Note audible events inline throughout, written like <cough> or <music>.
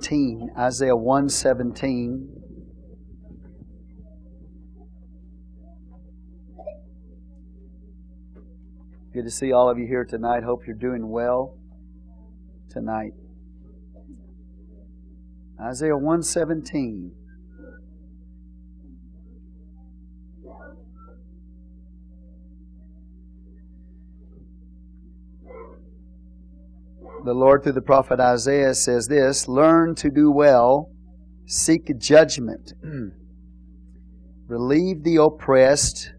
117. Isaiah 117. Good to see all of you here tonight. Hope you're doing well tonight. Isaiah 117. The Lord, through the prophet Isaiah, says this Learn to do well, seek judgment, <clears throat> relieve the oppressed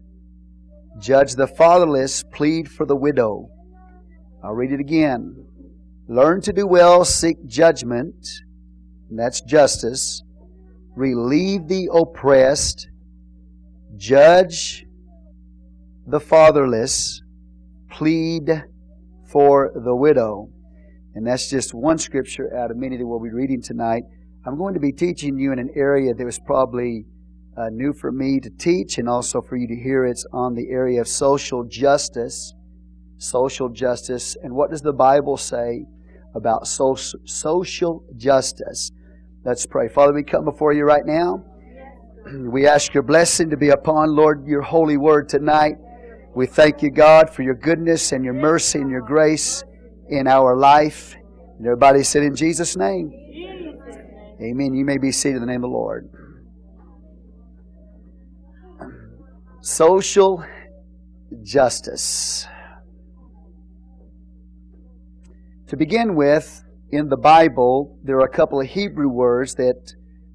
Judge the fatherless, plead for the widow. I'll read it again. Learn to do well, seek judgment, that's justice. Relieve the oppressed, judge the fatherless, plead for the widow. And that's just one scripture out of many that we'll be reading tonight. I'm going to be teaching you in an area that was probably uh, new for me to teach and also for you to hear. It's on the area of social justice. Social justice. And what does the Bible say about so- social justice? Let's pray. Father, we come before you right now. We ask your blessing to be upon, Lord, your holy word tonight. We thank you, God, for your goodness and your mercy and your grace in our life. And everybody said in Jesus' name. Amen. You may be seated in the name of the Lord. Social justice. To begin with, in the Bible, there are a couple of Hebrew words that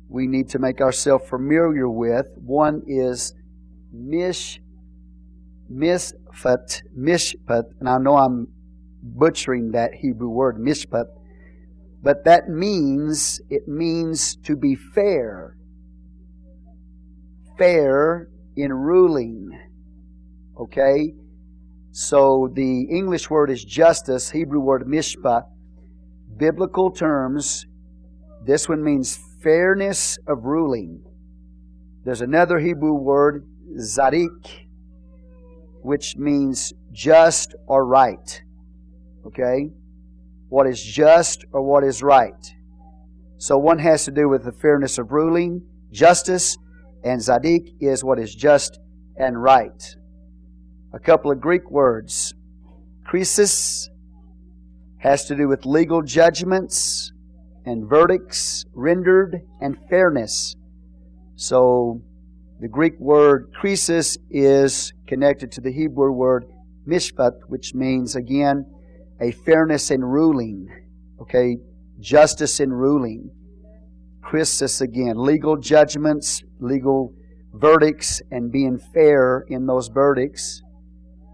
we need to make ourselves familiar with. One is mish, misfat, mishpat, and I know I'm butchering that Hebrew word, mishpat, but that means, it means to be fair. Fair in ruling. Okay? So the English word is justice, Hebrew word mishpat. Biblical terms, this one means fairness of ruling. There's another Hebrew word, zadik, which means just or right. Okay? What is just or what is right. So one has to do with the fairness of ruling, justice, and Zadik is what is just and right. A couple of Greek words. Krisis has to do with legal judgments and verdicts rendered and fairness. So the Greek word krisis is connected to the Hebrew word mishpat, which means again a fairness in ruling. Okay, justice in ruling. Krisis again. Legal judgments, legal verdicts, and being fair in those verdicts.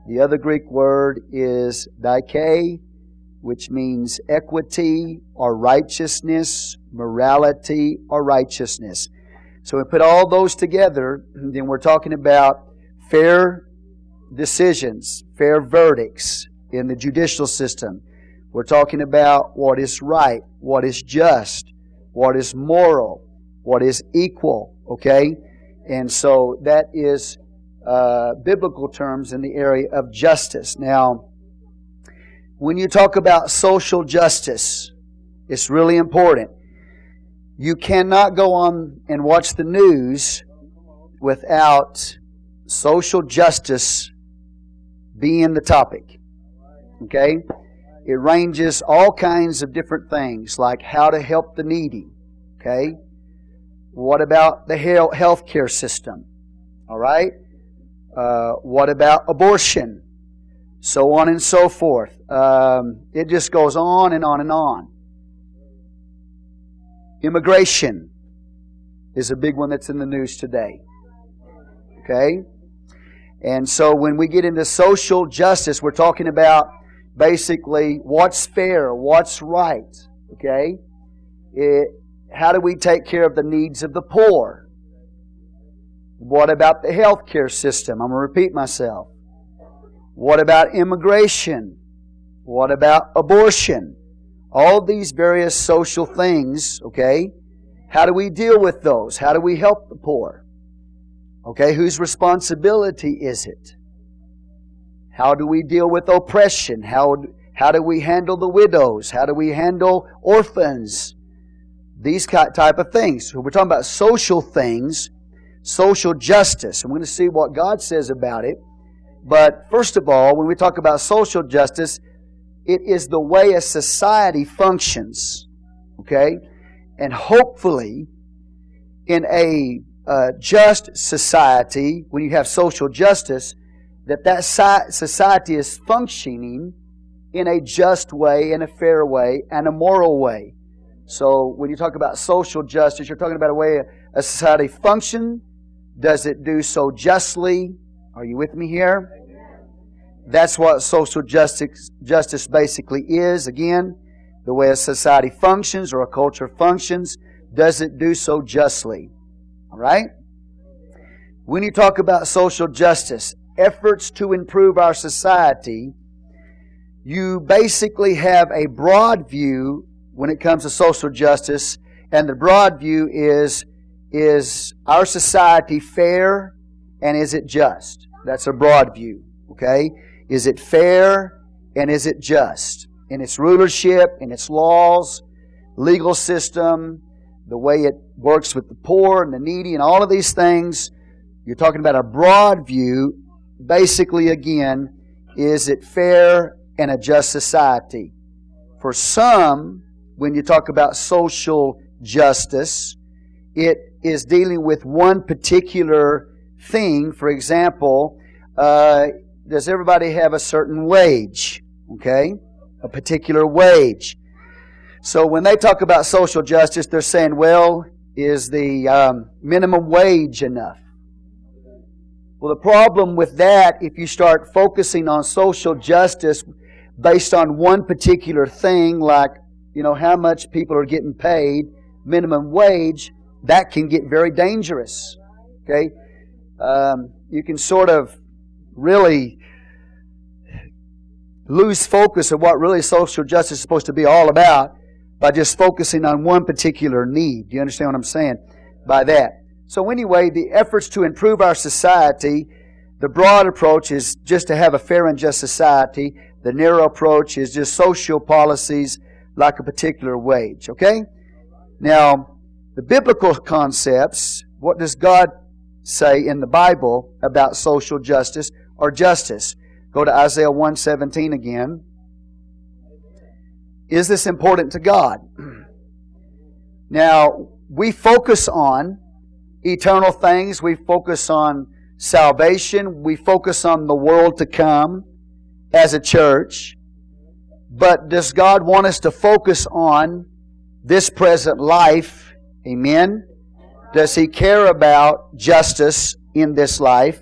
The other Greek word is dike, which means equity or righteousness, morality or righteousness. So we put all those together, then we're talking about fair decisions, fair verdicts in the judicial system. We're talking about what is right, what is just, what is moral, what is equal, okay? And so that is uh, biblical terms in the area of justice. Now, when you talk about social justice, it's really important. You cannot go on and watch the news without social justice being the topic. Okay? It ranges all kinds of different things, like how to help the needy. Okay? What about the health care system? All right? Uh, what about abortion? So on and so forth. Um, it just goes on and on and on. Immigration is a big one that's in the news today. Okay? And so when we get into social justice, we're talking about basically what's fair, what's right. Okay? It, how do we take care of the needs of the poor? What about the health care system? I'm going to repeat myself. What about immigration? What about abortion? All these various social things, okay? How do we deal with those? How do we help the poor? Okay, whose responsibility is it? How do we deal with oppression? How, how do we handle the widows? How do we handle orphans? These type of things. We're talking about social things, social justice. We're going to see what God says about it. But first of all, when we talk about social justice, it is the way a society functions. Okay? And hopefully, in a uh, just society, when you have social justice, that that society is functioning in a just way, in a fair way, and a moral way. So when you talk about social justice, you're talking about a way a society function. Does it do so justly? Are you with me here? That's what social justice, justice basically is. Again, the way a society functions or a culture functions, does it do so justly? All right? When you talk about social justice, efforts to improve our society, you basically have a broad view when it comes to social justice, and the broad view is is our society fair and is it just? That's a broad view, okay? Is it fair and is it just? In its rulership, in its laws, legal system, the way it works with the poor and the needy, and all of these things. You're talking about a broad view. Basically, again, is it fair and a just society? For some, when you talk about social justice, it is dealing with one particular thing. For example, uh, does everybody have a certain wage? Okay? A particular wage. So when they talk about social justice, they're saying, well, is the um, minimum wage enough? Well, the problem with that, if you start focusing on social justice based on one particular thing, like, you know, how much people are getting paid, minimum wage, that can get very dangerous. Okay? Um, you can sort of really lose focus of what really social justice is supposed to be all about by just focusing on one particular need. Do you understand what I'm saying by that? So, anyway, the efforts to improve our society, the broad approach is just to have a fair and just society. The narrow approach is just social policies like a particular wage. Okay? Now, the biblical concepts, what does God say in the Bible about social justice or justice? Go to Isaiah 117 again. Is this important to God? <clears throat> Now, we focus on eternal things. We focus on salvation. We focus on the world to come as a church. But does God want us to focus on this present life? Amen. Does He care about justice in this life?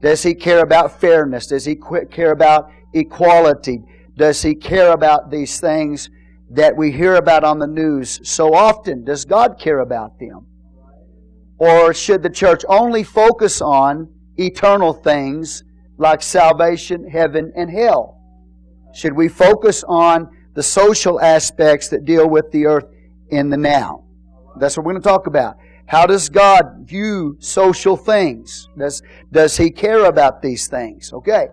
Does He care about fairness? Does He care about equality? Does he care about these things that we hear about on the news so often? Does God care about them? Or should the church only focus on eternal things like salvation, heaven, and hell? Should we focus on the social aspects that deal with the earth in the now? That's what we're going to talk about. How does God view social things? Does, does He care about these things? Okay.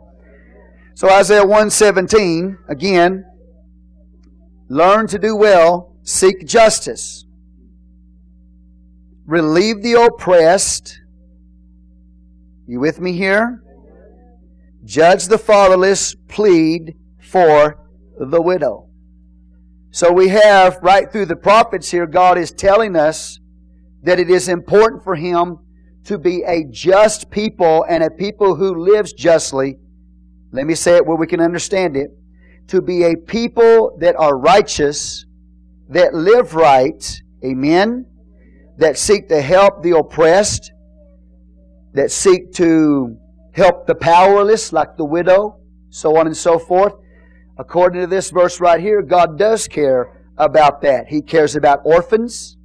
So Isaiah 117, again, learn to do well, seek justice, relieve the oppressed. You with me here? Judge the fatherless, plead for the widow. So we have right through the prophets here, God is telling us that it is important for Him to be a just people and a people who lives justly let me say it where we can understand it. To be a people that are righteous, that live right, amen, that seek to help the oppressed, that seek to help the powerless, like the widow, so on and so forth. According to this verse right here, God does care about that. He cares about orphans.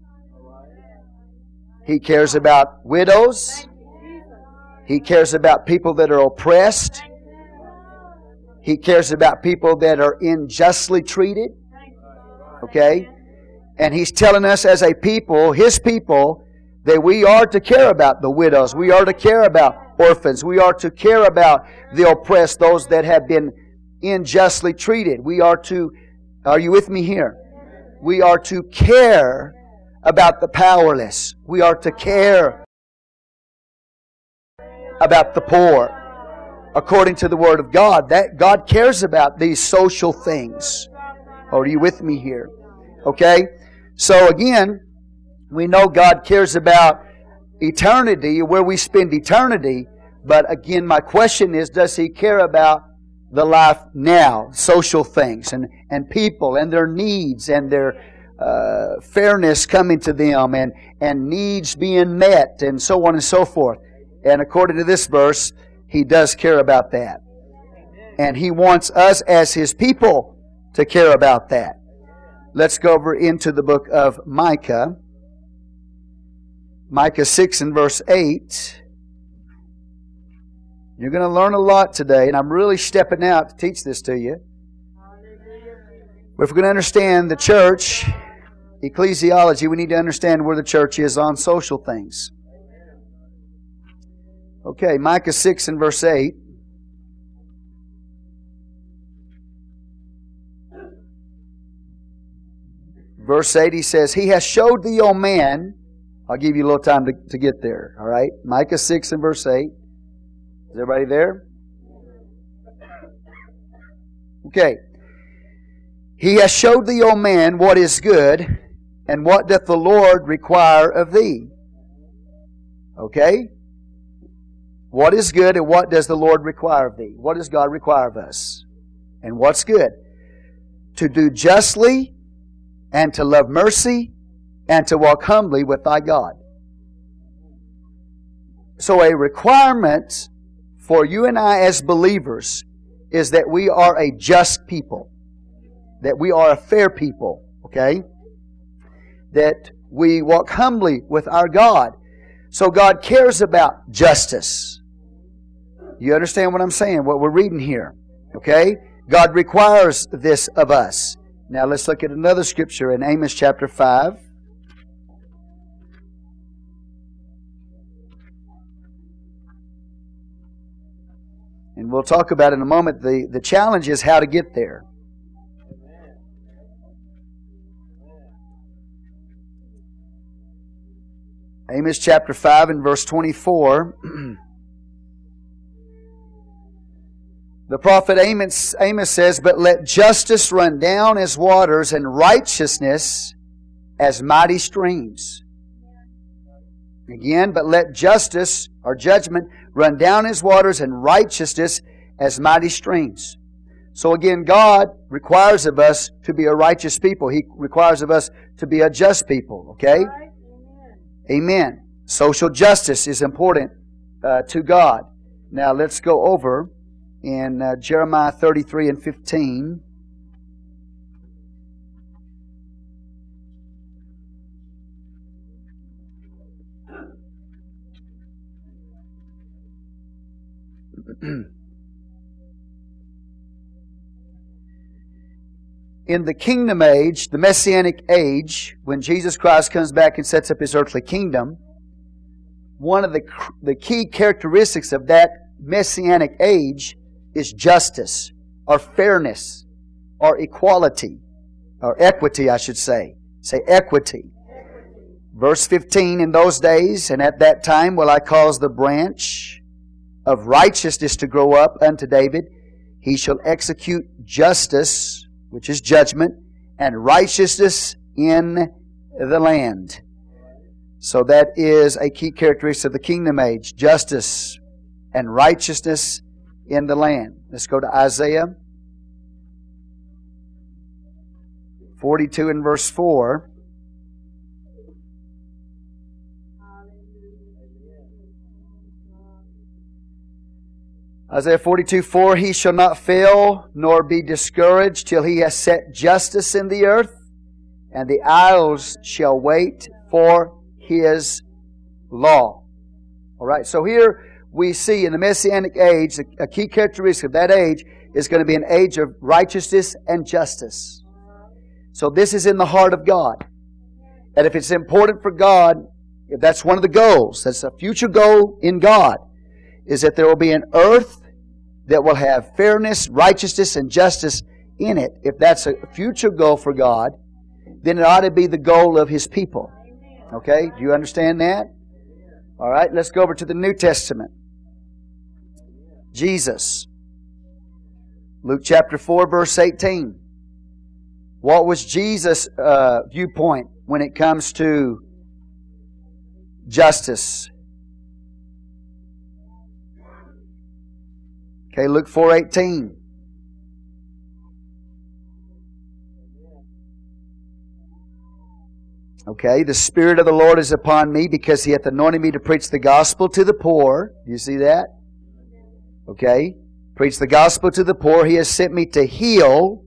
He cares about widows. He cares about people that are oppressed. He cares about people that are unjustly treated. Okay? And He's telling us as a people, His people, that we are to care about the widows. We are to care about orphans. We are to care about the oppressed, those that have been unjustly treated. We are to, are you with me here? We are to care about the powerless. We are to care about the poor according to the Word of God. That God cares about these social things. Are you with me here? Okay? So again, we know God cares about eternity, where we spend eternity. But again, my question is, does He care about the life now, social things, and, and people, and their needs, and their uh, fairness coming to them, and, and needs being met, and so on and so forth? And according to this verse, He does care about that. And He wants us as His people to care about that. Let's go over into the book of Micah. Micah 6 and verse 8. You're going to learn a lot today, and I'm really stepping out to teach this to you. But if we're going to understand the church, ecclesiology, we need to understand where the church is on social things. Okay, Micah 6 and verse 8. Verse 8, he says, He has showed thee, O man. I'll give you a little time to, to get there. All right? Micah 6 and verse 8. Is everybody there? Okay. He has showed thee, O man, what is good, and what doth the Lord require of thee. Okay? What is good, and what does the Lord require of thee? What does God require of us? And what's good? To do justly, and to love mercy and to walk humbly with thy God. So, a requirement for you and I as believers is that we are a just people, that we are a fair people, okay? That we walk humbly with our God. So, God cares about justice. You understand what I'm saying? What we're reading here, okay? God requires this of us. Now let's look at another scripture in Amos chapter 5. And we'll talk about in a moment the, the challenge is how to get there. Amos chapter 5 and verse 24. <clears throat> The prophet Amos, Amos says, But let justice run down as waters and righteousness as mighty streams. Again, but let justice or judgment run down as waters and righteousness as mighty streams. So again, God requires of us to be a righteous people. He requires of us to be a just people. Okay? Amen. Social justice is important uh, to God. Now let's go over in uh, Jeremiah 33 and 15. <clears throat> in the kingdom age, the messianic age, when Jesus Christ comes back and sets up his earthly kingdom, one of the, the key characteristics of that messianic age is justice or fairness or equality or equity, I should say. Say equity. Verse 15 In those days and at that time will I cause the branch of righteousness to grow up unto David. He shall execute justice, which is judgment, and righteousness in the land. So that is a key characteristic of the kingdom age justice and righteousness in the land. Let's go to Isaiah 42 and verse 4. Isaiah 42, 4, He shall not fail nor be discouraged till he has set justice in the earth, and the isles shall wait for his law. All right, so here we see in the Messianic age, a key characteristic of that age is going to be an age of righteousness and justice. So this is in the heart of God. And if it's important for God, if that's one of the goals, that's a future goal in God, is that there will be an earth that will have fairness, righteousness, and justice in it. If that's a future goal for God, then it ought to be the goal of His people. Okay, do you understand that? All right, let's go over to the New Testament. Jesus. Luke chapter 4, verse 18. What was Jesus' uh, viewpoint when it comes to justice? Okay, Luke 4:18. Okay, the Spirit of the Lord is upon me because He hath anointed me to preach the gospel to the poor. Do you see that? Okay. Preach the gospel to the poor. He has sent me to heal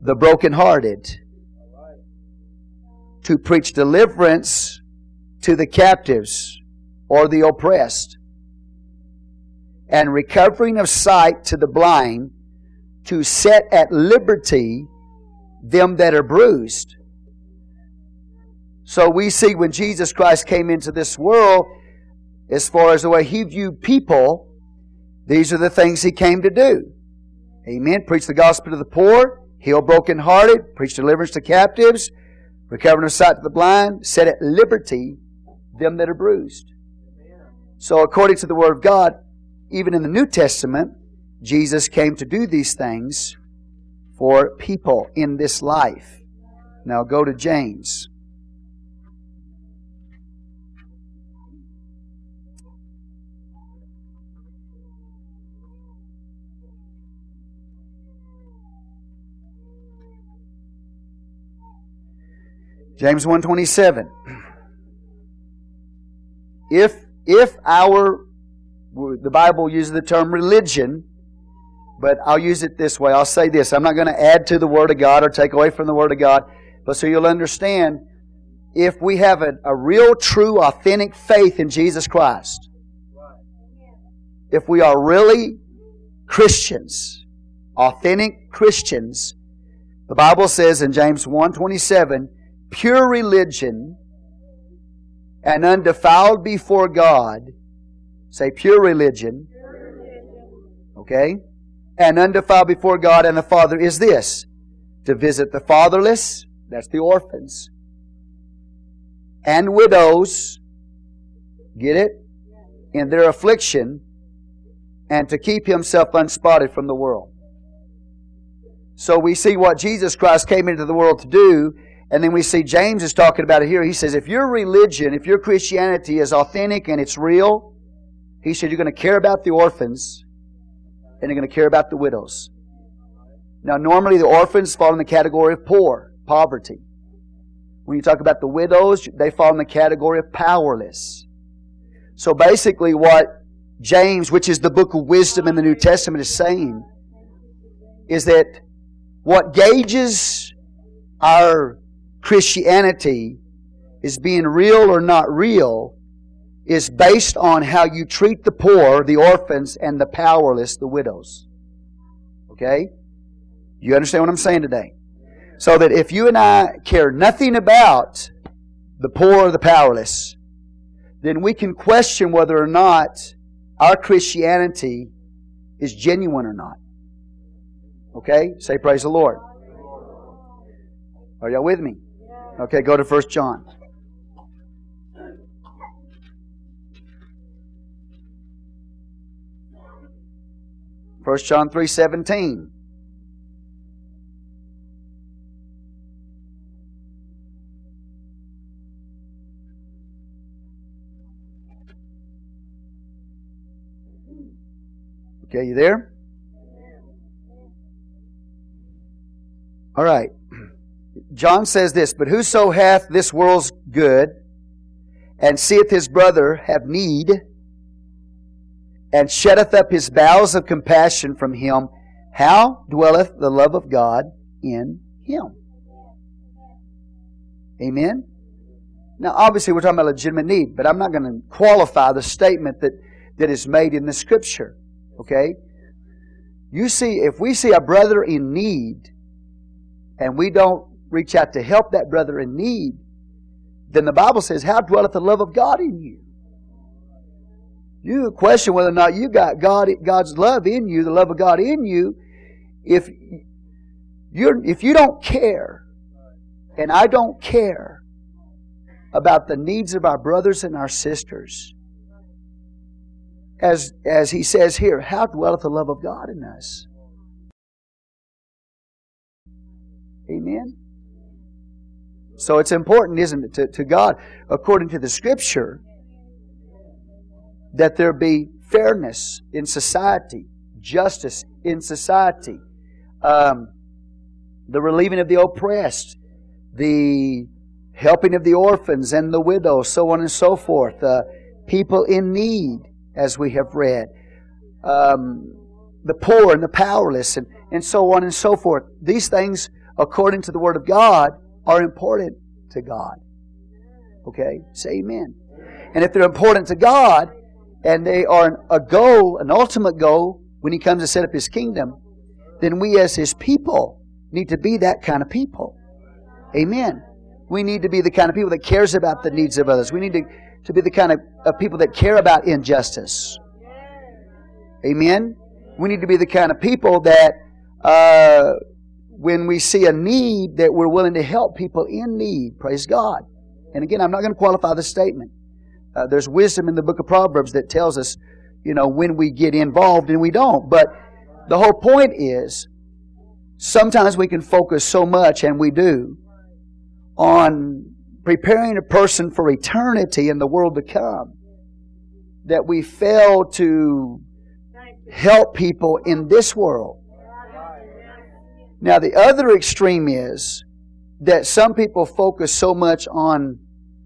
the brokenhearted. To preach deliverance to the captives or the oppressed. And recovering of sight to the blind. To set at liberty them that are bruised so we see when Jesus Christ came into this world, as far as the way he viewed people, these are the things he came to do. Amen. Preach the gospel to the poor, heal brokenhearted, preach deliverance to captives, recovering of sight to the blind, set at liberty them that are bruised. So according to the Word of God, even in the New Testament, Jesus came to do these things for people in this life. Now go to James. James 127. If if our the Bible uses the term religion, but I'll use it this way. I'll say this. I'm not going to add to the Word of God or take away from the Word of God, but so you'll understand if we have a, a real, true, authentic faith in Jesus Christ, if we are really Christians, authentic Christians, the Bible says in James 127 pure religion and undefiled before God. Say pure religion. Okay? And undefiled before God and the Father is this to visit the fatherless, that's the orphans, and widows, get it? In their affliction, and to keep himself unspotted from the world. So we see what Jesus Christ came into the world to do and then we see James is talking about it here. He says, if your religion, if your Christianity is authentic and it's real, he said, you're going to care about the orphans and you're going to care about the widows. Now, normally the orphans fall in the category of poor, poverty. When you talk about the widows, they fall in the category of powerless. So basically, what James, which is the book of wisdom in the New Testament, is saying is that what gauges our Christianity is being real or not real is based on how you treat the poor, the orphans, and the powerless, the widows. Okay? You understand what I'm saying today? So that if you and I care nothing about the poor or the powerless, then we can question whether or not our Christianity is genuine or not. Okay? Say praise the Lord. Are y'all with me? Okay, go to 1 John. First John 3:17 Okay, you there? All right. John says this, But whoso hath this world's good, and seeth his brother have need, and shutteth up his bowels of compassion from him, how dwelleth the love of God in him? Amen? Now, obviously, we're talking about legitimate need, but I'm not going to qualify the statement that, that is made in the Scripture. Okay? You see, if we see a brother in need, and we don't reach out to help that brother in need, then the Bible says, How dwelleth the love of God in you? You question whether or not you got God, God's love in you, the love of God in you, if you're, if you don't care, and I don't care, about the needs of our brothers and our sisters. As, as he says here, how dwelleth the love of God in us? Amen? So it's important, isn't it, to, to God, according to the Scripture, that there be fairness in society, justice in society, um, the relieving of the oppressed, the helping of the orphans and the widows, so on and so forth, uh, people in need, as we have read, um, the poor and the powerless, and, and so on and so forth. These things, according to the Word of God, are important to God. Okay? Say amen. And if they're important to God, and they are a goal, an ultimate goal, when He comes to set up His kingdom, then we as His people need to be that kind of people. Amen. We need to be the kind of people that cares about the needs of others. We need to, to be the kind of, of people that care about injustice. Amen. We need to be the kind of people that uh, when we see a need that we're willing to help people in need. Praise God. And again, I'm not going to qualify the statement. Uh, there's wisdom in the book of Proverbs that tells us, you know, when we get involved and we don't. But the whole point is, sometimes we can focus so much, and we do, on preparing a person for eternity in the world to come that we fail to help people in this world. Now, the other extreme is that some people focus so much on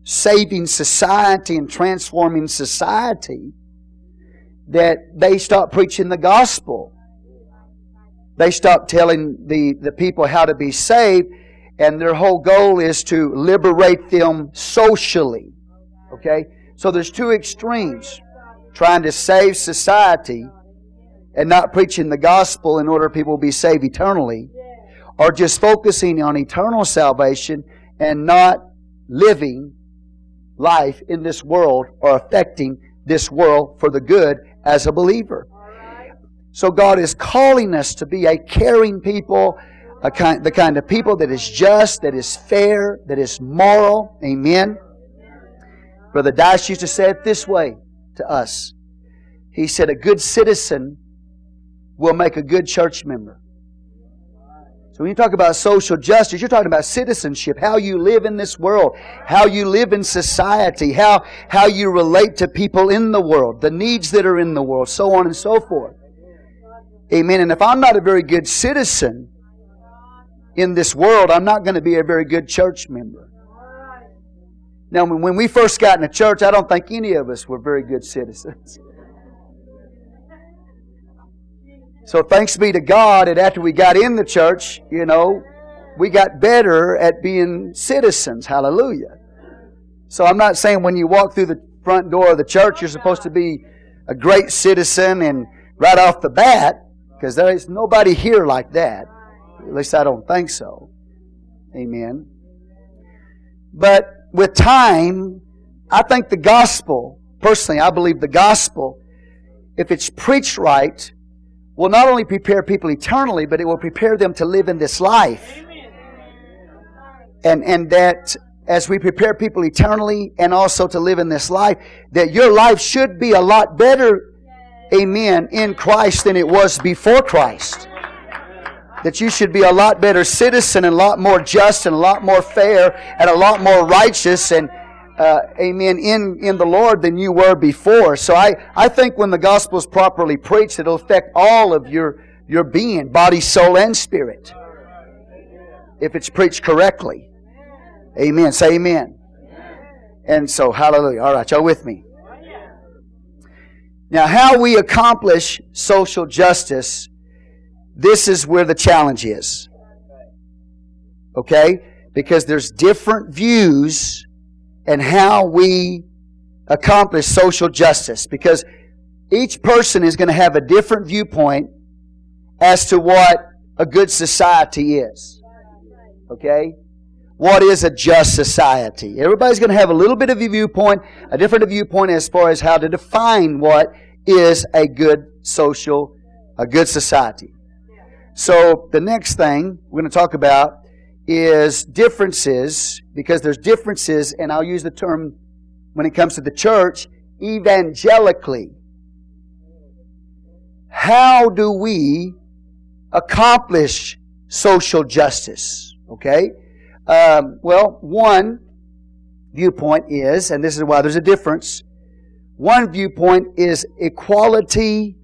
saving society and transforming society that they stop preaching the gospel. They stop telling the, the people how to be saved and their whole goal is to liberate them socially. Okay? So there's two extremes trying to save society and not preaching the gospel in order people will be saved eternally, or just focusing on eternal salvation and not living life in this world or affecting this world for the good as a believer. So God is calling us to be a caring people kind, the kind of people that is just, that is fair, that is moral. Amen. Brother Dice used to say it this way to us. He said, A good citizen will make a good church member. So when you talk about social justice, you're talking about citizenship, how you live in this world, how you live in society, how, how you relate to people in the world, the needs that are in the world, so on and so forth. Amen. And if I'm not a very good citizen, in this world, I'm not going to be a very good church member. Now, when we first got in the church, I don't think any of us were very good citizens. <laughs> So thanks be to God that after we got in the church, you know, we got better at being citizens. Hallelujah. So I'm not saying when you walk through the front door of the church, you're supposed to be a great citizen and right off the bat, because there is nobody here like that. At least I don't think so. Amen. But with time, I think the gospel, personally, I believe the gospel, if it's preached right, will not only prepare people eternally, but it will prepare them to live in this life. And, and that as we prepare people eternally and also to live in this life, that your life should be a lot better, amen, in Christ than it was before Christ that you should be a lot better citizen and a lot more just and a lot more fair and a lot more righteous and uh, amen in, in the Lord than you were before. So I, I think when the gospel is properly preached, it'll affect all of your, your being, body, soul, and spirit. If it's preached correctly. Amen. Say amen. And so, hallelujah. All right, y'all with me? Now, how we accomplish social justice this is where the challenge is. Okay? Because there's different views and how we accomplish social justice. Because each person is going to have a different viewpoint as to what a good society is. Okay? What is a just society? Everybody's going to have a little bit of a viewpoint, a different viewpoint as far as how to define what is a good social, a good society. So the next thing we're going to talk about is differences, because there's differences, and I'll use the term when it comes to the church, evangelically. How do we accomplish social justice? Okay? Um, well, one viewpoint is, and this is why there's a difference, one viewpoint is equality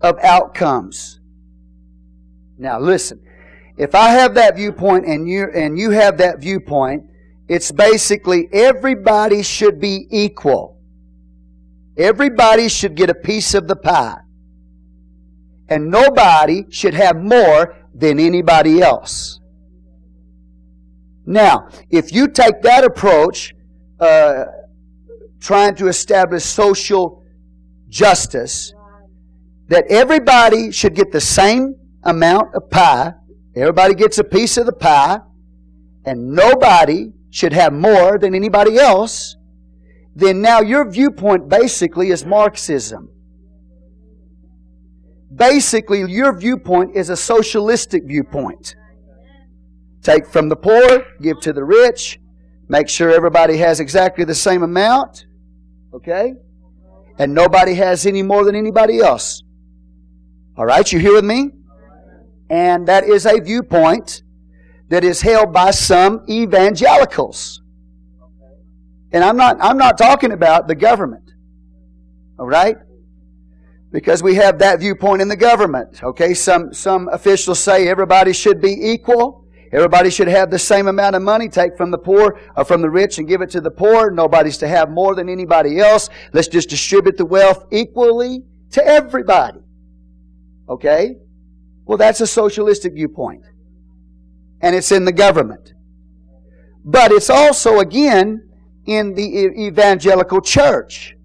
of outcomes. Now listen, if I have that viewpoint and you and you have that viewpoint, it's basically everybody should be equal. Everybody should get a piece of the pie. And nobody should have more than anybody else. Now, if you take that approach, uh, trying to establish social justice, that everybody should get the same amount of pie, everybody gets a piece of the pie, and nobody should have more than anybody else, then now your viewpoint basically is Marxism. Basically, your viewpoint is a socialistic viewpoint. Take from the poor, give to the rich, make sure everybody has exactly the same amount, okay? And nobody has any more than anybody else. All right, you here with me? And that is a viewpoint that is held by some evangelicals. And I'm not, I'm not talking about the government. All right? Because we have that viewpoint in the government. Okay, some, some officials say everybody should be equal. Everybody should have the same amount of money. Take from the poor or from the rich and give it to the poor. Nobody's to have more than anybody else. Let's just distribute the wealth equally to everybody. Okay? Well, that's a socialistic viewpoint. And it's in the government. But it's also, again, in the evangelical church.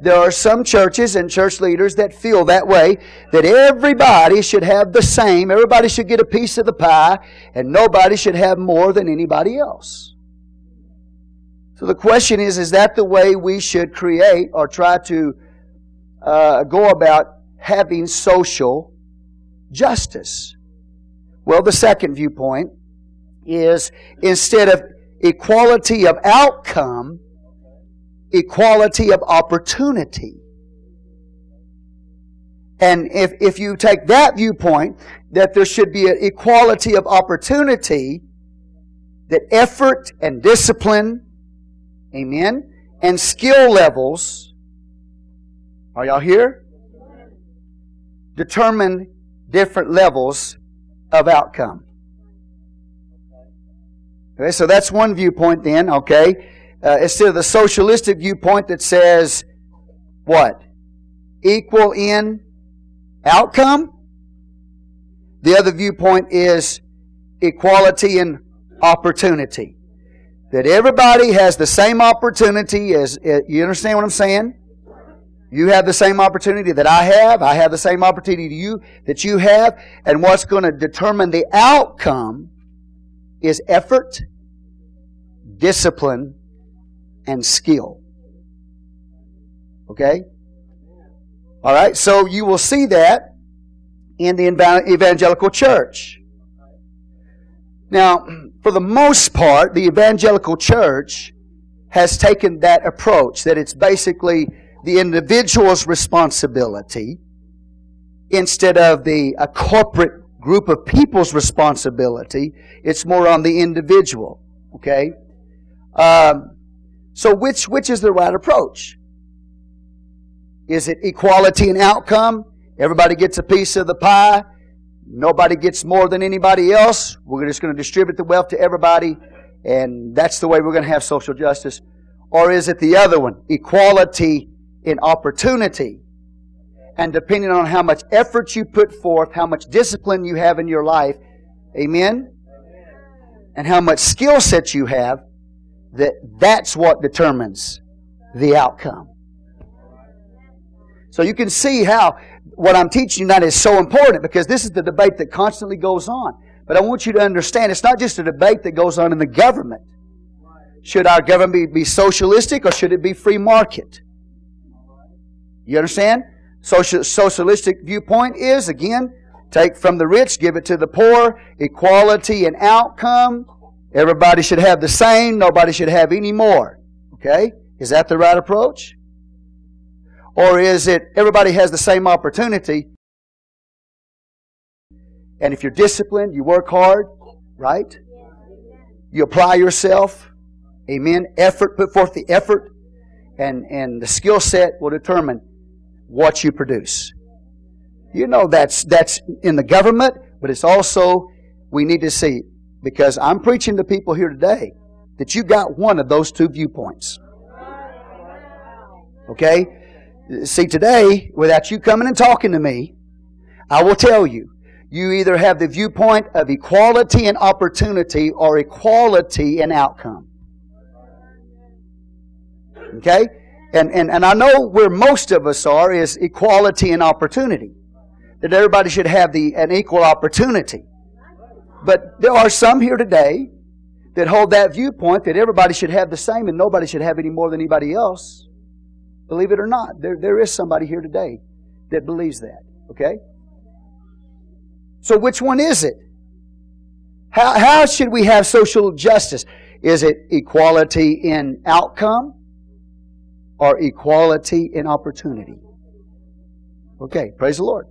There are some churches and church leaders that feel that way, that everybody should have the same, everybody should get a piece of the pie, and nobody should have more than anybody else. So the question is, is that the way we should create or try to uh, go about having social justice? Well, the second viewpoint is instead of equality of outcome, equality of opportunity. And if, if you take that viewpoint, that there should be an equality of opportunity, that effort and discipline, amen, and skill levels, are y'all here? Determine different levels of outcome. Okay, so that's one viewpoint then, okay? uh, instead of the socialistic viewpoint that says what? Equal in outcome. The other viewpoint is equality in opportunity. That everybody has the same opportunity as, uh, you understand what I'm saying? You have the same opportunity that I have. I have the same opportunity to you that you have. And what's going to determine the outcome is effort, discipline, and skill. Okay? All right, so you will see that in the evangelical church. Now, for the most part, the evangelical church has taken that approach that it's basically the individual's responsibility instead of the a corporate group of people's responsibility. It's more on the individual. Okay. Um, so which, which is the right approach? Is it equality in outcome? Everybody gets a piece of the pie. Nobody gets more than anybody else. We're just going to distribute the wealth to everybody. And that's the way we're going to have social justice. Or is it the other one? Equality in opportunity. And depending on how much effort you put forth, how much discipline you have in your life, amen? And how much skill set you have, that that's what determines the outcome. So you can see how what I'm teaching you tonight is so important because this is the debate that constantly goes on. But I want you to understand it's not just a debate that goes on in the government. Should our government be, be socialistic or should it be free market? You understand? Social, socialistic viewpoint is, again, Take from the rich, give it to the poor. Equality in outcome. Everybody should have the same. Nobody should have any more. Okay? Is that the right approach? Or is it everybody has the same opportunity? And if you're disciplined, you work hard, right? You apply yourself. Amen. Effort, put forth the effort. And, and the skill set will determine what you produce. You know that's that's in the government, but it's also we need to see because I'm preaching to people here today that you got one of those two viewpoints. Okay? See, today, without you coming and talking to me, I will tell you, you either have the viewpoint of equality and opportunity or equality and outcome. Okay? And, and, and I know where most of us are is equality and opportunity. That everybody should have the, an equal opportunity. But there are some here today that hold that viewpoint that everybody should have the same and nobody should have any more than anybody else. Believe it or not, there, there is somebody here today that believes that. Okay? So which one is it? How, how should we have social justice? Is it equality in outcome or equality in opportunity? Okay, praise the Lord.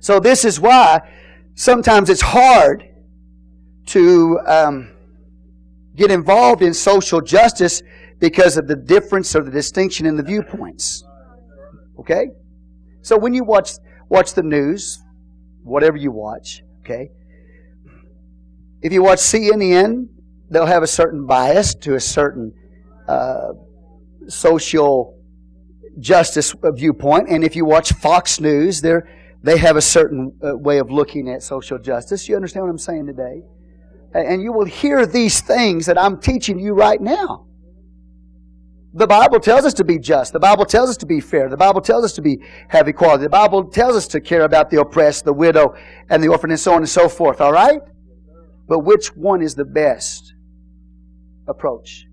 So this is why sometimes it's hard to um, get involved in social justice because of the difference or the distinction in the viewpoints. Okay? So when you watch watch the news, whatever you watch, okay? If you watch CNN, they'll have a certain bias to a certain uh, social justice viewpoint, and if you watch Fox News, they're they have a certain uh, way of looking at social justice. You understand what I'm saying today? And you will hear these things that I'm teaching you right now. The Bible tells us to be just. The Bible tells us to be fair. The Bible tells us to be have equality. The Bible tells us to care about the oppressed, the widow, and the orphan, and so on and so forth. All right? But which one is the best approach?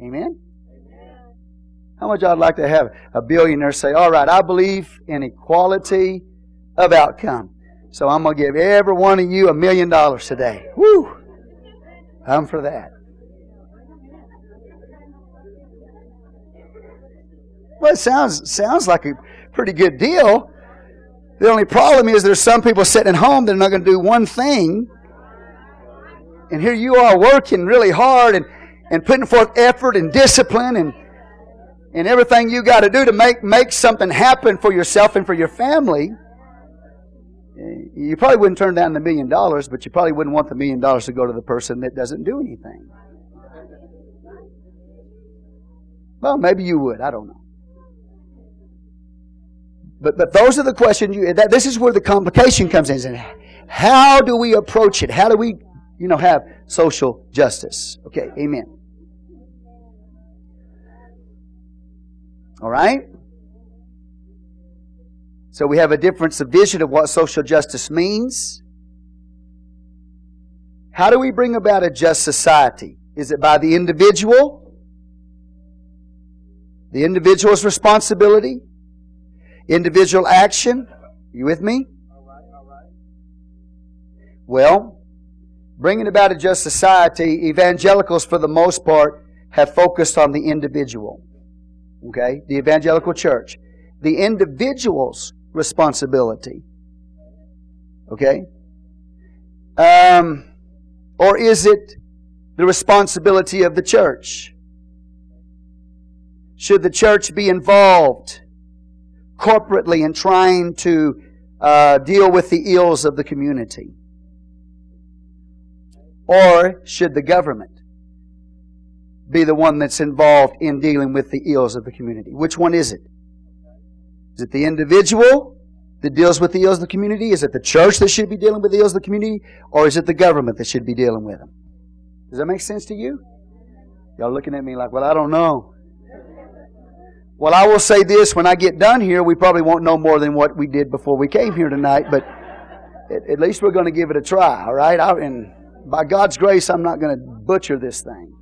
Amen? How much I'd like to have a billionaire say, All right, I believe in equality of outcome. So I'm going to give every one of you a million dollars today. Woo! I'm for that. Well, it sounds, sounds like a pretty good deal. The only problem is there's some people sitting at home that are not going to do one thing. And here you are working really hard and, and putting forth effort and discipline and and everything you got to do to make, make something happen for yourself and for your family, you probably wouldn't turn down the million dollars, but you probably wouldn't want the million dollars to go to the person that doesn't do anything. Well, maybe you would. I don't know. But, but those are the questions you, that, this is where the complication comes in. How do we approach it? How do we, you know, have social justice? Okay, amen. All right? So we have a different vision of what social justice means. How do we bring about a just society? Is it by the individual? The individual's responsibility? Individual action? You with me? Well, bringing about a just society, evangelicals for the most part have focused on the individual. Okay? The evangelical church. The individual's responsibility. Okay? Um, or is it the responsibility of the church? Should the church be involved corporately in trying to uh, deal with the ills of the community? Or should the government be the one that's involved in dealing with the ills of the community. Which one is it? Is it the individual that deals with the ills of the community? Is it the church that should be dealing with the ills of the community? Or is it the government that should be dealing with them? Does that make sense to you? Y'all looking at me like, well, I don't know. Well, I will say this when I get done here, we probably won't know more than what we did before we came here tonight, but at, at least we're going to give it a try, all right? I, and by God's grace, I'm not going to butcher this thing.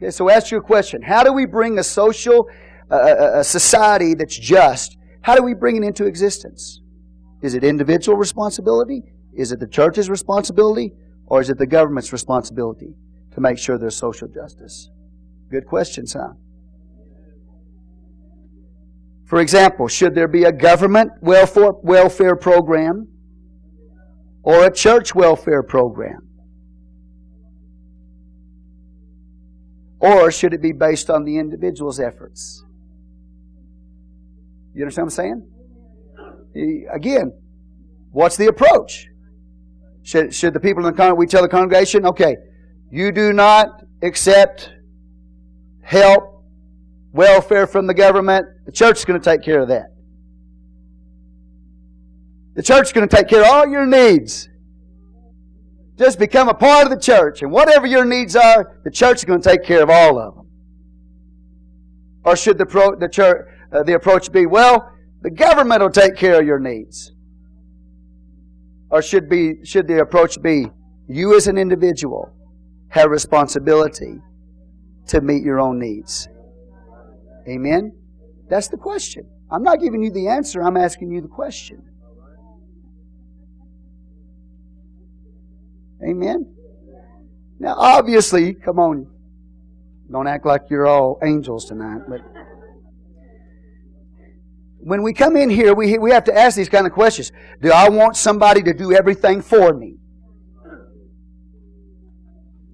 Okay, so ask you a question. How do we bring a social, uh, a society that's just, how do we bring it into existence? Is it individual responsibility? Is it the church's responsibility? Or is it the government's responsibility to make sure there's social justice? Good questions, huh? For example, should there be a government welfare, welfare program or a church welfare program? Or should it be based on the individual's efforts? You understand what I'm saying? Again, what's the approach? Should, should the people in the con- we tell the congregation, okay, you do not accept help, welfare from the government. The church is going to take care of that. The church is going to take care of all your needs. Just become a part of the church, and whatever your needs are, the church is going to take care of all of them. Or should the, pro, the, church, uh, the approach be, well, the government will take care of your needs? Or should, be, should the approach be, you as an individual have responsibility to meet your own needs? Amen? That's the question. I'm not giving you the answer, I'm asking you the question. Amen? Now, obviously, come on, don't act like you're all angels tonight, but when we come in here, we, we have to ask these kind of questions. Do I want somebody to do everything for me?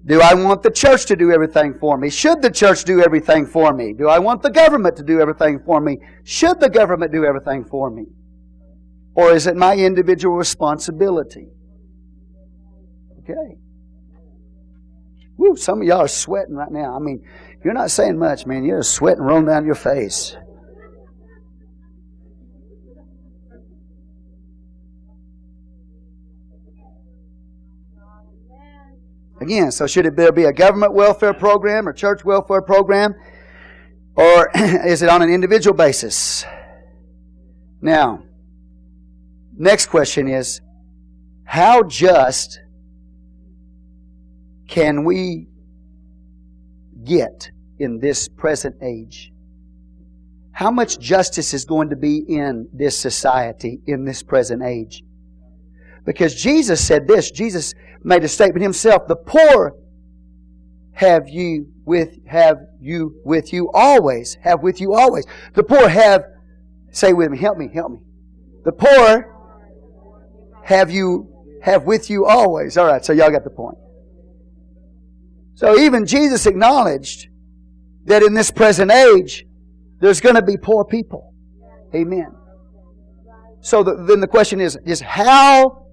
Do I want the church to do everything for me? Should the church do everything for me? Do I want the government to do everything for me? Should the government do everything for me? Or is it my individual responsibility? Okay. Woo, some of y'all are sweating right now. I mean, you're not saying much, man. You're just sweating rolling down your face. Again, so should it be a government welfare program or church welfare program? Or <clears throat> is it on an individual basis? Now, next question is how just can we get in this present age? How much justice is going to be in this society in this present age? Because Jesus said this. Jesus made a statement himself. The poor have you with have you with you always. Have with you always. The poor have say with me, help me, help me. The poor have you have with you always. All right, so y'all got the point. So even Jesus acknowledged that in this present age, there's going to be poor people. Amen. So the, then the question is, is how,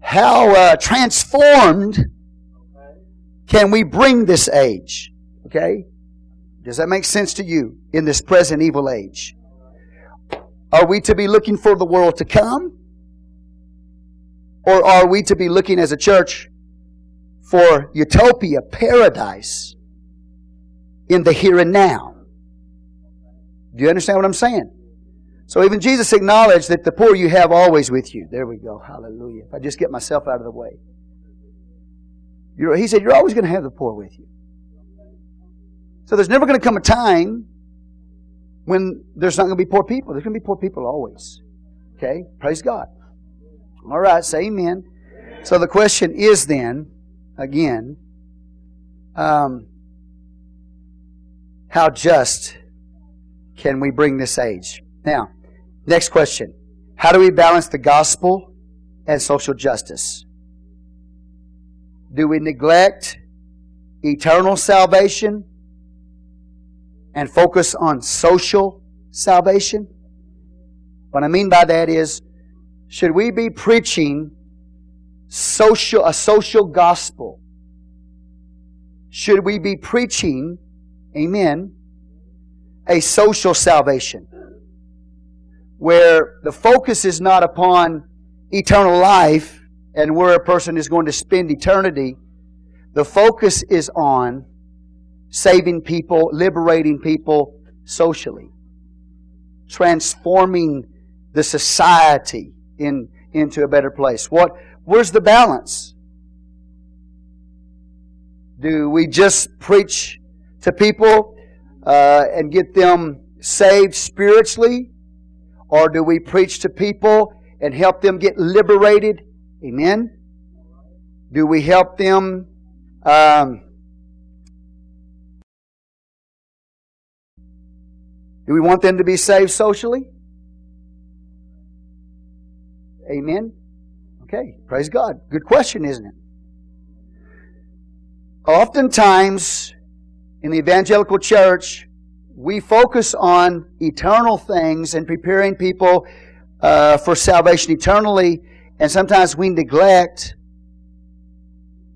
how uh, transformed can we bring this age? Okay? Does that make sense to you in this present evil age? Are we to be looking for the world to come? Or are we to be looking as a church for utopia, paradise in the here and now. Do you understand what I'm saying? So even Jesus acknowledged that the poor you have always with you. There we go. Hallelujah. If I just get myself out of the way. You're, he said, You're always going to have the poor with you. So there's never going to come a time when there's not going to be poor people. There's going to be poor people always. Okay? Praise God. All right, say amen. So the question is then, again, um, how just can we bring this age? Now, next question. How do we balance the gospel and social justice? Do we neglect eternal salvation and focus on social salvation? What I mean by that is, should we be preaching social, a social gospel? Should we be preaching, amen, a social salvation? Where the focus is not upon eternal life and where a person is going to spend eternity. The focus is on saving people, liberating people socially, transforming the society in, into a better place. What, Where's the balance? Do we just preach to people uh, and get them saved spiritually? Or do we preach to people and help them get liberated? Amen? Do we help them um, do we want them to be saved socially? Amen? Okay, praise God. Good question, isn't it? Oftentimes, in the evangelical church, we focus on eternal things and preparing people uh, for salvation eternally, and sometimes we neglect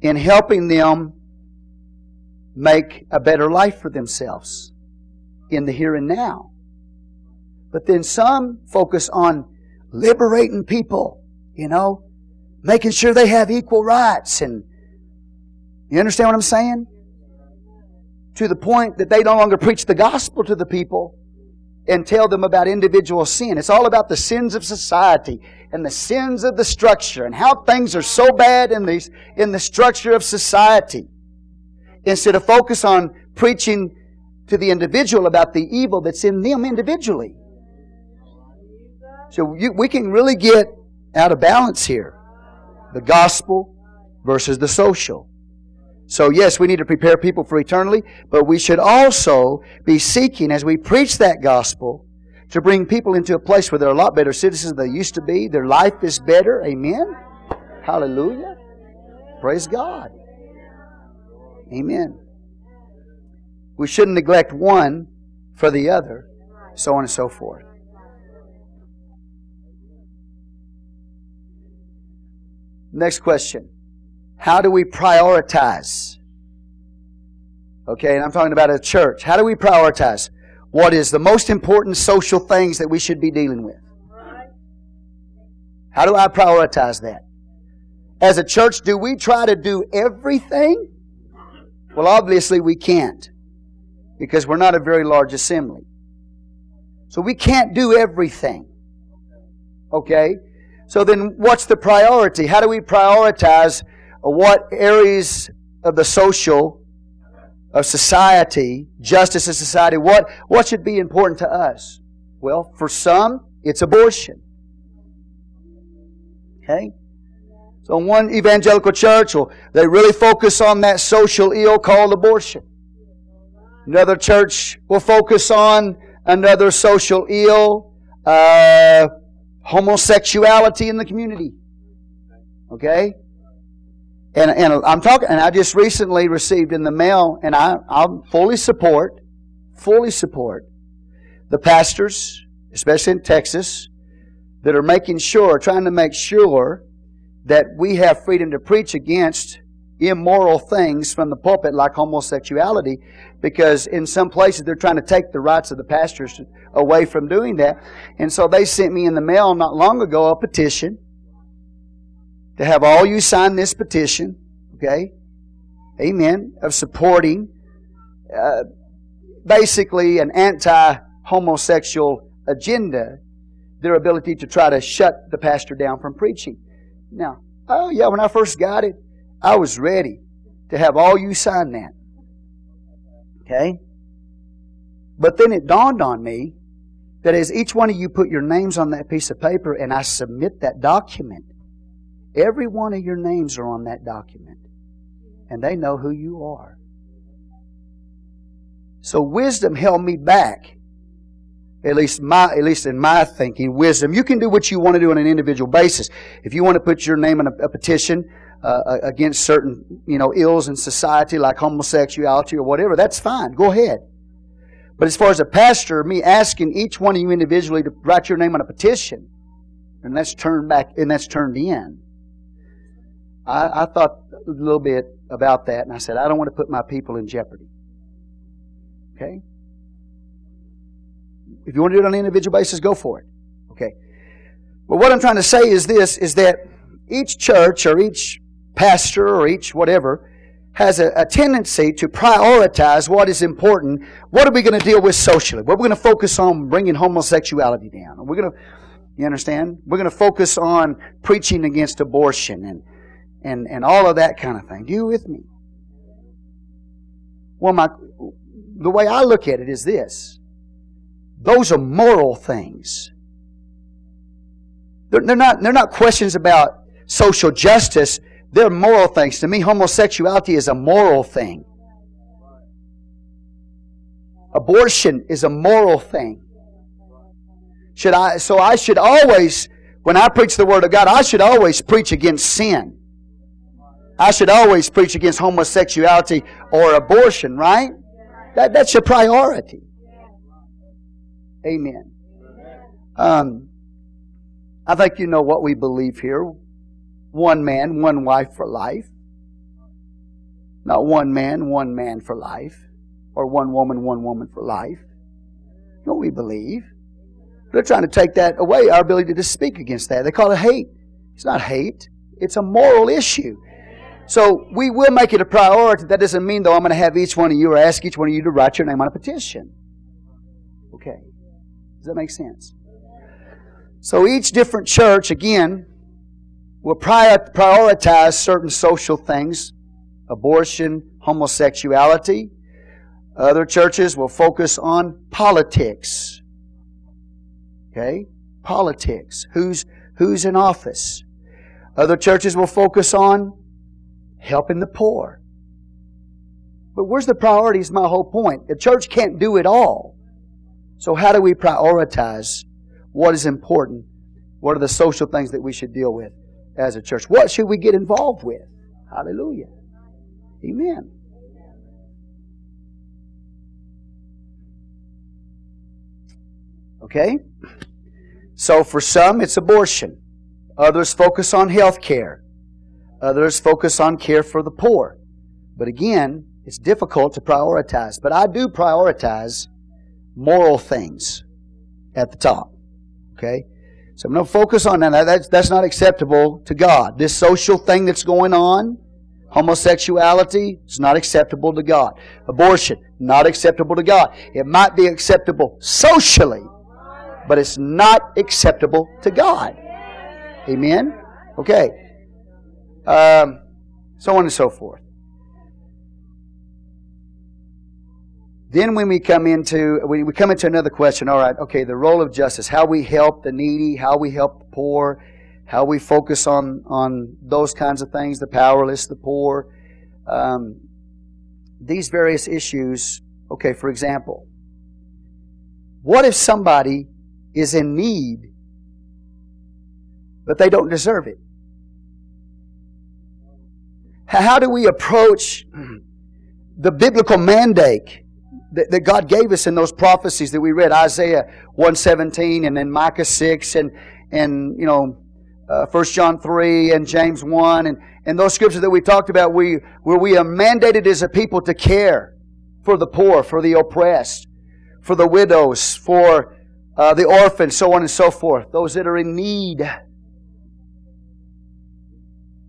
in helping them make a better life for themselves in the here and now. But then some focus on liberating people, you know, making sure they have equal rights and you understand what I'm saying? To the point that they no longer preach the gospel to the people and tell them about individual sin. It's all about the sins of society and the sins of the structure and how things are so bad in the, in the structure of society. Instead of focus on preaching to the individual about the evil that's in them individually. So you, we can really get out of balance here. The gospel versus the social. So, yes, we need to prepare people for eternity, but we should also be seeking, as we preach that gospel, to bring people into a place where they're a lot better citizens than they used to be. Their life is better. Amen. Hallelujah. Praise God. Amen. We shouldn't neglect one for the other, so on and so forth. Next question. How do we prioritize? Okay, and I'm talking about a church. How do we prioritize? What is the most important social things that we should be dealing with? How do I prioritize that? As a church, do we try to do everything? Well, obviously we can't because we're not a very large assembly. So we can't do everything. Okay? So then what's the priority? How do we prioritize what areas of the social of society, justice in society, what, what should be important to us? Well, for some, it's abortion. Okay? So one evangelical church, well, they really focus on that social ill called abortion. Another church will focus on another social ill, uh, homosexuality in the community. Okay? And, and I'm talking, and I just recently received in the mail, and I, I fully support, fully support the pastors, especially in Texas, that are making sure, trying to make sure that we have freedom to preach against immoral things from the pulpit like homosexuality because in some places they're trying to take the rights of the pastors away from doing that. And so they sent me in the mail not long ago a petition to have all you sign this petition, okay? Amen, of supporting uh, basically an anti homosexual agenda, their ability to try to shut the pastor down from preaching. Now, oh yeah, when I first got it, I was ready to have all you sign that. Okay? But then it dawned on me that as each one of you put your names on that piece of paper and I submit that document, Every one of your names are on that document, and they know who you are. So wisdom held me back. At least my, at least in my thinking, wisdom. You can do what you want to do on an individual basis. If you want to put your name in a, a petition uh, against certain, you know, ills in society like homosexuality or whatever, that's fine. Go ahead. But as far as a pastor, me asking each one of you individually to write your name on a petition, and that's turned back, and that's turned in. I, I thought a little bit about that, and I said, I don't want to put my people in jeopardy. Okay? If you want to do it on an individual basis, go for it. Okay. But what I'm trying to say is this, is that each church or each pastor or each whatever has a, a tendency to prioritize what is important. What are we going to deal with socially? What are we going to focus on bringing homosexuality down? We're going to, you understand? We're going to focus on preaching against abortion and and, and all of that kind of thing. Do you with me? Well, my, the way I look at it is this those are moral things. They're, they're, not, they're not questions about social justice, they're moral things. To me, homosexuality is a moral thing. Abortion is a moral thing. Should I, so I should always, when I preach the Word of God, I should always preach against sin. I should always preach against homosexuality or abortion, right? That, that's your priority. Amen. Um, I think you know what we believe here. One man, one wife for life. Not one man, one man for life. Or one woman, one woman for life. You know we believe. They're trying to take that away, our ability to speak against that. They call it hate. It's not hate. It's a moral issue. So we will make it a priority. That doesn't mean, though, I'm going to have each one of you or ask each one of you to write your name on a petition. Okay. Does that make sense? So each different church, again, will prioritize certain social things abortion, homosexuality. Other churches will focus on politics. Okay? Politics. Who's, who's in office? Other churches will focus on helping the poor. But where's the priority is my whole point. The church can't do it all. So how do we prioritize what is important? What are the social things that we should deal with as a church? What should we get involved with? Hallelujah. Amen. Okay? So for some, it's abortion. Others focus on health care. Others focus on care for the poor. But again, it's difficult to prioritize. But I do prioritize moral things at the top. Okay? So I'm going to focus on that. That's, that's not acceptable to God. This social thing that's going on, homosexuality, is not acceptable to God. Abortion, not acceptable to God. It might be acceptable socially, but it's not acceptable to God. Amen? Okay um, so on and so forth. Then when we come into we, come into another question, all right, okay, the role of justice, how we help the needy, how we help the poor, how we focus on on those kinds of things, the powerless, the poor, um, these various issues. Okay, for example, what if somebody is in need, but they don't deserve it? How do we approach <clears throat> the biblical mandate that, that God gave us in those prophecies that we read, Isaiah 117 and then Micah 6 and, and you know, uh, 1 John 3 and James 1 and, and those scriptures that we talked about we, where we are mandated as a people to care for the poor, for the oppressed, for the widows, for uh, the orphans, so on and so forth, those that are in need.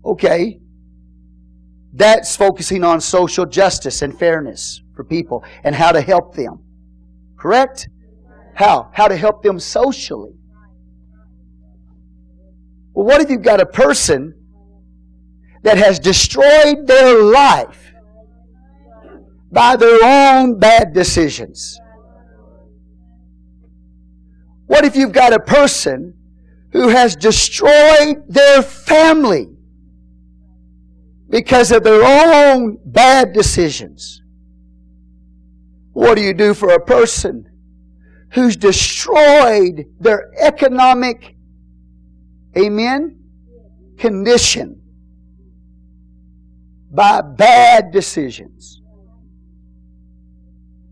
Okay, that's focusing on social justice and fairness for people and how to help them. Correct? How? How to help them socially. Well, what if you've got a person that has destroyed their life by their own bad decisions? What if you've got a person who has destroyed their family because of their own bad decisions. What do you do for a person who's destroyed their economic, amen, condition by bad decisions?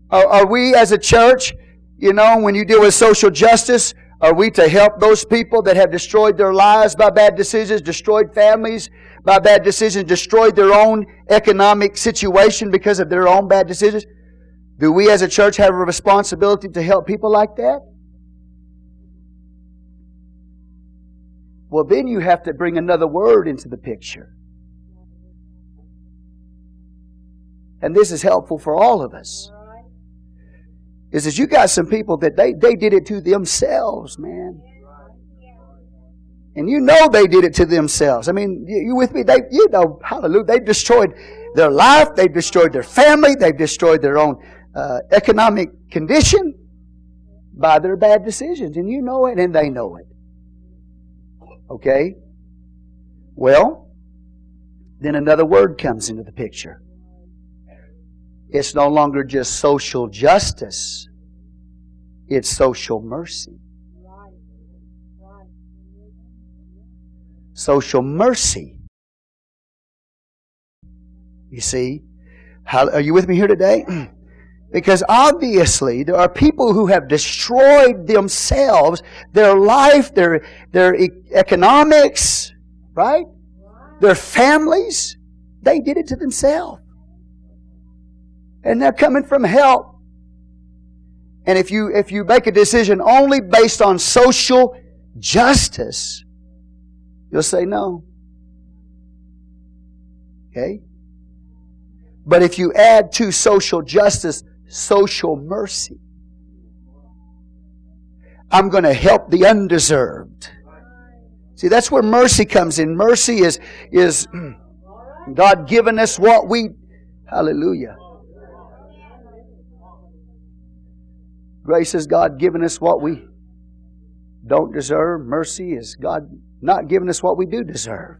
Are, are we as a church, you know, when you deal with social justice, are we to help those people that have destroyed their lives by bad decisions, destroyed families, by bad decisions, destroyed their own economic situation because of their own bad decisions? Do we as a church have a responsibility to help people like that? Well, then you have to bring another word into the picture. And this is helpful for all of us. Is that you got some people that they, they did it to themselves, man. And you know they did it to themselves. I mean, you, you with me? They, you know, hallelujah. They've destroyed their life. They've destroyed their family. They've destroyed their own uh, economic condition by their bad decisions. And you know it, and they know it. Okay? Well, then another word comes into the picture. It's no longer just social justice, it's social mercy. Social mercy. You see? How, are you with me here today? <clears throat> Because obviously there are people who have destroyed themselves, their life, their, their economics, right? Their families. They did it to themselves. And they're coming from help. And if you, if you make a decision only based on social justice, you'll say no. Okay? But if you add to social justice social mercy. I'm going to help the undeserved. See, that's where mercy comes in. Mercy is, is <clears throat> God giving us what we, hallelujah. Grace is God giving us what we don't deserve. Mercy is God not giving us what we do deserve.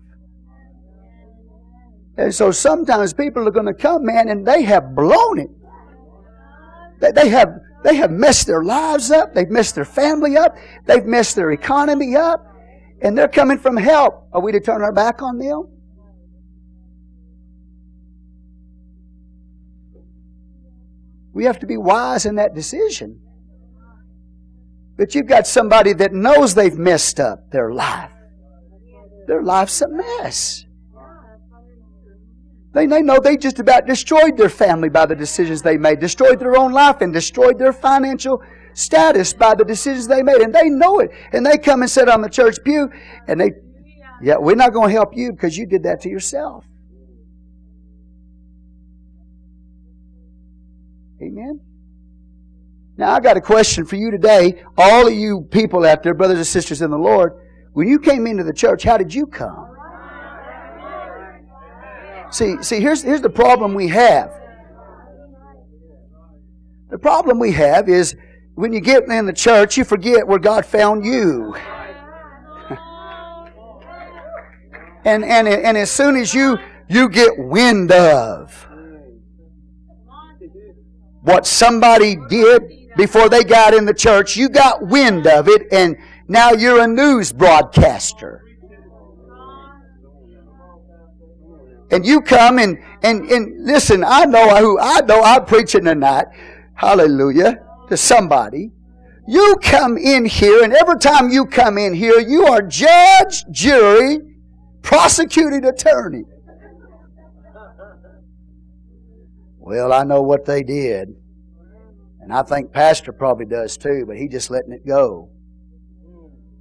And so sometimes people are going to come, man, and they have blown it. They have, they have messed their lives up. They've messed their family up. They've messed their economy up. And they're coming from help. Are we to turn our back on them? We have to be wise in that decision. But you've got somebody that knows they've messed up their life. Their life's a mess. They, they know they just about destroyed their family by the decisions they made, destroyed their own life, and destroyed their financial status by the decisions they made. And they know it. And they come and sit on the church pew, and they, yeah, we're not going to help you because you did that to yourself. Amen. Now, I got a question for you today. All of you people out there, brothers and sisters in the Lord, when you came into the church, how did you come? See, see, here's, here's the problem we have. The problem we have is when you get in the church, you forget where God found you. <laughs> and, and, and as soon as you, you get wind of what somebody did before they got in the church, you got wind of it, and now you're a news broadcaster. And you come and, and, and listen, I know who, I know I'm preaching tonight. Hallelujah. To somebody. You come in here and every time you come in here, you are judge, jury, prosecuting attorney. Well, I know what they did. And I think Pastor probably does too, but he just letting it go.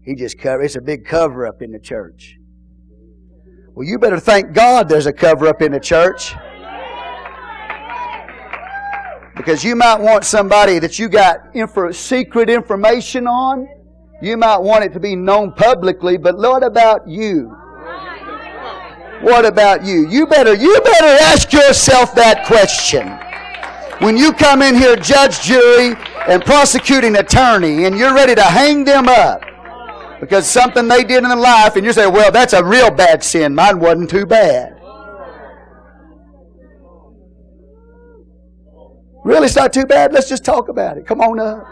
He just cover it's a big cover up in the church. Well, you better thank God there's a cover up in the church. Because you might want somebody that you got info, secret information on. You might want it to be known publicly, but what about you? What about you? You better, you better ask yourself that question. When you come in here, judge, jury, and prosecuting attorney, and you're ready to hang them up, because something they did in their life, and you say, well, that's a real bad sin. Mine wasn't too bad. Really, it's not too bad. Let's just talk about it. Come on up.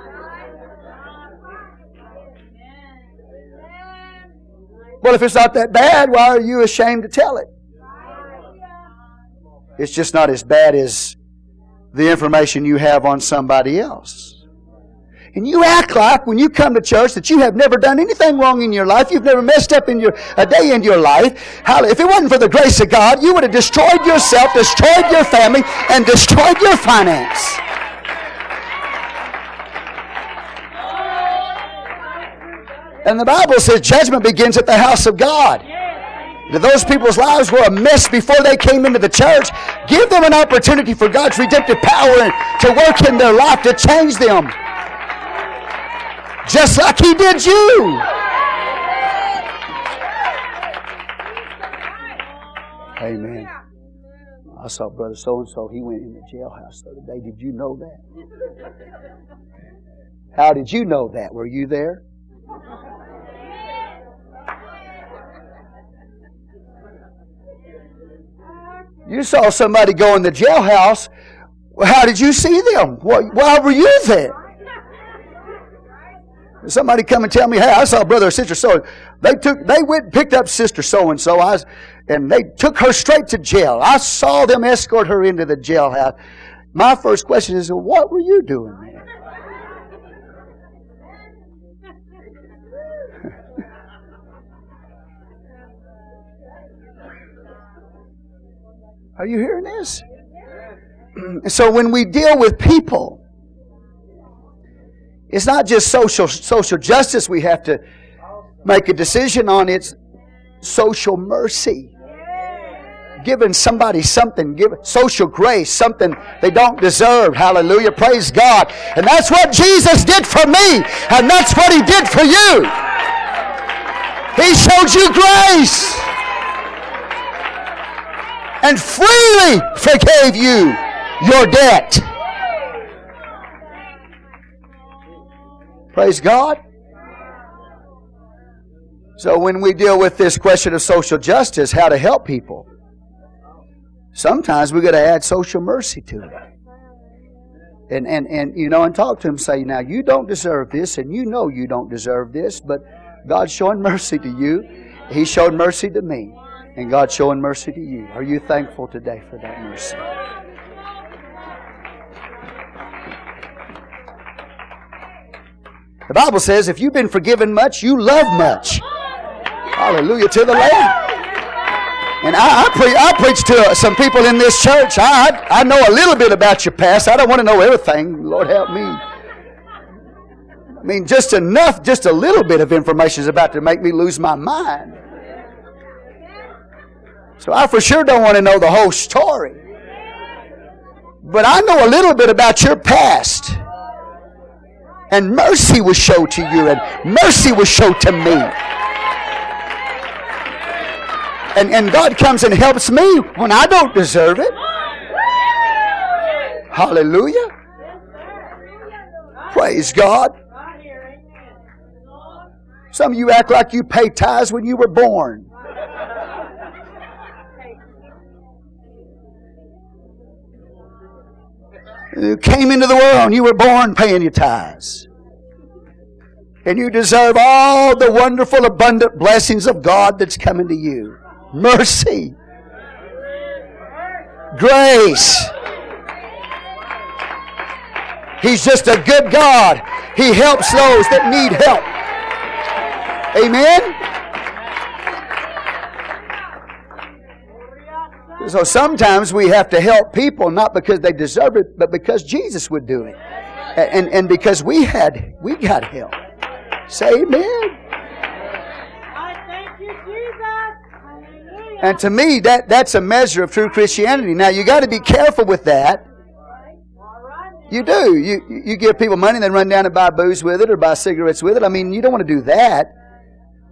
Well, if it's not that bad, why are you ashamed to tell it? It's just not as bad as the information you have on somebody else. And you act like when you come to church that you have never done anything wrong in your life. You've never messed up in your, a day in your life. If it wasn't for the grace of God, you would have destroyed yourself, destroyed your family, and destroyed your finance. And the Bible says judgment begins at the house of God. Those people's lives were a mess before they came into the church. Give them an opportunity for God's redemptive power to work in their life to change them just like He did you. Amen. I saw brother so and so. He went in the jailhouse the other day. Did you know that? How did you know that? Were you there? You saw somebody go in the jailhouse. How did you see them? Why were you there? Somebody come and tell me, hey, I saw brother or sister so. They took, they went and picked up sister so and so. And they took her straight to jail. I saw them escort her into the jailhouse. My first question is, what were you doing there? <laughs> Are you hearing this? <clears throat> so when we deal with people, it's not just social social justice we have to make a decision on, it's social mercy. Giving somebody something, give social grace, something they don't deserve. Hallelujah. Praise God. And that's what Jesus did for me, and that's what He did for you. He showed you grace and freely forgave you your debt. Praise God. So when we deal with this question of social justice, how to help people, sometimes we've got to add social mercy to it. And, and, and, you know, and talk to them, say, now you don't deserve this, and you know you don't deserve this, but God's showing mercy to you. He showed mercy to me, and God's showing mercy to you. Are you thankful today for that mercy? The Bible says if you've been forgiven much, you love much. Hallelujah to the Lamb. And I, I, pre- I preach to some people in this church. I, I, I know a little bit about your past. I don't want to know everything. Lord help me. I mean, just enough, just a little bit of information is about to make me lose my mind. So I for sure don't want to know the whole story. But I know a little bit about your past. And mercy was shown to you, and mercy was shown to me. And, and God comes and helps me when I don't deserve it. Hallelujah. Praise God. Some of you act like you paid tithes when you were born. You came into the world and you were born paying your tithes. And you deserve all the wonderful, abundant blessings of God that's coming to you. Mercy. Grace. He's just a good God. He helps those that need help. Amen? So sometimes we have to help people not because they deserve it, but because Jesus would do it. And, and because we had, we got help. Say amen. And to me, that, that's a measure of true Christianity. Now, you got to be careful with that. You do. You, you give people money and then run down and buy booze with it or buy cigarettes with it. I mean, you don't want to do that.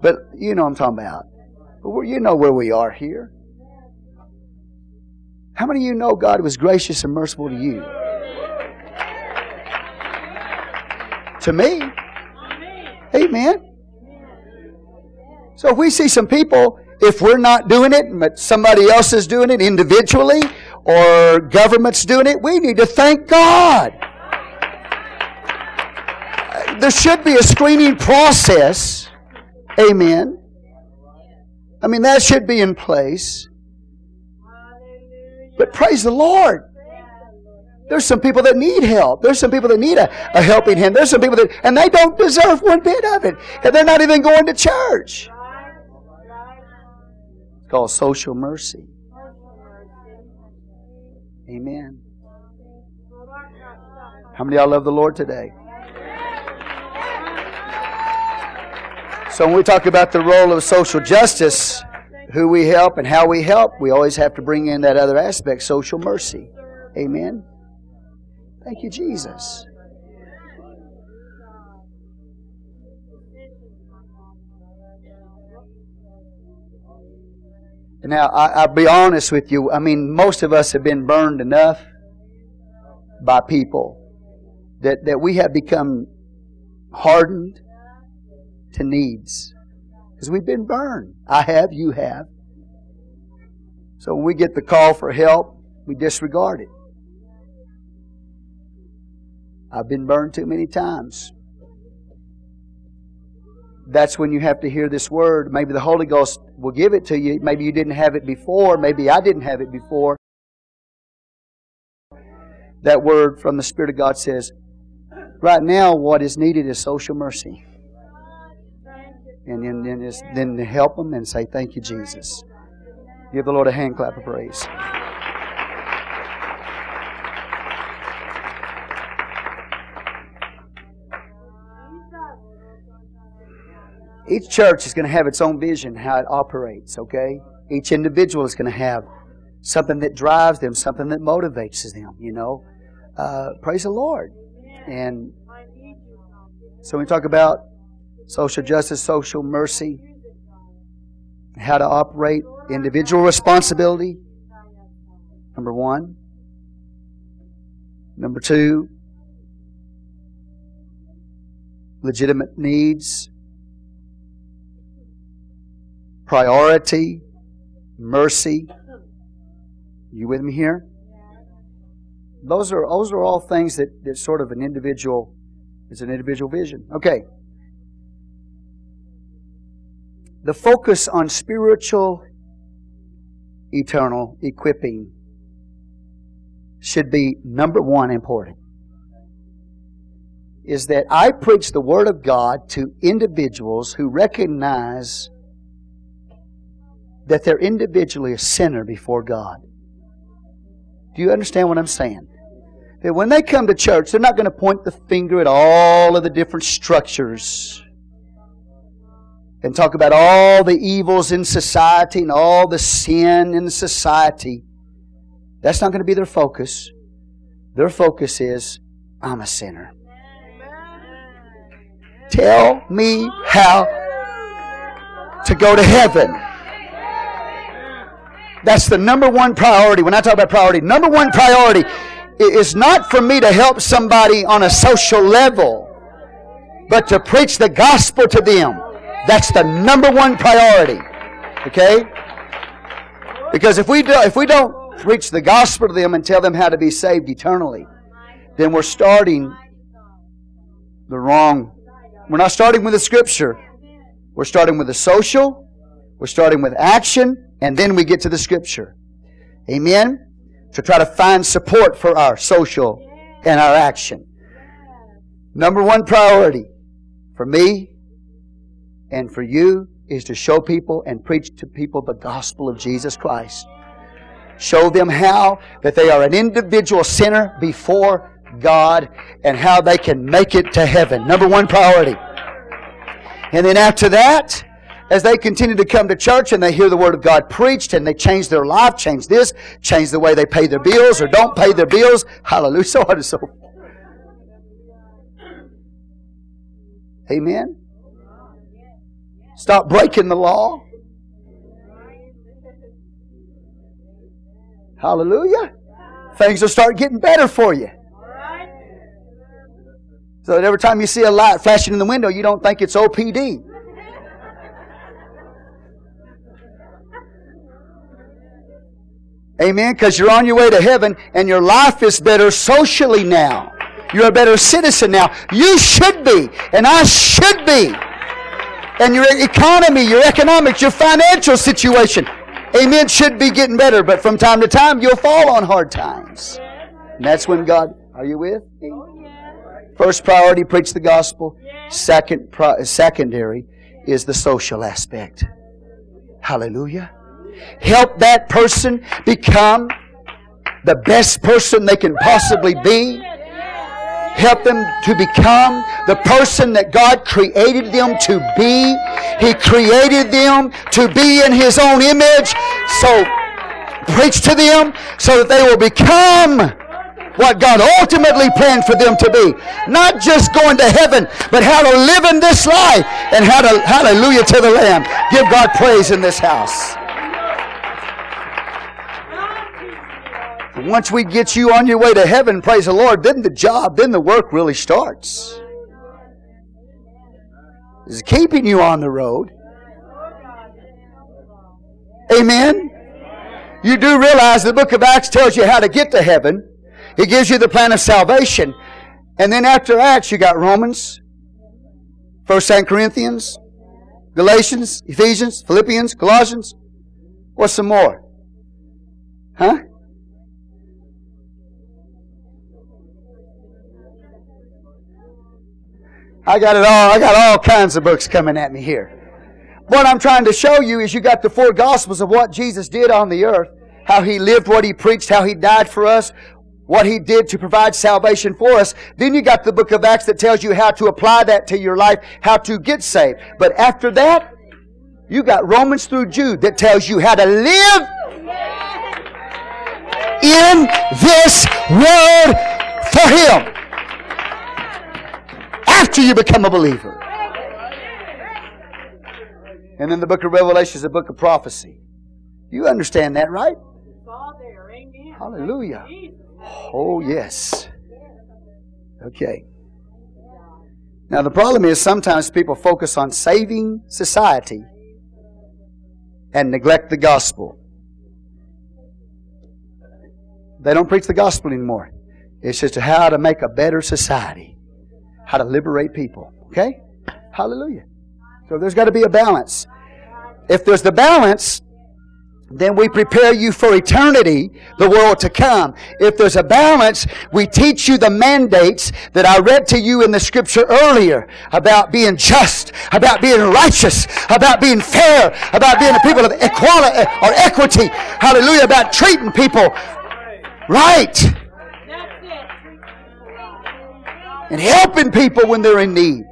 But you know what I'm talking about. But you know where we are here. How many of you know God was gracious and merciful to you? To me. Amen. So if we see some people, if we're not doing it, but somebody else is doing it individually, or government's doing it, we need to thank God. There should be a screening process. Amen. I mean, that should be in place. But praise the Lord. There's some people that need help. There's some people that need a, a helping hand. There's some people that, and they don't deserve one bit of it. And they're not even going to church. It's called social mercy. Amen. How many of y'all love the Lord today? So when we talk about the role of social justice, who we help and how we help, we always have to bring in that other aspect, social mercy. Amen. Thank you, Jesus. Now, I, will be honest with you. I mean, most of us have been burned enough by people that, that we have become hardened to needs. Because we've been burned. I have, you have. So when we get the call for help, we disregard it. I've been burned too many times. That's when you have to hear this word. Maybe the Holy Ghost will give it to you. Maybe you didn't have it before. Maybe I didn't have it before. That word from the Spirit of God says, right now, what is needed is social mercy. And then, then, then help them and say, Thank you, Jesus. Give the Lord a hand clap of praise. Each church is going to have its own vision, how it operates, okay? Each individual is going to have something that drives them, something that motivates them, you know? Uh, praise the Lord. And so we talk about social justice, social mercy, how to operate, individual responsibility, number one. Number two, legitimate needs priority, mercy. You with me here? Those are those are all things that, that sort of an individual is an individual vision. Okay. The focus on spiritual eternal equipping should be number one important. Is that I preach the Word of God to individuals who recognize that they're individually a sinner before God. Do you understand what I'm saying? That when they come to church, they're not going to point the finger at all of the different structures and talk about all the evils in society and all the sin in society. That's not going to be their focus. Their focus is, I'm a sinner. Tell me how to go to heaven. That's the number one priority. When I talk about priority, number one priority is not for me to help somebody on a social level, but to preach the gospel to them. That's the number one priority. Okay? Because if we do, if we don't preach the gospel to them and tell them how to be saved eternally, then we're starting the wrong. We're not starting with the scripture. We're starting with the social. We're starting with action and then we get to the scripture. Amen? To try to find support for our social and our action. Number one priority for me and for you is to show people and preach to people the gospel of Jesus Christ. Show them how that they are an individual sinner before God and how they can make it to heaven. Number one priority. And then after that, as they continue to come to church and they hear the Word of God preached and they change their life, change this, change the way they pay their bills or don't pay their bills. Hallelujah. <laughs> So on and so. Amen. Stop breaking the law. Hallelujah. Things will start getting better for you. So that every time you see a light flashing in the window, you don't think it's OPD. Amen. Because you're on your way to heaven and your life is better socially now. You're a better citizen now. You should be, and I should be. And your economy, your economics, your financial situation, amen, should be getting better. But from time to time, you'll fall on hard times. And that's when God, are you with me? First priority, preach the gospel. Second, uh, secondary is the social aspect. Hallelujah help that person become the best person they can possibly be. Help them to become the person that God created them to be. He created them to be in His own image. So preach to them so that they will become what God ultimately planned for them to be. Not just going to heaven, but how to live in this life and how to, hallelujah to the Lamb. Give God praise in this house. Once we get you on your way to heaven, praise the Lord, then the job, then the work really starts. Is keeping you on the road. Amen. You do realize the book of Acts tells you how to get to heaven. It gives you the plan of salvation. And then after Acts, you got Romans, First Saint Corinthians, Galatians, Ephesians, Philippians, Colossians. What's some more? Huh? I got it all. I got all kinds of books coming at me here. What I'm trying to show you is you got the four gospels of what Jesus did on the earth, how he lived, what he preached, how he died for us, what he did to provide salvation for us. Then you got the book of Acts that tells you how to apply that to your life, how to get saved. But after that, you got Romans through Jude that tells you how to live in this world for him after you become a believer. And then the book of Revelation is a book of prophecy. You understand that, right? Hallelujah. Oh, yes. Okay. Now, the problem is sometimes people focus on saving society and neglect the gospel. They don't preach the gospel anymore. It's just how to make a better society how to liberate people. Okay? Hallelujah. So there's got to be a balance. If there's the balance, then we prepare you for eternity, the world to come. If there's a balance, we teach you the mandates that I read to you in the scripture earlier about being just, about being righteous, about being fair, about being a people of equality or equity. Hallelujah. About treating people right and helping people when they're in need.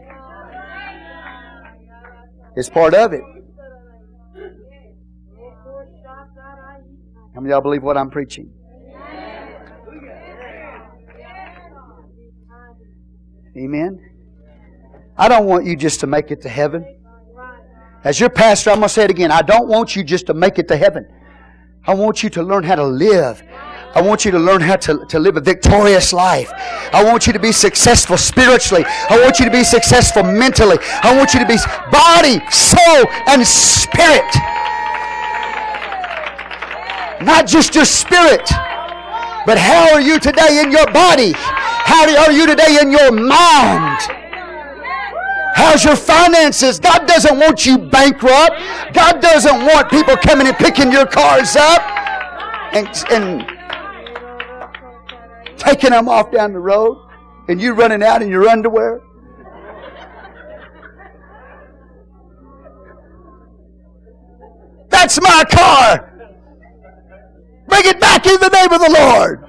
It's part of it. How many of y'all believe what I'm preaching? Amen. I don't want you just to make it to heaven. As your pastor, I'm going to say it again. I don't want you just to make it to heaven. I want you to learn how to live I want you to learn how to, to live a victorious life. I want you to be successful spiritually. I want you to be successful mentally. I want you to be body, soul, and spirit. Not just your spirit, but how are you today in your body? How are you today in your mind? How's your finances? God doesn't want you bankrupt. God doesn't want people coming and picking your cars up and, and taking them off down the road and you running out in your underwear? That's my car. Bring it back in the name of the Lord.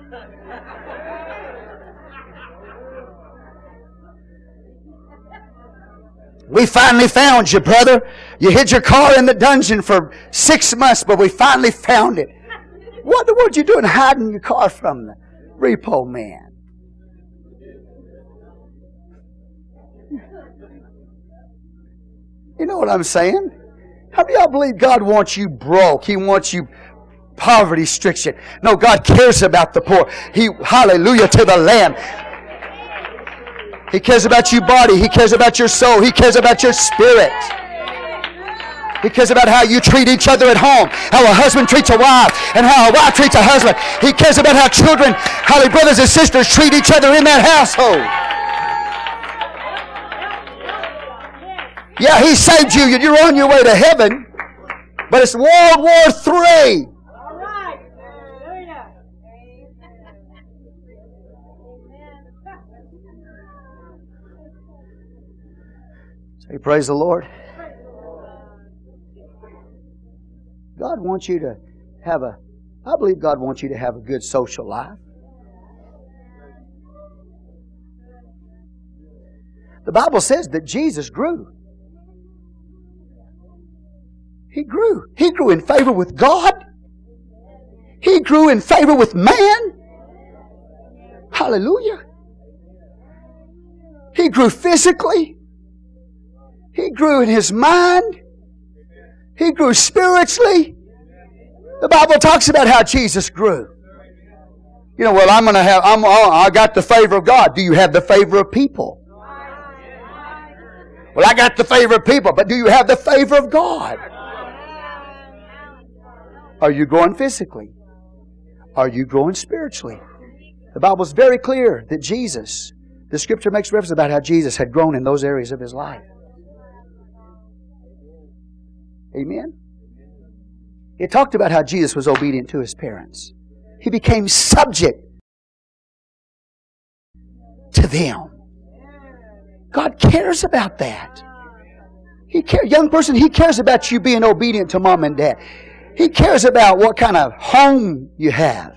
We finally found you, brother. You hid your car in the dungeon for six months, but we finally found it. What the world you doing hiding your car from them? Repo man. You know what I'm saying? How do y'all believe God wants you broke? He wants you poverty stricken. No, God cares about the poor. He, hallelujah to the Lamb. He cares about your body. He cares about your soul. He cares about your spirit. He cares about how you treat each other at home, how a husband treats a wife, and how a wife treats a husband. He cares about how children, how their brothers and sisters treat each other in that household. Yeah, he saved you and you're on your way to heaven, but it's World War III. Say, praise the Lord. God wants you to have a, I believe God wants you to have a good social life. The Bible says that Jesus grew. He grew. He grew in favor with God. He grew in favor with man. Hallelujah. He grew physically. He grew in his mind. He grew spiritually. The Bible talks about how Jesus grew. You know, well, I'm going to have, I'm, oh, I got the favor of God. Do you have the favor of people? Well, I got the favor of people, but do you have the favor of God? Are you growing physically? Are you growing spiritually? The Bible is very clear that Jesus, the scripture makes reference about how Jesus had grown in those areas of his life. Amen? It talked about how Jesus was obedient to his parents. He became subject to them. God cares about that. He cares, young person, He cares about you being obedient to mom and dad. He cares about what kind of home you have.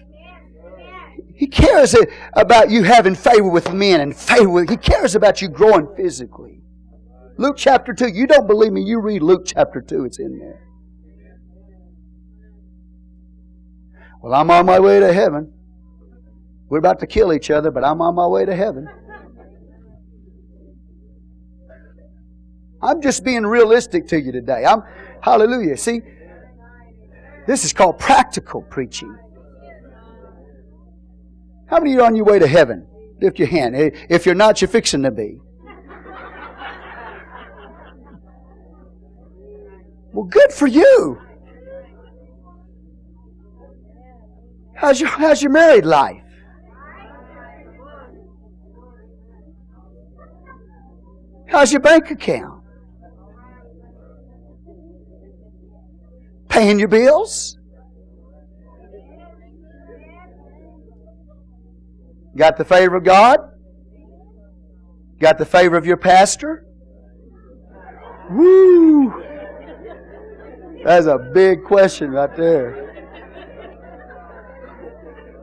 He cares about you having favor with men and favor with, He cares about you growing physically. Luke chapter 2. You don't believe me, you read Luke chapter 2. It's in there. Well, I'm on my way to heaven. We're about to kill each other, but I'm on my way to heaven. I'm just being realistic to you today. I'm hallelujah. See, this is called practical preaching. How many are on your way to heaven? Lift your hand. If you're not, you're fixing to be. Well, good for you. How's your, how's your married life? How's your bank account? Paying your bills? Got the favor of God? Got the favor of your pastor? Woo! That's a big question right there.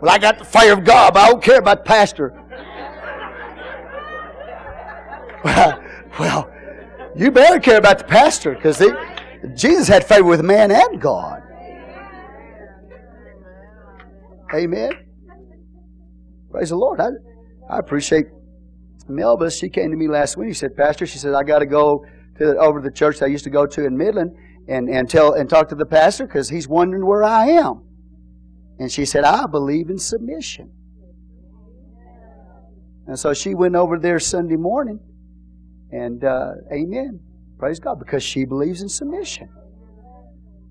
Well, I got the fire of God, but I don't care about the pastor. Well, well you better care about the pastor because Jesus had favor with man and God. Amen. Praise the Lord. I, I appreciate Melba. She came to me last week. She said, Pastor, she said, I got to go to over to the church I used to go to in Midland and, and tell and talk to the pastor because he's wondering where I am. And she said, I believe in submission. And so she went over there Sunday morning. And uh, amen. Praise God. Because she believes in submission.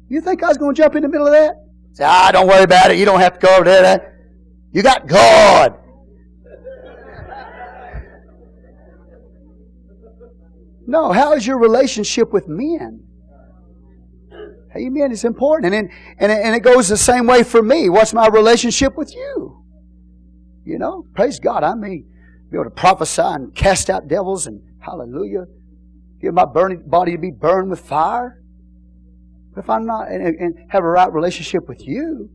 You think I was going to jump in the middle of that? Say, ah, don't worry about it. You don't have to go over there. You got God. No, how is your relationship with men? Amen. It's important. And, and, and it goes the same way for me. What's my relationship with you? You know, praise God. I may be able to prophesy and cast out devils and hallelujah. Give my burning body to be burned with fire. But if I'm not and, and have a right relationship with you,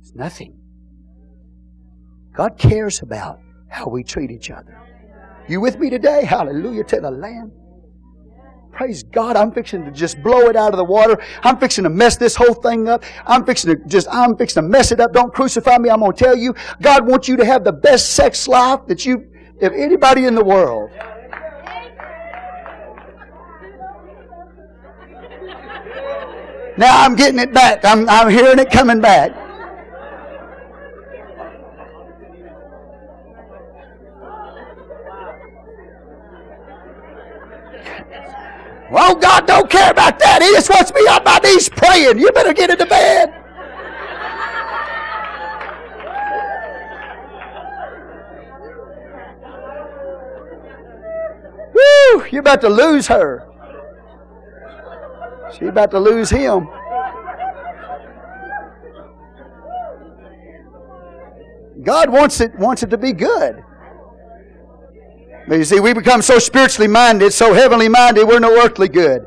it's nothing. God cares about how we treat each other. You with me today? Hallelujah to the Lamb. Praise God, I'm fixing to just blow it out of the water. I'm fixing to mess this whole thing up. I'm fixing to just, I'm fixing to mess it up. Don't crucify me. I'm going to tell you, God wants you to have the best sex life that you, if anybody in the world. Now I'm getting it back. I'm, I'm hearing it coming back. Well, God don't care about that. He just wants me on my knees praying. You better get into bed. Woo! You're about to lose her. She's about to lose him. God wants it, wants it to be good. You see, we become so spiritually minded, so heavenly minded, we're no earthly good.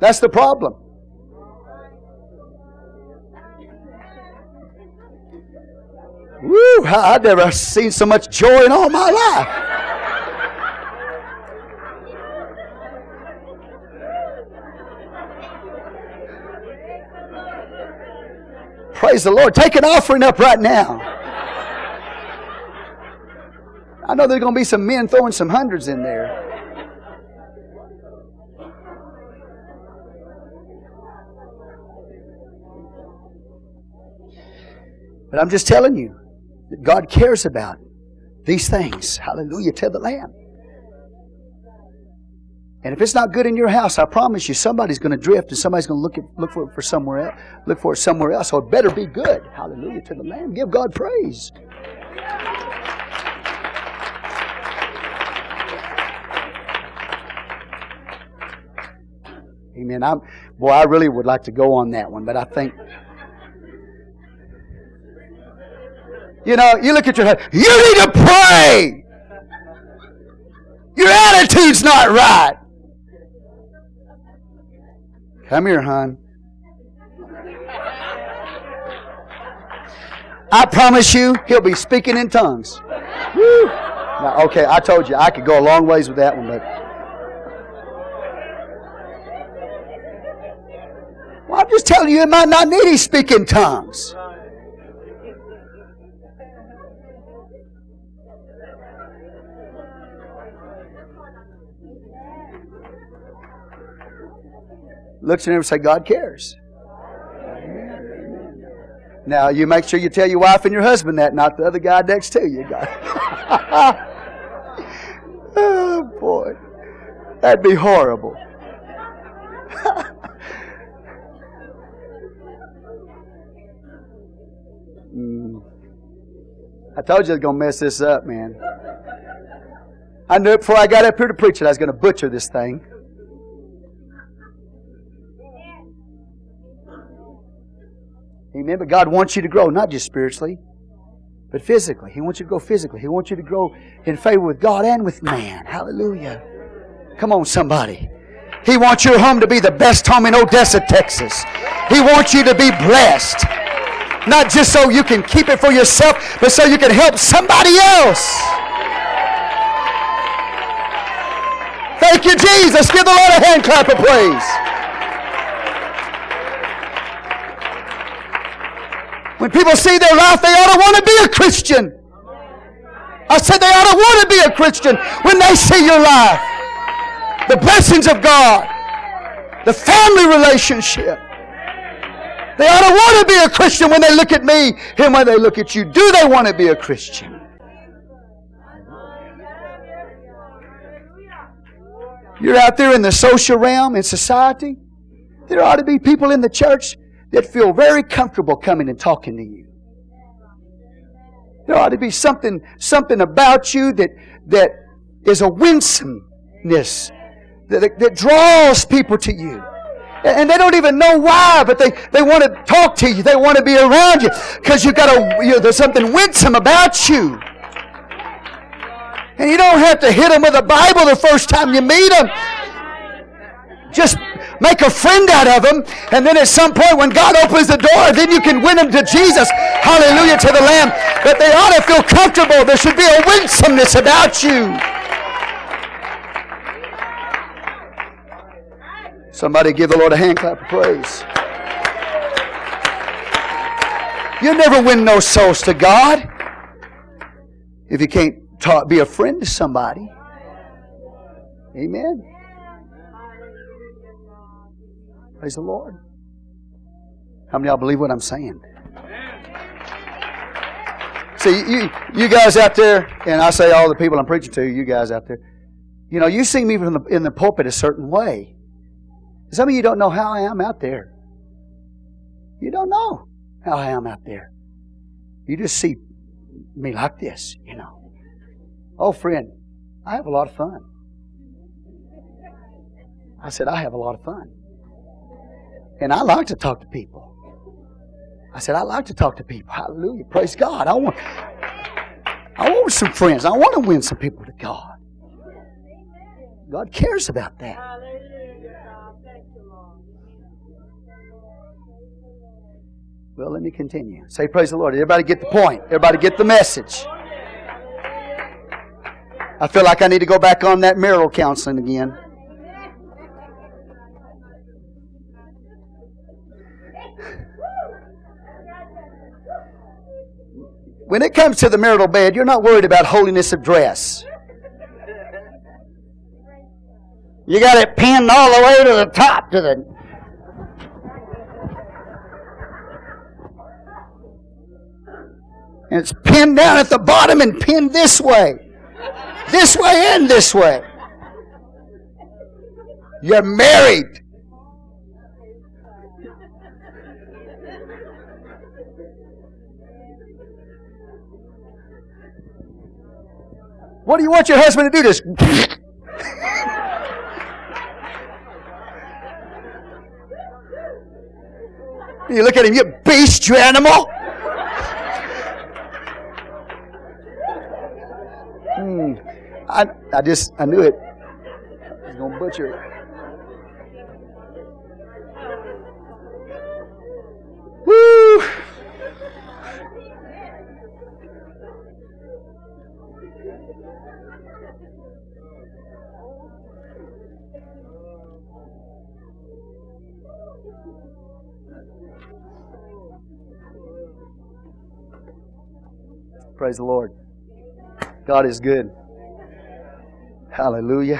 That's the problem. Woo! I've never seen so much joy in all my life. Praise the Lord. Take an offering up right now. I know there's going to be some men throwing some hundreds in there. But I'm just telling you that God cares about these things. Hallelujah to the Lamb. And if it's not good in your house, I promise you, somebody's going to drift and somebody's going to look, at, look for it for somewhere else. Look for it somewhere else. So it better be good. Hallelujah to the Lamb. Give God praise. Amen. I'm, boy, I really would like to go on that one, but I think You know, you look at your head, you need to pray. Your attitude's not right. Come here, hon. I promise you, he'll be speaking in tongues. Now, okay, I told you I could go a long ways with that one, but. Well, I'm just telling you, it might not need to speak in tongues. looks at him and say, God cares. Now, you make sure you tell your wife and your husband that, not the other guy next to you. <laughs> oh, boy. That'd be horrible. <laughs> mm. I told you I was going to mess this up, man. I knew it before I got up here to preach it, I was going to butcher this thing. Amen. But God wants you to grow, not just spiritually, but physically. He wants you to grow physically. He wants you to grow in favor with God and with man. Hallelujah. Come on, somebody. He wants your home to be the best home in Odessa, Texas. He wants you to be blessed. Not just so you can keep it for yourself, but so you can help somebody else. Thank you, Jesus. Give the Lord a hand clap of praise. When people see their life, they ought to want to be a Christian. I said they ought to want to be a Christian when they see your life. The blessings of God, the family relationship. They ought to want to be a Christian when they look at me and when they look at you. Do they want to be a Christian? You're out there in the social realm, in society. There ought to be people in the church that feel very comfortable coming and talking to you. There ought to be something, something about you that, that is a winsomeness that, that draws people to you. And they don't even know why, but they, they want to talk to you. They want to be around you because you've got a, you know, there's something winsome about you. And you don't have to hit them with a Bible the first time you meet them. Just make a friend out of them, and then at some point when God opens the door, then you can win them to Jesus. Hallelujah to the Lamb. But they ought to feel comfortable. There should be a winsomeness about you. Somebody give the Lord a hand clap of praise. You'll never win no souls to God if you can't talk, be a friend to somebody. Amen. Praise the Lord. How many of y'all believe what I'm saying? See, you, you guys out there, and I say all the people I'm preaching to, you guys out there, you know, you see me from the, in the pulpit a certain way. Some of you don't know how I am out there. You don't know how I am out there. You just see me like this, you know. Oh, friend, I have a lot of fun. I said, I have a lot of fun. And I like to talk to people. I said, I like to talk to people. Hallelujah. Praise God. I want, I want some friends. I want to win some people to God. God cares about that. Well, let me continue. Say, Praise the Lord. Everybody get the point. Everybody get the message. I feel like I need to go back on that marital counseling again. When it comes to the marital bed, you're not worried about holiness of dress. You got it pinned all the way to the top to the And it's pinned down at the bottom and pinned this way. This way and this way. You're married. What do you want your husband to do? This. <laughs> you look at him, you beast, you animal. Hmm. I, I just, I knew it. He's going to butcher it. Woo! Praise the Lord. God is good. Hallelujah.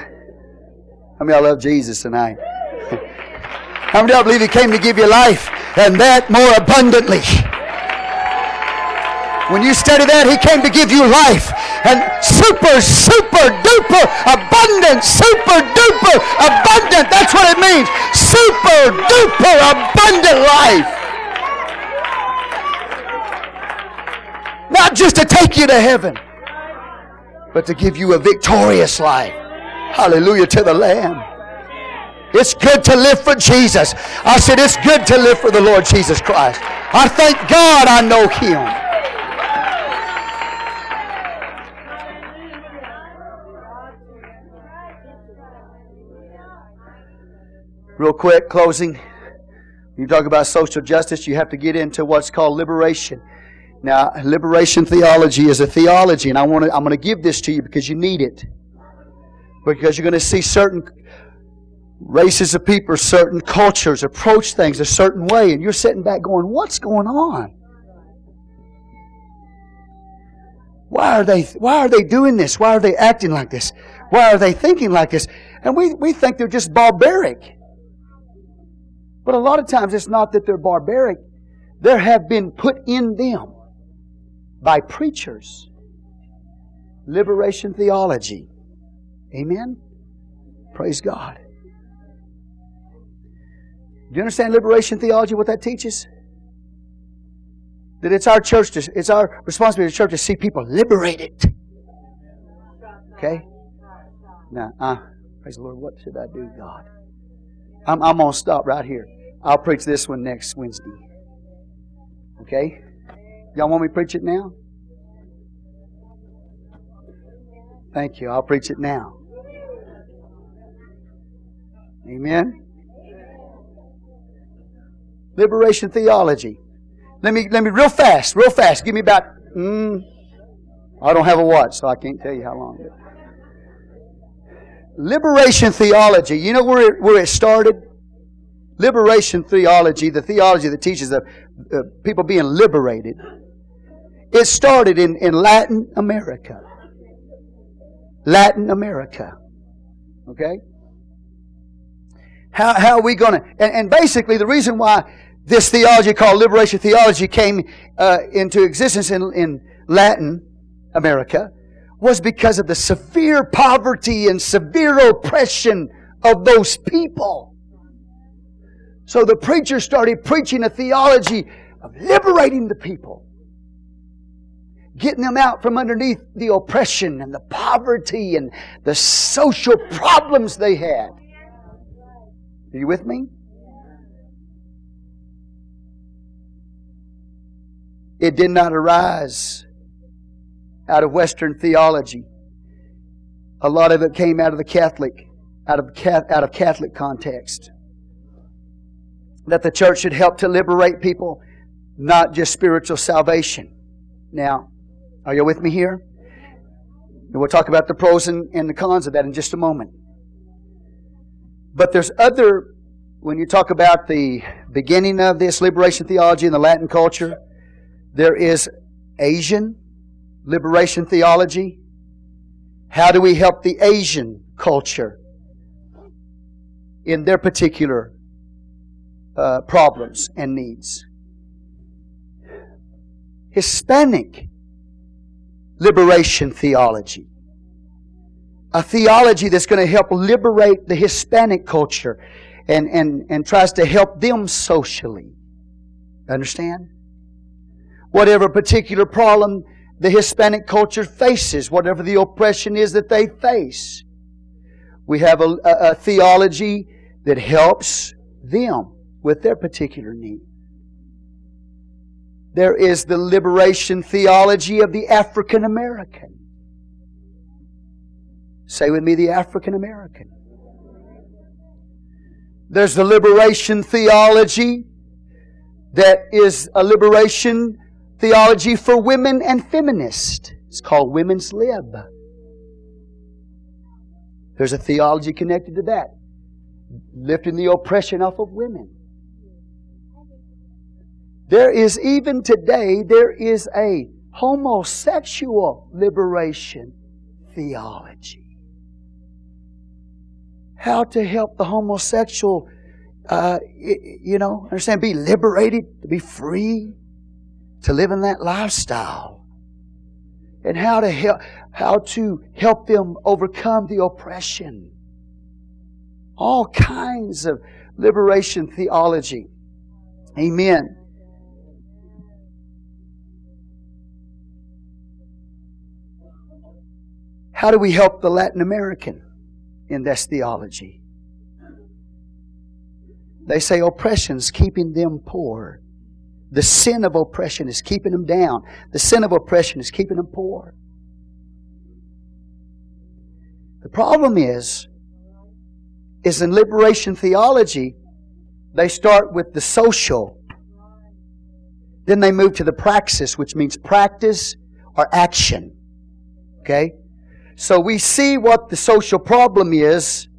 How many y'all love Jesus tonight? <laughs> How many y'all believe He came to give you life and that more abundantly? When you study that, He came to give you life and super, super duper abundant, super duper abundant. That's what it means. Super duper abundant life. Not just to take you to heaven but to give you a victorious life. Hallelujah to the Lamb. It's good to live for Jesus. I said, it's good to live for the Lord Jesus Christ. I thank God I know Him. Real quick, closing. You talk about social justice, you have to get into what's called liberation. Now, liberation theology is a theology, and I want to, I'm going to give this to you because you need it. Because you're going to see certain races of people, certain cultures approach things a certain way, and you're sitting back going, What's going on? Why are they, why are they doing this? Why are they acting like this? Why are they thinking like this? And we, we think they're just barbaric. But a lot of times it's not that they're barbaric. There have been put in them by preachers. Liberation theology. Amen? Praise God. Do you understand liberation theology, what that teaches? That it's our church, to, it's our responsibility as church to see people liberated. Okay? Now, uh, praise the Lord, what should I do, God? I'm, I'm going to stop right here. I'll preach this one next Wednesday. Okay? Y'all want me to preach it now? Thank you. I'll preach it now. Amen. Liberation theology. Let me let me real fast, real fast. Give me about. Mm, I don't have a watch, so I can't tell you how long. Liberation theology. You know where it, where it started? Liberation theology, the theology that teaches of uh, people being liberated, it started in, in Latin America. Latin America. Okay? How, how are we going to. And, and, basically, the reason why this theology called liberation theology came uh, into existence in, in Latin America was because of the severe poverty and severe oppression of those people. So the preacher started preaching a theology of liberating the people getting them out from underneath the oppression and the poverty and the social problems they had. Are you with me? It did not arise out of Western theology. A lot of it came out of the Catholic, out of, out of Catholic context. That the church should help to liberate people, not just spiritual salvation. Now, are you with me here? And we'll talk about the pros and, and the cons of that in just a moment. But there's other, when you talk about the beginning of this liberation theology in the Latin culture, there is Asian liberation theology. How do we help the Asian culture in their particular uh, problems and needs? Hispanic liberation theology. A theology that's going to help liberate the Hispanic culture and, and, and tries to help them socially. Understand? Whatever particular problem the Hispanic culture faces, whatever the oppression is that they face. We have a, a, a theology that helps them with their particular need. There is the liberation theology of the African American. Say with me, the African American. There's the liberation theology that is a liberation theology for women and feminists. It's called Women's Lib. There's a theology connected to that, lifting the oppression off of women. There is even today, there is a homosexual liberation theology. How to help the homosexual, uh, you know, understand, be liberated, to be free, to live in that lifestyle. And how to help, how to help them overcome the oppression. All kinds of liberation theology. Amen. How do we help the Latin American in this theology? They say oppression's keeping them poor. The sin of oppression is keeping them down. The sin of oppression is keeping them poor. The problem is, is in liberation theology, they start with the social. Then they move to the praxis, which means practice or action. Okay? So we see what the social problem is.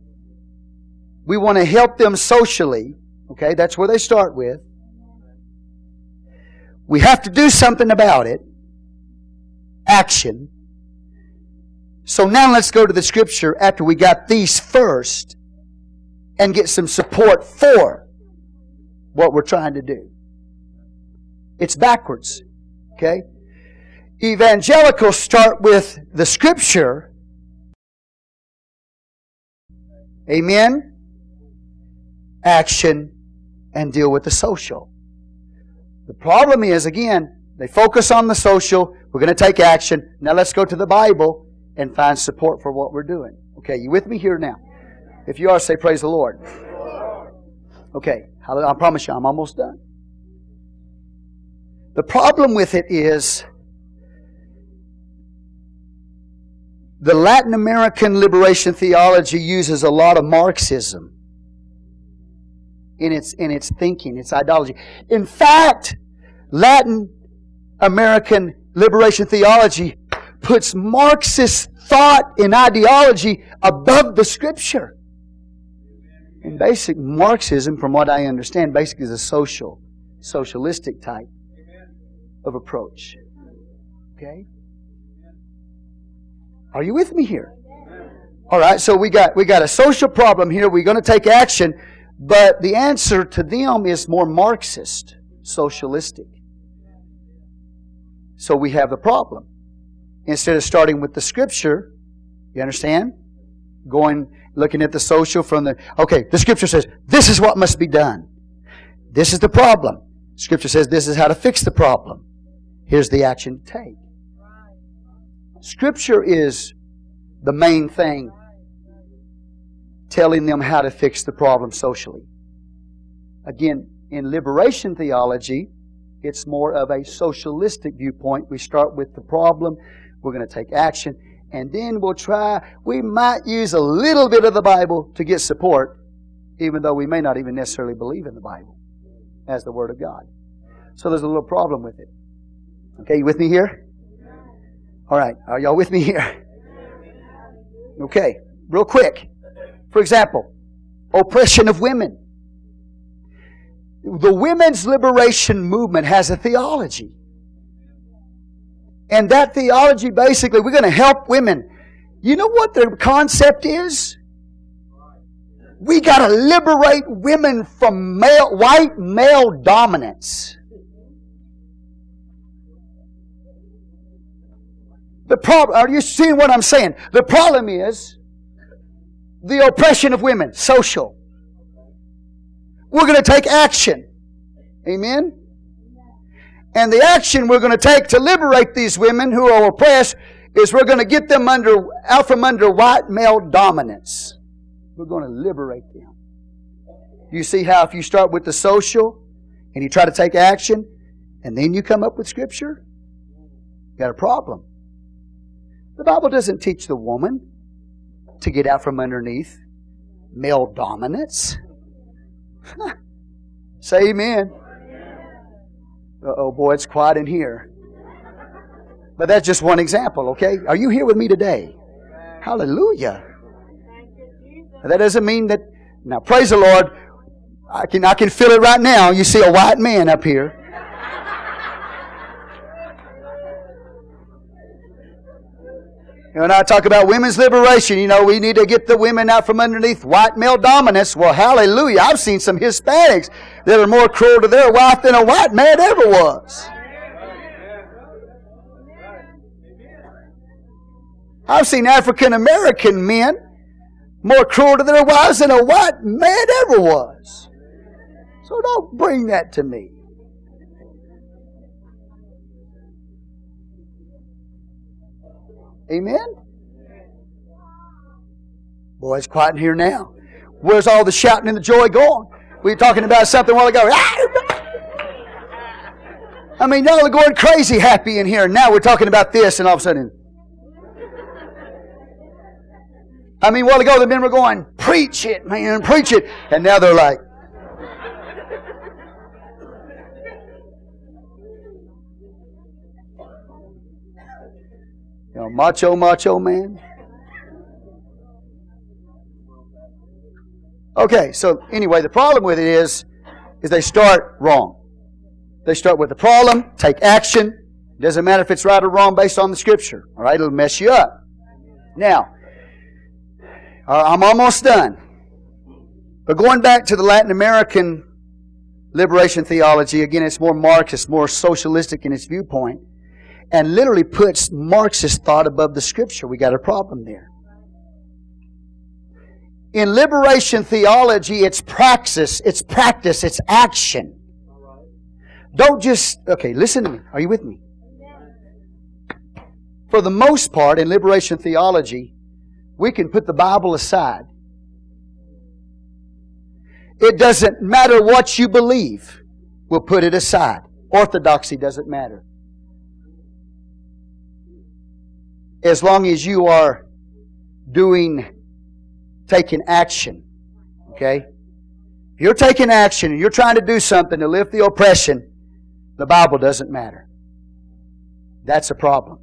We want to help them socially. Okay, that's where they start with. We have to do something about it. Action. So now let's go to the scripture after we got these first and get some support for what we're trying to do. It's backwards. Okay? Evangelicals start with the scripture Amen? Action and deal with the social. The problem is, again, they focus on the social. We're going to take action. Now let's go to the Bible and find support for what we're doing. Okay, you with me here now? If you are, say praise the Lord. Okay, I promise you, I'm almost done. The problem with it is The Latin American liberation theology uses a lot of Marxism in its, in its thinking, its ideology. In fact, Latin American liberation theology puts Marxist thought and ideology above the Scripture. And basic Marxism, from what I understand, basically is a social, socialistic type of approach. Okay? Are you with me here? All right, so we got we got a social problem here. We're going to take action, but the answer to them is more Marxist, socialistic. So we have the problem. Instead of starting with the scripture, you understand? Going looking at the social from the okay, the scripture says this is what must be done. This is the problem. Scripture says this is how to fix the problem. Here's the action to take. Scripture is the main thing telling them how to fix the problem socially. Again, in liberation theology, it's more of a socialistic viewpoint. We start with the problem, we're going to take action, and then we'll try, we might use a little bit of the Bible to get support, even though we may not even necessarily believe in the Bible as the Word of God. So there's a little problem with it. Okay, you with me here? All right, are y'all with me here? Okay, real quick. For example, oppression of women. The women's liberation movement has a theology. And that theology basically, we're going to help women. You know what their concept is? We got to liberate women from male, white male dominance. The problem, are you seeing what I'm saying? The problem is the oppression of women, social. We're going to take action. Amen? And the action we're going to take to liberate these women who are oppressed is we're going to get them under, out from under white male dominance. We're going to liberate them. You see how if you start with the social and you try to take action and then you come up with scripture, you got a problem. The Bible doesn't teach the woman to get out from underneath male dominance. <laughs> Say amen. oh boy, it's quiet in here. But that's just one example, okay? Are you here with me today? Hallelujah. That doesn't mean that now praise the Lord. I can I can feel it right now. You see a white man up here. When I talk about women's liberation, you know, we need to get the women out from underneath white male dominance. Well, hallelujah. I've seen some Hispanics that are more cruel to their wife than a white man ever was. I've seen African American men more cruel to their wives than a white man ever was. So don't bring that to me. Amen? Boy, it's quiet in here now. Where's all the shouting and the joy going? We were talking about something a while ago. Ah! I mean, y'all are going crazy happy in here. Now we're talking about this, and all of a sudden. I mean, a while ago the men were going, preach it, man, preach it. And now they're like, You know, macho, macho man. Okay, so anyway, the problem with it is, is they start wrong. They start with the problem, take action. It doesn't matter if it's right or wrong based on the scripture. All right, it'll mess you up. Now, uh, I'm almost done. But going back to the Latin American liberation theology, again, it's more Marxist, more socialistic in its viewpoint and literally puts Marxist thought above the scripture. We got a problem there. In liberation theology, it's praxis, it's practice, it's action. Don't just, okay, listen to me. Are you with me? For the most part, in liberation theology, we can put the Bible aside. It doesn't matter what you believe, we'll put it aside. Orthodoxy doesn't matter. As long as you are doing, taking action. Okay? If you're taking action and you're trying to do something to lift the oppression, the Bible doesn't matter. That's a problem.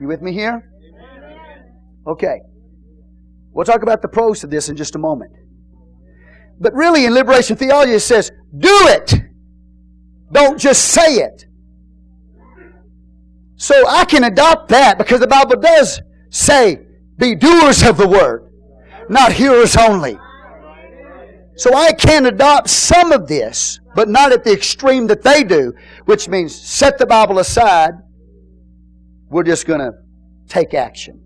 You with me here? Okay. We'll talk about the pros of this in just a moment. But really, in liberation theology, it says, do it. Don't just say it. So I can adopt that because the Bible does say, be doers of the word, not hearers only. So I can adopt some of this, but not at the extreme that they do, which means set the Bible aside. We're just going to take action.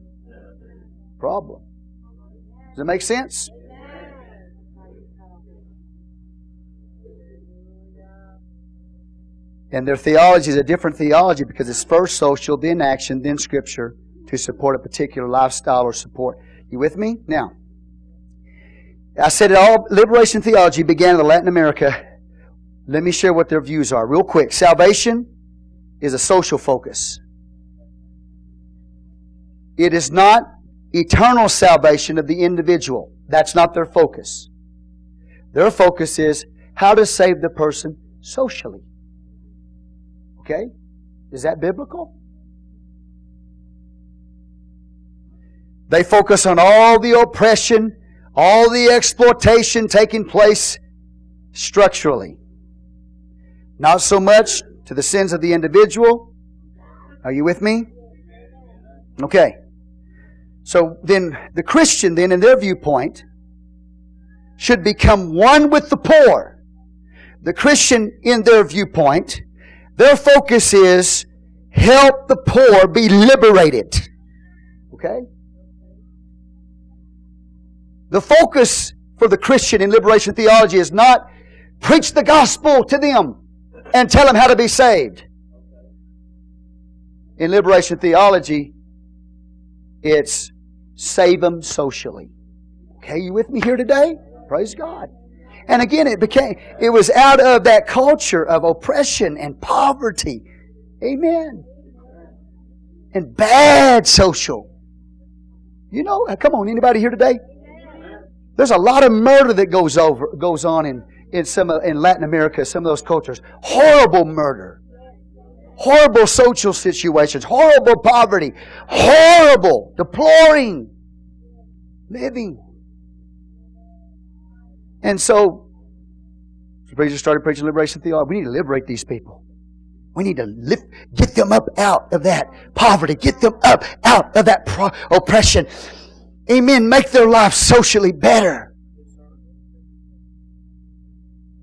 Problem. Does it make sense? And their theology is a different theology because it's first social, then action, then scripture to support a particular lifestyle or support. You with me? Now, I said it all liberation theology began in Latin America. Let me share what their views are real quick. Salvation is a social focus. It is not eternal salvation of the individual. That's not their focus. Their focus is how to save the person socially. Okay? Is that biblical? They focus on all the oppression, all the exploitation taking place structurally. Not so much to the sins of the individual. Are you with me? Okay. So then the Christian then in their viewpoint should become one with the poor. The Christian in their viewpoint their focus is help the poor be liberated. Okay? The focus for the Christian in liberation theology is not preach the gospel to them and tell them how to be saved. In liberation theology, it's save them socially. Okay, you with me here today? Praise God. And again, it became, it was out of that culture of oppression and poverty. Amen. And bad social. You know, uh, come on, anybody here today? There's a lot of murder that goes over goes on in in some uh, in Latin America, some of those cultures. Horrible murder, horrible social situations, horrible poverty, horrible, deploring living. And so, the preacher started preaching liberation theology. We need to liberate these people. We need to lift, get them up out of that poverty, get them up out of that pro- oppression, Amen. Make their life socially better.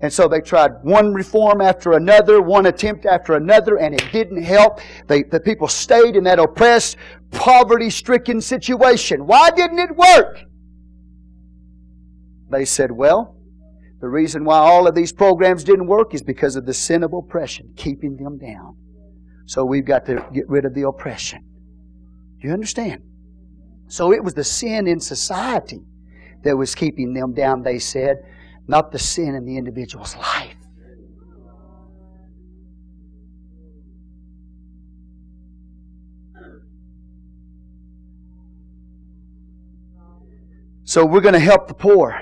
And so they tried one reform after another, one attempt after another, and it didn't help. They, the people stayed in that oppressed, poverty stricken situation. Why didn't it work? They said, well, the reason why all of these programs didn't work is because of the sin of oppression, keeping them down. So we've got to get rid of the oppression. Do you understand? So it was the sin in society that was keeping them down, they said, not the sin in the individual's life. So we're going to help the poor,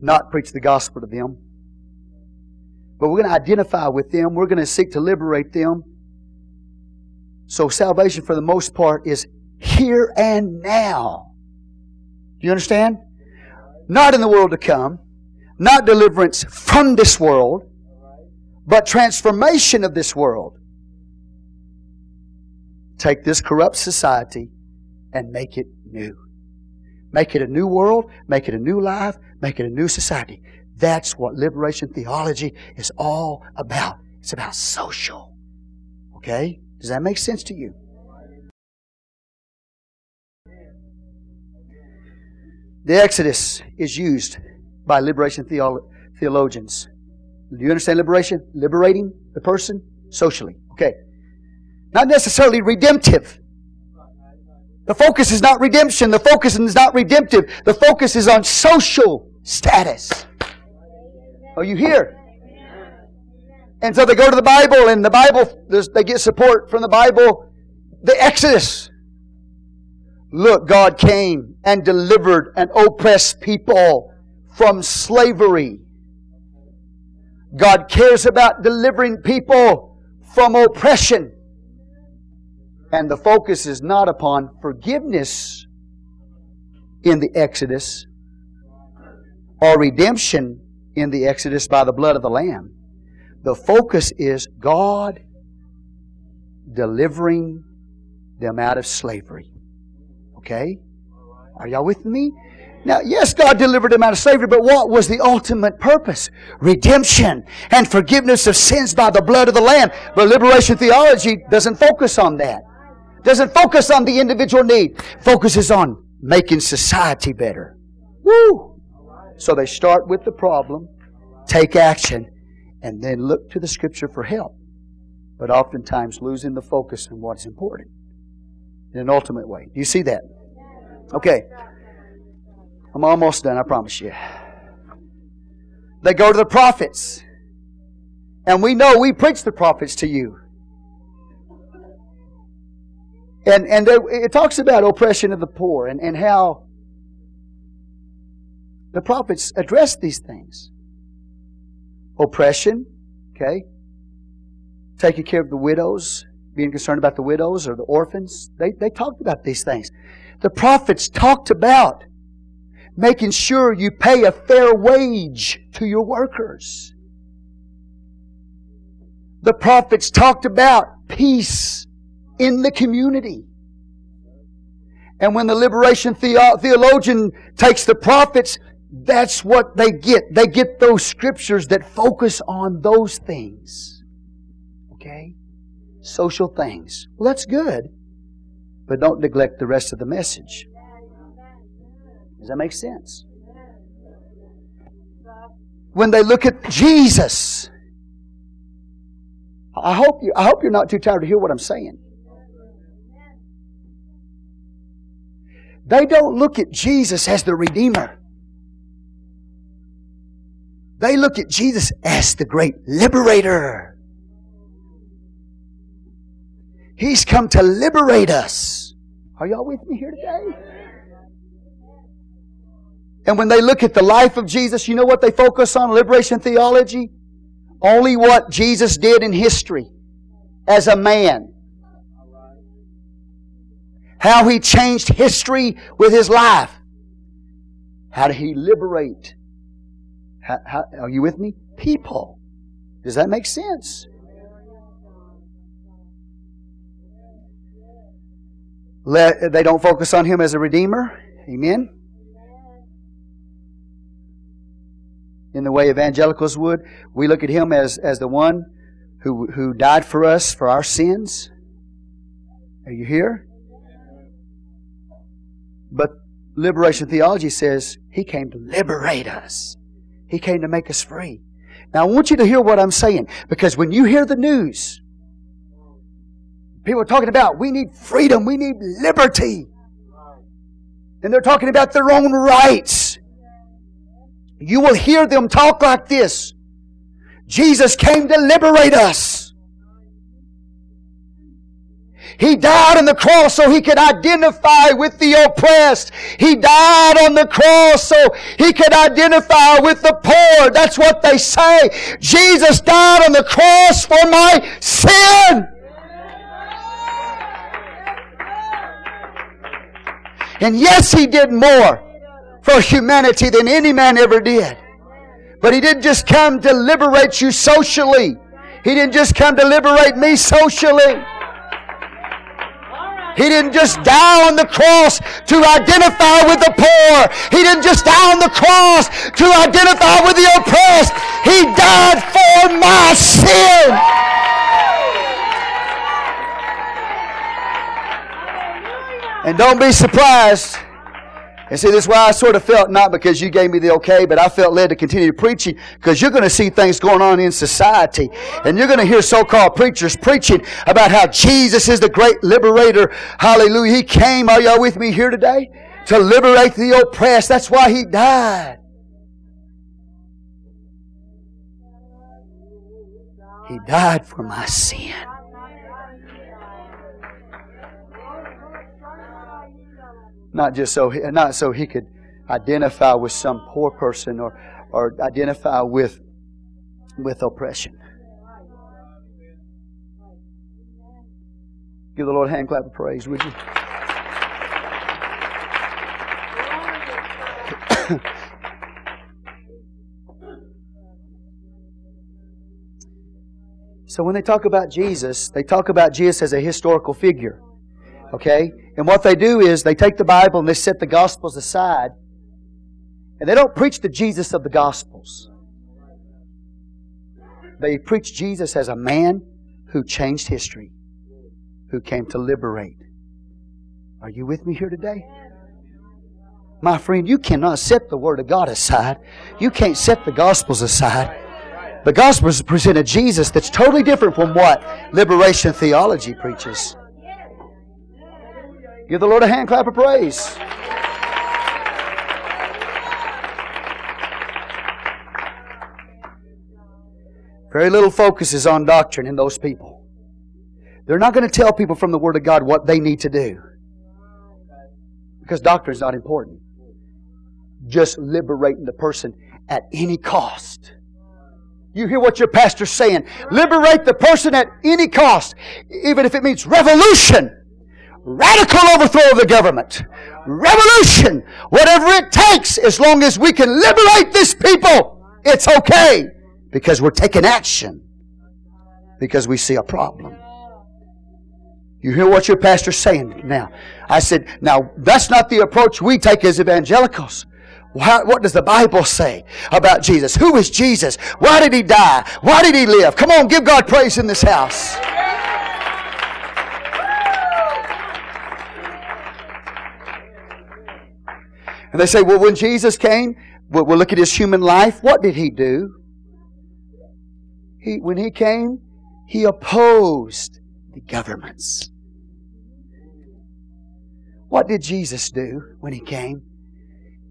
not preach the gospel to them. But we're going to identify with them. We're going to seek to liberate them. So salvation, for the most part, is here and now. Do you understand? Not in the world to come, not deliverance from this world, but transformation of this world. Take this corrupt society and make it new. Make it a new world, make it a new life, make it a new society. That's what liberation theology is all about. It's about social. Okay? Does that make sense to you? The Exodus is used by liberation theolo- theologians. Do you understand liberation? Liberating the person socially. Okay. Not necessarily redemptive. The focus is not redemption. The focus is not redemptive. The focus is on social status. Are you here? And so they go to the Bible, and the Bible, they get support from the Bible. The Exodus. Look, God came and delivered an oppressed people from slavery. God cares about delivering people from oppression. And the focus is not upon forgiveness in the Exodus or redemption in the Exodus by the blood of the Lamb. The focus is God delivering them out of slavery. Okay? Are y'all with me? Now, yes, God delivered them out of slavery, but what was the ultimate purpose? Redemption and forgiveness of sins by the blood of the Lamb. But liberation theology doesn't focus on that. Doesn't focus on the individual need. Focuses on making society better. Woo! So they start with the problem, take action, and then look to the Scripture for help. But oftentimes losing the focus on what's important in an ultimate way. Do you see that? Okay. I'm almost done, I promise you. They go to the prophets. And we know we preach the prophets to you. And, and it talks about oppression of the poor and, and how the prophets address these things. Oppression, okay? Taking care of the widows, being concerned about the widows or the orphans. They, they talked about these things. The prophets talked about making sure you pay a fair wage to your workers. The prophets talked about peace in the community. And when the liberation theologian takes the prophets, that's what they get. They get those scriptures that focus on those things. Okay? social things. Well, that's good. But don't neglect the rest of the message. Does that make sense? When they look at Jesus, I hope you I hope you're not too tired to hear what I'm saying. They don't look at Jesus as the Redeemer. They look at Jesus as the great liberator. He's come to liberate us. Are y'all with me here today? And when they look at the life of Jesus, you know what they focus on? Liberation theology? Only what Jesus did in history as a man. How he changed history with his life. How did he liberate? How, how, are you with me? People. Does that make sense? Let, they don't focus on him as a redeemer. Amen. In the way evangelicals would, we look at him as, as the one who, who died for us for our sins. Are you here? But liberation theology says he came to liberate us. He came to make us free. Now I want you to hear what I'm saying because when you hear the news, People are talking about we need freedom, we need liberty. And they're talking about their own rights. You will hear them talk like this Jesus came to liberate us. He died on the cross so he could identify with the oppressed. He died on the cross so he could identify with the poor. That's what they say. Jesus died on the cross for my sin. And yes, He did more for humanity than any man ever did. But He didn't just come to liberate you socially. He didn't just come to liberate me socially. He didn't just die on the cross to identify with the poor. He didn't just die on the cross to identify with the oppressed. He died for my sin. And don't be surprised. And see, this is why I sort of felt, not because you gave me the okay, but I felt led to continue preaching because you're going to see things going on in society. And you're going to hear so-called preachers preaching about how Jesus is the great liberator. Hallelujah. He came, are y'all with me here today? To liberate the oppressed. That's why He died. He died for my sin. Not just so, not so he could identify with some poor person or, or identify with, with oppression. Give the Lord a hand clap of praise, would you? <coughs> so when they talk about Jesus, they talk about Jesus as a historical figure. Okay? And what they do is they take the Bible and they set the Gospels aside and they don't preach the Jesus of the Gospels. They preach Jesus as a man who changed history, who came to liberate. Are you with me here today? My friend, you cannot set the Word of God aside. You can't set the Gospels aside. The Gospels present a Jesus that's totally different from what liberation theology preaches. Give the Lord a hand clap of praise. Very little focus is on doctrine in those people. They're not going to tell people from the Word of God what they need to do. Because doctrine is not important. Just liberating the person at any cost. You hear what your pastor's saying. Liberate the person at any cost, even if it means revolution. Radical overthrow of the government. Revolution. Whatever it takes, as long as we can liberate this people, it's okay. Because we're taking action. Because we see a problem. You hear what your pastor's saying now. I said, now that's not the approach we take as evangelicals. what does the Bible say about Jesus? Who is Jesus? Why did he die? Why did he live? Come on, give God praise in this house. And they say, well, when Jesus came, we'll, look at his human life. What did he do? He, when he came, he opposed the governments. What did Jesus do when he came?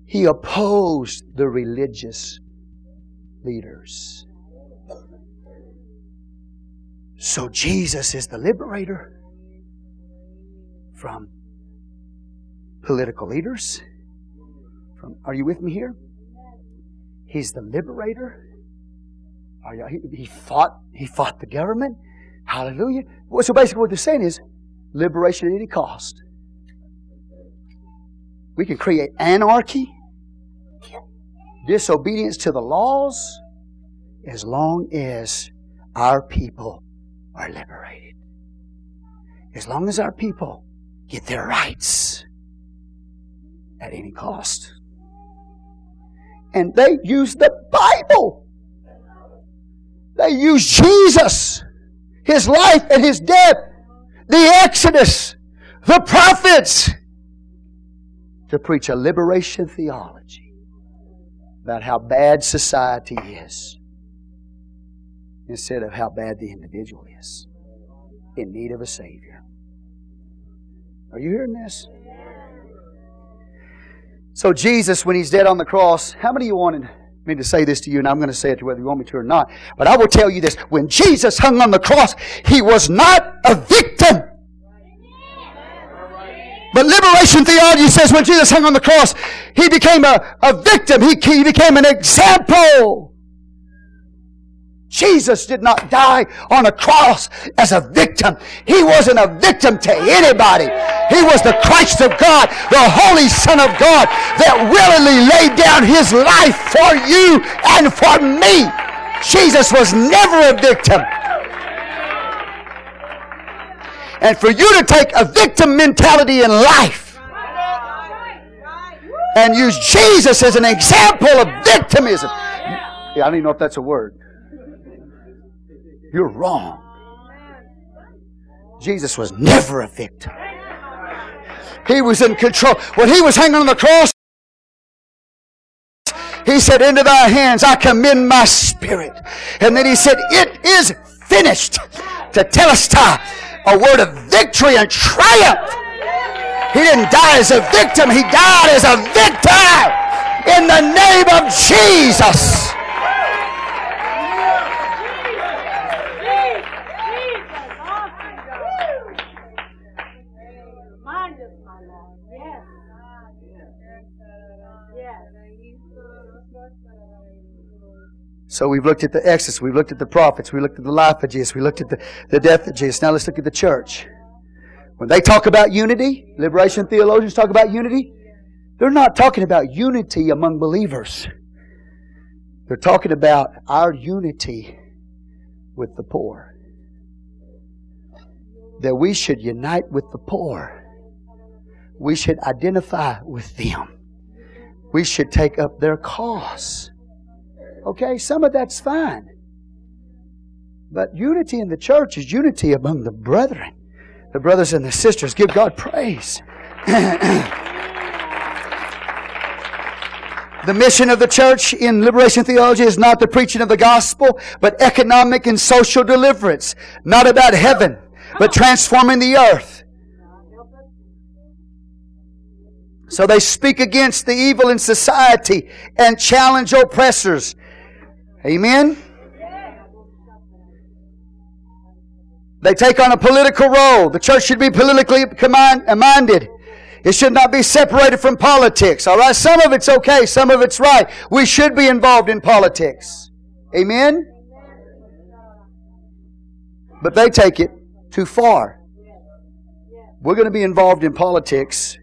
He opposed the religious leaders. So Jesus is the liberator from political leaders. From, are you with me here? He's the liberator. You, he, he, fought. He fought the government. Hallelujah. So basically, what they're saying is liberation at any cost. We can create anarchy, disobedience to the laws, as long as our people are liberated. As long as our people get their rights at any cost. And they use the Bible. They use Jesus, His life and His death, the Exodus, the prophets, to preach a liberation theology about how bad society is instead of how bad the individual is in need of a Savior. Are you hearing this? So, Jesus, when He's dead on the cross, how many of you wanted me to say this to you? And I'm going to say it to whether you want me to or not. But I will tell you this. When Jesus hung on the cross, He was not a victim. But liberation theology says when Jesus hung on the cross, He became a, a victim. He, he became an example. Jesus did not die on a cross as a victim. He wasn't a victim to anybody. He was the Christ of God, the Holy Son of God that willingly laid down His life for you and for me. Jesus was never a victim. And for you to take a victim mentality in life and use Jesus as an example of victimism. Yeah, I don't even know if that's a word. You're wrong. Jesus was never a victim. He was in control. When he was hanging on the cross, he said, Into thy hands I commend my spirit. And then he said, It is finished. Tetelestai, a word of victory and triumph. He didn't die as a victim, he died as a victor in the name of Jesus. So we've looked at the Exodus, we've looked at the prophets, we looked at the life of Jesus, we looked at the, the death of Jesus. Now let's look at the church. When they talk about unity, liberation theologians talk about unity, they're not talking about unity among believers. They're talking about our unity with the poor. That we should unite with the poor. We should identify with them. We should take up their cause. Okay, some of that's fine. But unity in the church is unity among the brethren, the brothers and the sisters. Give God praise. <clears throat> The mission of the church in liberation theology is not the preaching of the gospel, but economic and social deliverance. Not about heaven, but oh. transforming the earth. So they speak against the evil in society and challenge oppressors. Amen? They take on a political role. The church should be politically minded. It should not be separated from politics. All right? Some of it's okay, some of it's right. We should be involved in politics. Amen? But they take it too far. We're going to be involved in politics,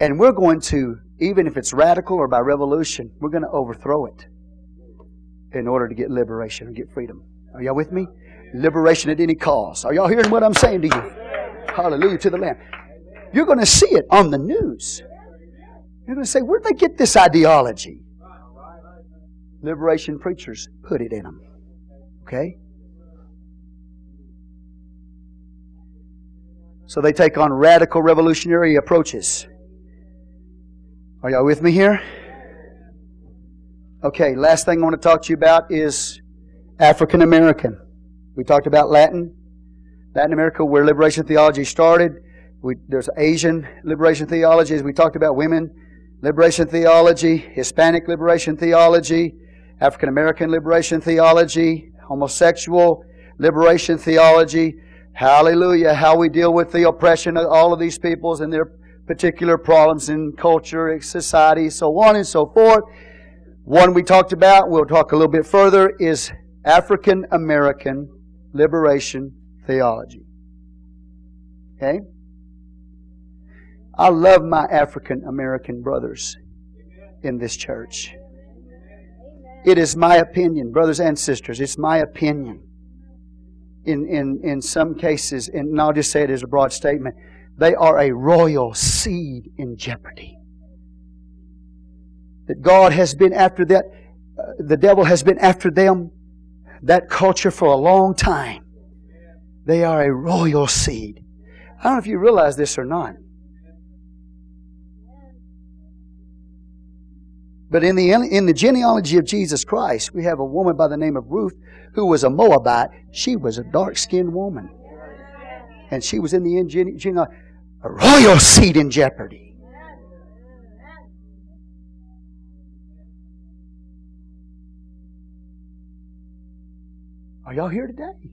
and we're going to, even if it's radical or by revolution, we're going to overthrow it in order to get liberation and get freedom. Are y'all with me? Liberation at any cost. Are y'all hearing what I'm saying to you? Hallelujah to the Lamb. You're going to see it on the news. You're going to say, where'd they get this ideology? Liberation preachers put it in them. Okay? So they take on radical revolutionary approaches. Are y'all with me here? Okay, last thing I want to talk to you about is African American. We talked about Latin, Latin America, where liberation theology started. We, there's Asian liberation theology, as we talked about women liberation theology, Hispanic liberation theology, African American liberation theology, homosexual liberation theology. Hallelujah. How we deal with the oppression of all of these peoples and their particular problems in culture, society, so on and so forth. One we talked about, we'll talk a little bit further, is African American liberation theology. Okay? I love my African American brothers in this church. It is my opinion, brothers and sisters, it's my opinion. In, in, in some cases, and I'll just say it as a broad statement, they are a royal seed in jeopardy. That God has been after that, uh, the devil has been after them, that culture for a long time. They are a royal seed. I don't know if you realize this or not. But in the, in the genealogy of Jesus Christ, we have a woman by the name of Ruth who was a Moabite. She was a dark skinned woman. And she was in the genealogy, a royal seat in jeopardy. Are y'all here today?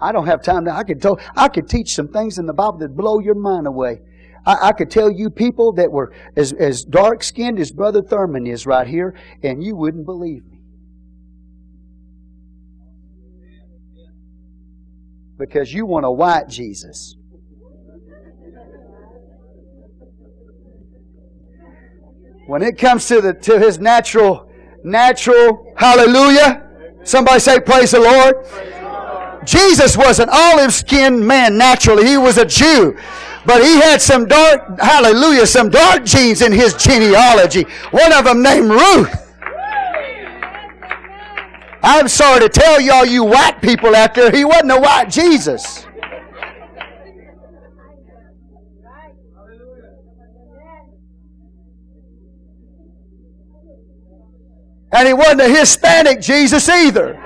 I don't have time now. I could tell. I could teach some things in the Bible that blow your mind away. I, I could tell you people that were as, as dark skinned as Brother Thurman is right here, and you wouldn't believe me. Because you want a white Jesus. When it comes to the to his natural, natural hallelujah, somebody say praise the Lord. Jesus was an olive skinned man naturally. He was a Jew. But he had some dark, hallelujah, some dark genes in his genealogy. One of them named Ruth. I'm sorry to tell y'all, you white people out there, he wasn't a white Jesus. And he wasn't a Hispanic Jesus either.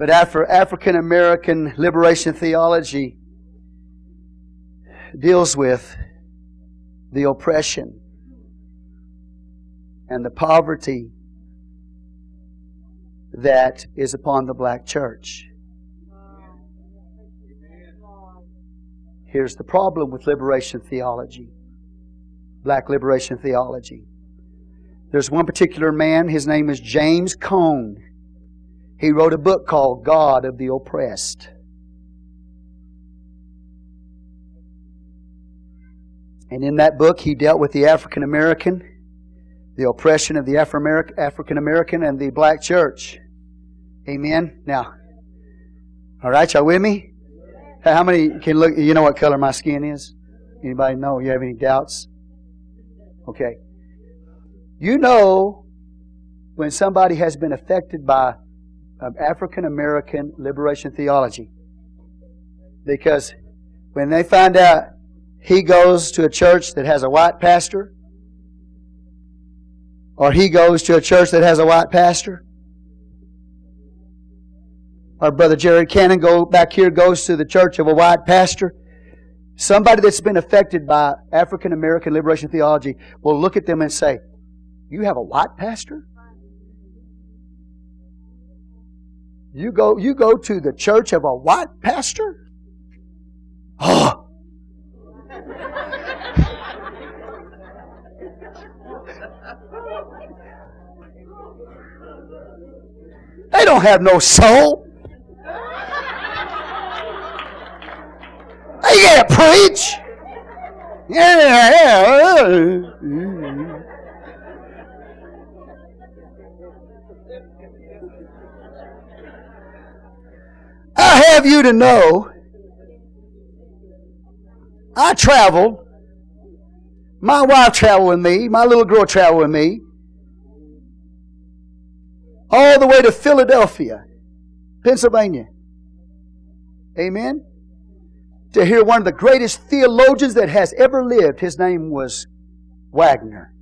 But after African American liberation theology deals with the oppression and the poverty that is upon the black church. Here's the problem with liberation theology, black liberation theology. There's one particular man, his name is James Cone. He wrote a book called God of the Oppressed. And in that book, he dealt with the African American, the oppression of the African American, and the black church. Amen. Now, all right, y'all with me? How many can look? You know what color my skin is? Anybody know? You have any doubts? Okay. You know when somebody has been affected by um, African American liberation theology. Because when they find out he goes to a church that has a white pastor, or he goes to a church that has a white pastor, or Brother Jerry Cannon go back here goes to the church of a white pastor, somebody that's been affected by African American liberation theology will look at them and say, You have a white pastor? You go, you go to the church of a white pastor? Oh. they don't have no soul. Can't preach. Yeah, yeah. I have you to know I traveled My wife traveled with me. My little girl traveled with me. All the way to Philadelphia, Pennsylvania. Amen. To hear one of the greatest theologians that has ever lived. His name was Wagner.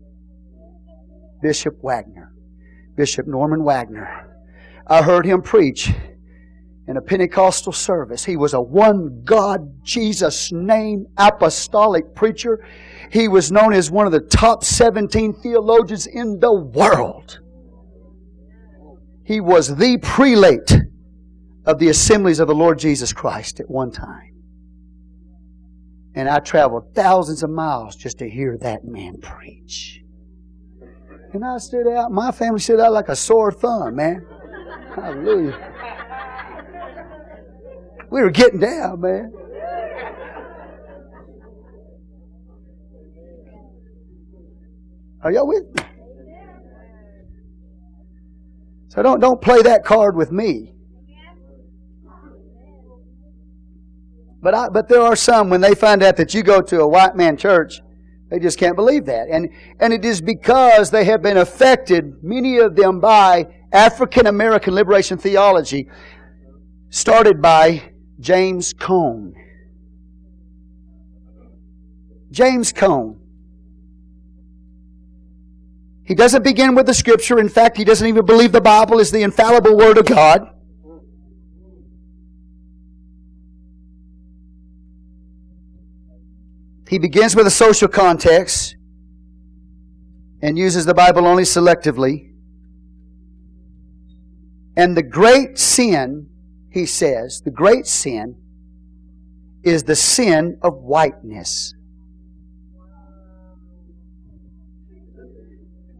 Bishop Wagner. Bishop Norman Wagner. I heard him preach in a Pentecostal service. He was a one God, Jesus name apostolic preacher. He was known as one of the top 17 theologians in the world. He was the prelate of the assemblies of the Lord Jesus Christ at one time. And I traveled thousands of miles just to hear that man preach. And I stood out, my family stood out like a sore thumb, man. Hallelujah. We were getting down, man. Are y'all with me? So don't don't play that card with me. But I, but there are some when they find out that you go to a white man church, they just can't believe that. And and it is because they have been affected, many of them by African American liberation theology, started by James Cone. James Cone. He doesn't begin with the scripture. In fact, he doesn't even believe the Bible is the infallible word of God. He begins with a social context and uses the Bible only selectively. And the great sin he says, the great sin is the sin of whiteness.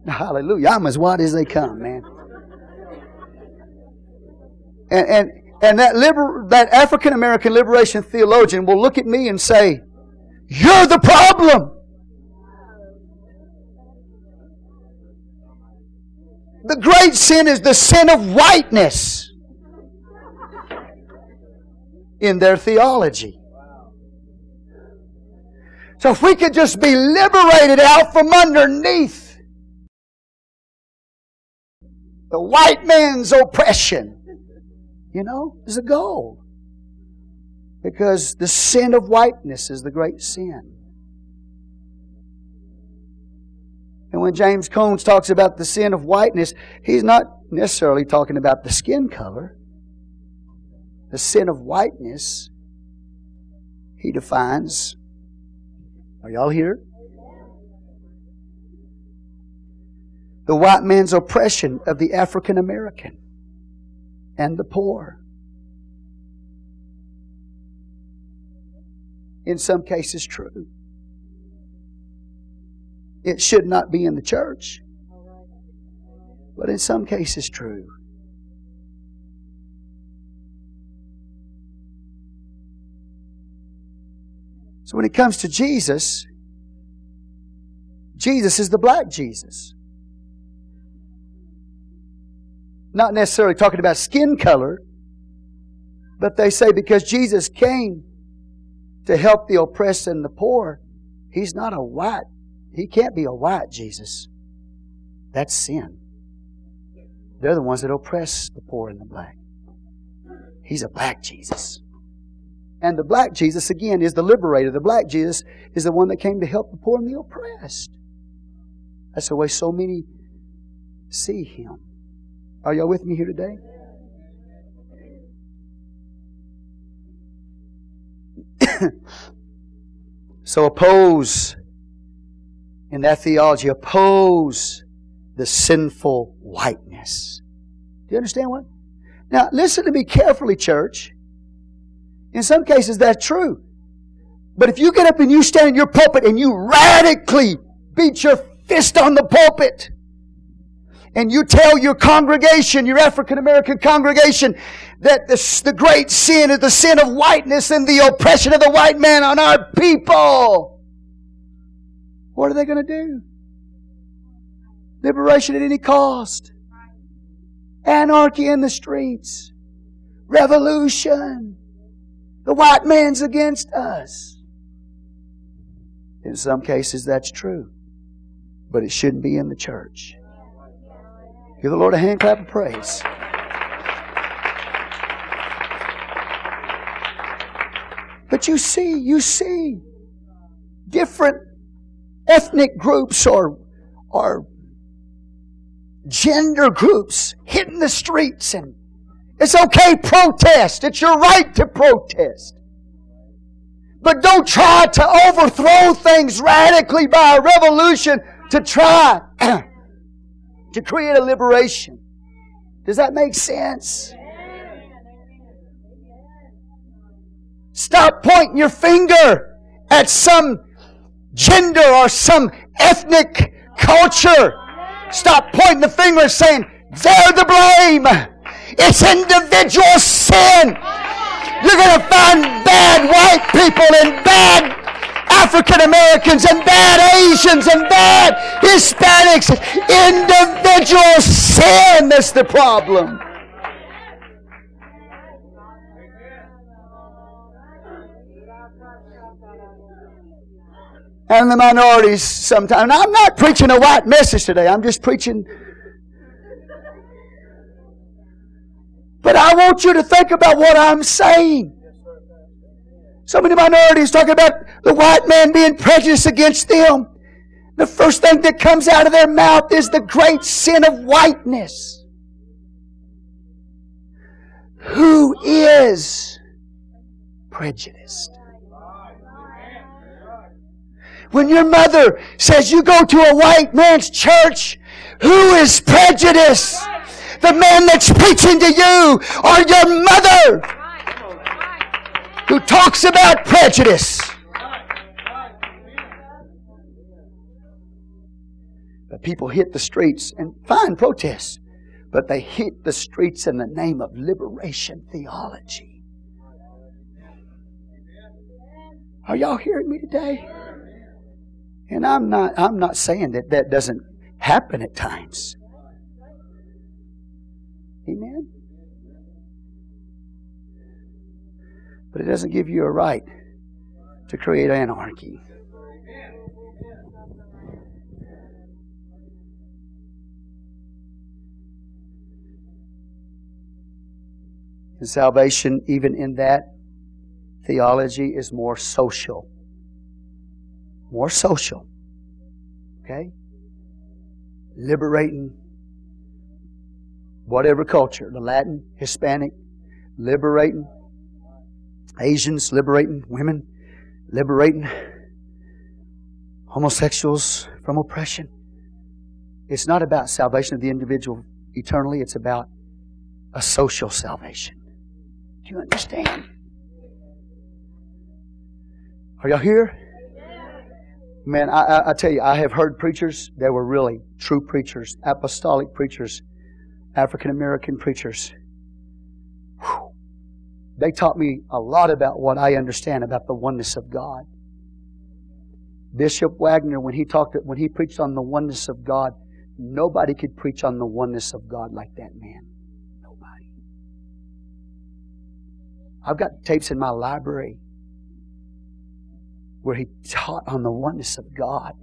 Hallelujah. I'm as white as they come, man. And, and, and that, liber, that African American liberation theologian will look at me and say, You're the problem. The great sin is the sin of whiteness in their theology. So if we could just be liberated out from underneath the white man's oppression, you know, is a goal. Because the sin of whiteness is the great sin. And when James Cones talks about the sin of whiteness, he's not necessarily talking about the skin color the sin of whiteness, he defines. Are y'all here? The white man's oppression of the African American and the poor. In some cases, true. It should not be in the church, but in some cases, true. So when it comes to Jesus, Jesus is the black Jesus. Not necessarily talking about skin color, but they say because Jesus came to help the oppressed and the poor, he's not a white. He can't be a white Jesus. That's sin. They're the ones that oppress the poor and the black. He's a black Jesus. And the black Jesus, again, is the liberator. The black Jesus is the one that came to help the poor and the oppressed. That's the way so many see him. Are y'all with me here today? <laughs> so oppose, in that theology, oppose the sinful whiteness. Do you understand what? Now, listen to me carefully, church. In some cases, that's true. But if you get up and you stand in your pulpit and you radically beat your fist on the pulpit, and you tell your congregation, your African American congregation, that the, the great sin is the sin of whiteness and the oppression of the white man on our people, what are they going to do? Liberation at any cost. Anarchy in the streets. Revolution. The white man's against us. In some cases, that's true. But it shouldn't be in the church. Give the Lord a hand clap of praise. But you see, you see different ethnic groups or, or gender groups hitting the streets and it's okay, protest. It's your right to protest. But don't try to overthrow things radically by a revolution to try <clears throat> to create a liberation. Does that make sense? Stop pointing your finger at some gender or some ethnic culture. Stop pointing the finger saying, they're the blame. It's individual sin. You're going to find bad white people and bad African Americans and bad Asians and bad Hispanics. Individual sin that's the problem. And the minorities sometimes. I'm not preaching a white message today. I'm just preaching But I want you to think about what I'm saying. So many minorities talking about the white man being prejudiced against them. The first thing that comes out of their mouth is the great sin of whiteness. Who is prejudiced? When your mother says you go to a white man's church, who is prejudiced? the man that's preaching to you or your mother who talks about prejudice. But people hit the streets and fine protests, but they hit the streets in the name of liberation theology. Are y'all hearing me today? And I'm not I'm not saying that that doesn't happen at times. Amen? But it doesn't give you a right to create anarchy. And salvation, even in that theology, is more social. More social. Okay? Liberating whatever culture, the Latin, Hispanic, liberating Asians, liberating women, liberating homosexuals from oppression. It's not about salvation of the individual eternally, it's about a social salvation. Do you understand? Are y'all here? Man, I, I, I, tell you, I have heard preachers that were really true preachers, apostolic preachers, African American preachers. They taught me a lot about what I understand about the oneness of God. Bishop Wagner, when he talked, when he preached on the oneness of God, nobody could preach on the oneness of God like that man. Nobody. I've got tapes in my library where he taught on the oneness of God.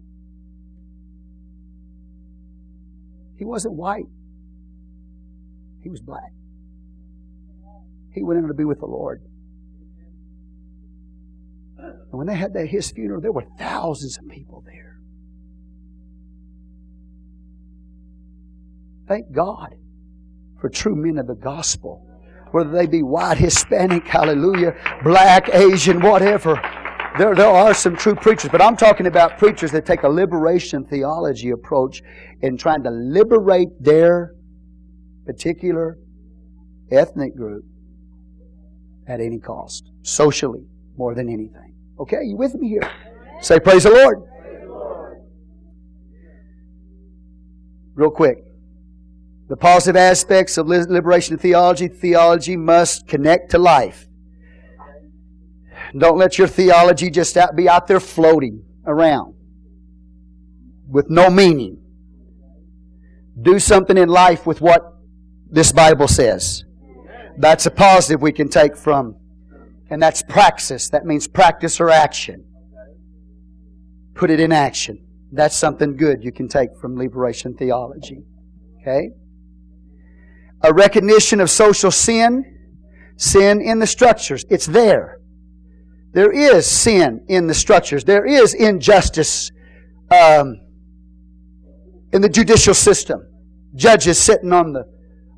He wasn't white. He was black. He went in to be with the Lord. And when they had that, his funeral, there were thousands of people there. Thank God for true men of the gospel. Whether they be white, Hispanic, hallelujah, black, Asian, whatever. There, there are some true preachers, but I'm talking about preachers that take a liberation theology approach in trying to liberate their particular ethnic group at any cost, socially more than anything. Okay, you with me here? Say, Praise the Lord. Real quick. The positive aspects of liberation theology theology must connect to life. Don't let your theology just out, be out there floating around with no meaning. Do something in life with what this Bible says. That's a positive we can take from. And that's praxis. That means practice or action. put it in action. That's something good you can take from liberation theology. Okay? A recognition of social sin, sin in the structures. It's there. There is sin in the structures. There is injustice um, in the judicial system. Judges sitting on the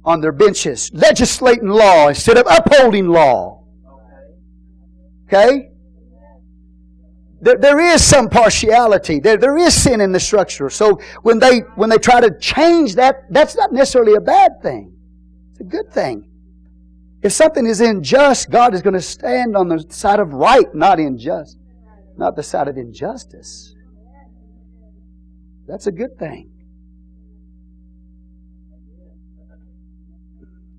on their benches, legislating law instead of upholding law. Okay? There, there is some partiality. There, there is sin in the structure. So when they when they try to change that, that's not necessarily a bad thing. It's a good thing. If something is unjust, God is going to stand on the side of right, not unjust, not the side of injustice. That's a good thing.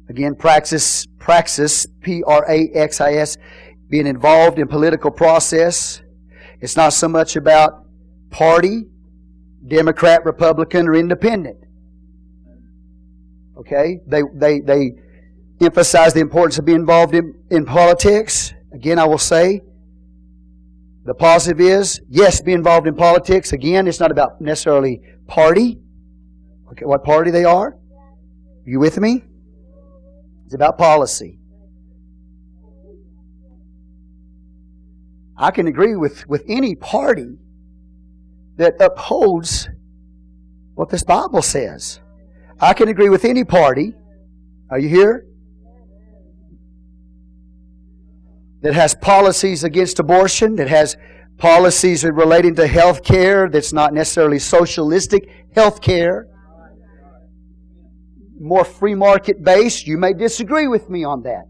Again, praxis, praxis, P-R-A-X-I-S, being involved in political process. It's not so much about party, Democrat, Republican, or independent. Okay? They, they, they emphasize the importance of being involved in, in politics. Again, I will say, the positive is, yes, be involved in politics. Again, it's not about necessarily party. Okay, what party they are. Are you with me? It's about policy. I can agree with, with any party that upholds what this Bible says. I can agree with any party. Are you here? That has policies against abortion, that has policies relating to health care that's not necessarily socialistic health care, more free market based. You may disagree with me on that.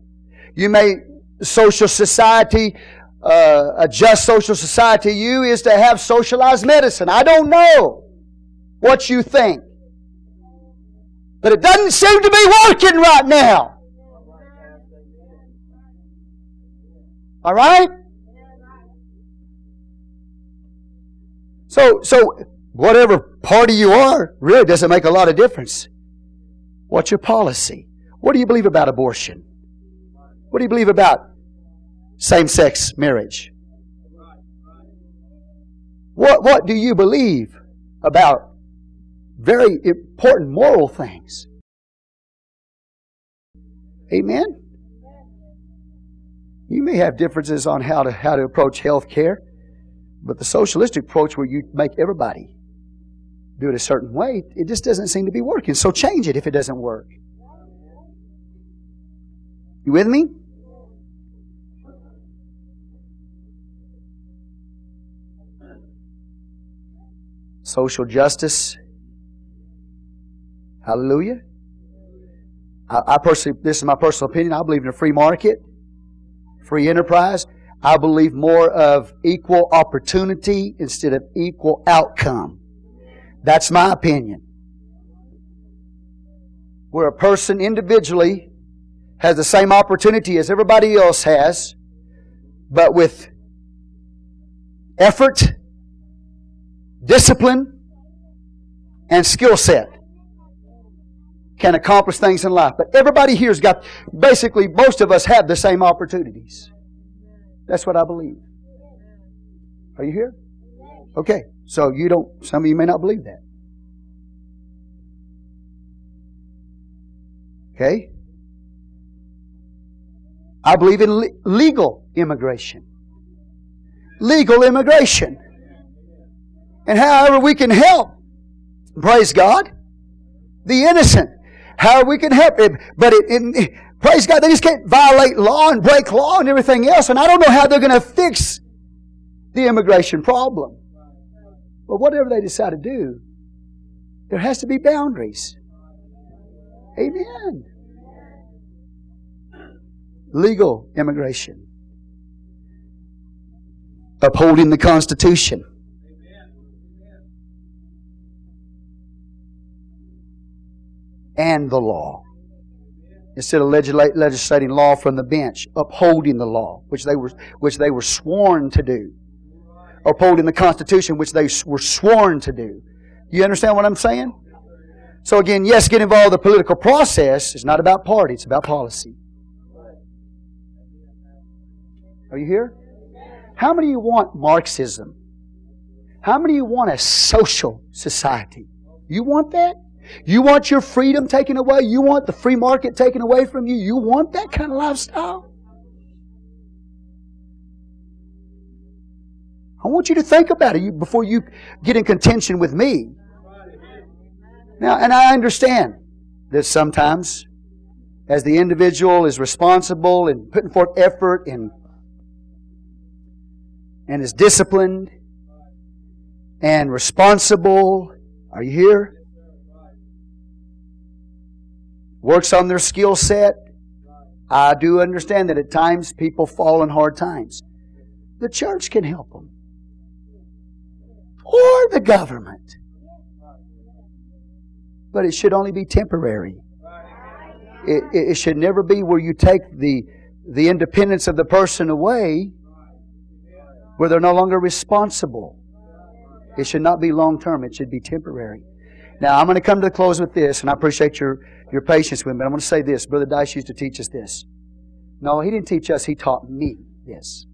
You may, social society, uh, a just social society you is to have socialized medicine. I don't know what you think. But it doesn't seem to be working right now. All right? So, so whatever party you are really doesn't make a lot of difference. What's your policy? What do you believe about abortion? What do you believe about same-sex marriage? What, what do you believe about very important moral things. Amen? You may have differences on how to, how to approach health care, but the socialistic approach where you make everybody do it a certain way, it just doesn't seem to be working. So change it if it doesn't work. You with me? Social justice Hallelujah. I, I personally, this is my personal opinion. I believe in a free market, free enterprise. I believe more of equal opportunity instead of equal outcome. That's my opinion. Where a person individually has the same opportunity as everybody else has, but with effort, discipline, and skill set can accomplish things in life. But everybody here's got, basically, most of us have the same opportunities. That's what I believe. Are you here? Okay. So you don't, some of you may not believe that. Okay? I believe in le- legal immigration. Legal immigration. And however we can help, praise God, the innocent how we can help it. But it, it, praise God, they just can't violate law and break law and everything else. And I don't know how they're going to fix the immigration problem. But whatever they decide to do, there has to be boundaries. Amen. Legal immigration. Upholding the Constitution. and the law. Instead of legislating law from the bench, upholding the law, which they were, which they were sworn to do. Upholding the Constitution, which they were sworn to do. You understand what I'm saying? So again, yes, get involved in the political process is not about party, it's about policy. Are you here? How many of you want Marxism? How many of you want a social society? You want that? You want your freedom taken away? You want the free market taken away from you? You want that kind of lifestyle? I want you to think about it before you get in contention with me. Now, and I understand that sometimes, as the individual is responsible and putting forth effort and and is disciplined and responsible, are you here? Works on their skill set. I do understand that at times people fall in hard times. The church can help them or the government. But it should only be temporary. It, it, should never be where you take the, the independence of the person away where they're no longer responsible. It should not be long term, it should be temporary. Now, I'm going to come to the close with this, and I appreciate your, your patience with me. I'm going to say this. Brother Dice used to teach us this. No, he didn't teach us, he taught me this.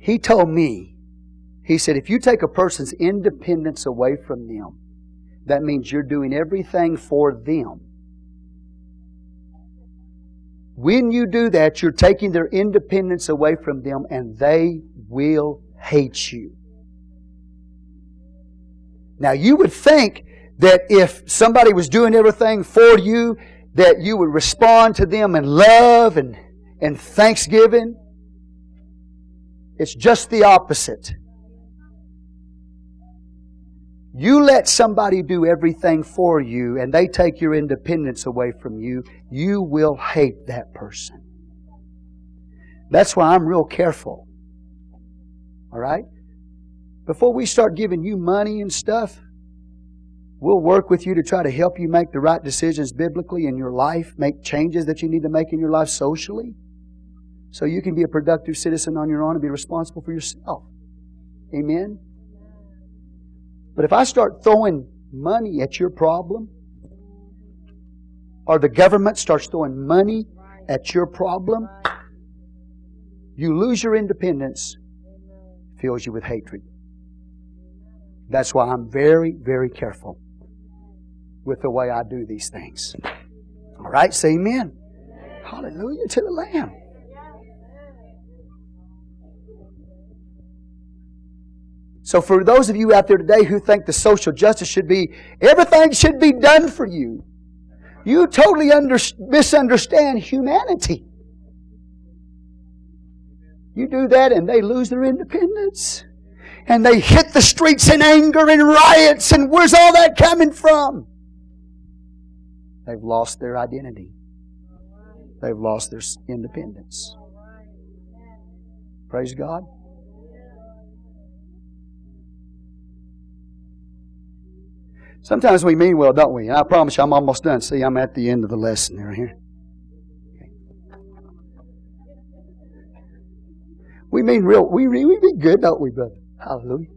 He told me, he said, if you take a person's independence away from them, that means you're doing everything for them. When you do that, you're taking their independence away from them and they will hate you. Now, you would think that if somebody was doing everything for you, that you would respond to them in love and, and thanksgiving. It's just the opposite. You let somebody do everything for you and they take your independence away from you, you will hate that person. That's why I'm real careful. All right? Before we start giving you money and stuff, we'll work with you to try to help you make the right decisions biblically in your life, make changes that you need to make in your life socially so you can be a productive citizen on your own and be responsible for yourself. Amen? But if I start throwing money at your problem, or the government starts throwing money at your problem, you lose your independence, fills you with hatred. That's why I'm very, very careful with the way I do these things. All right, say amen. Hallelujah to the Lamb. So, for those of you out there today who think the social justice should be everything should be done for you, you totally under, misunderstand humanity. You do that and they lose their independence. And they hit the streets in anger and riots, and where's all that coming from? They've lost their identity. They've lost their independence. Praise God. Sometimes we mean well, don't we? And I promise you, I'm almost done. See, I'm at the end of the lesson there here. We mean real, we, we mean good, don't we, brother? Hallelujah.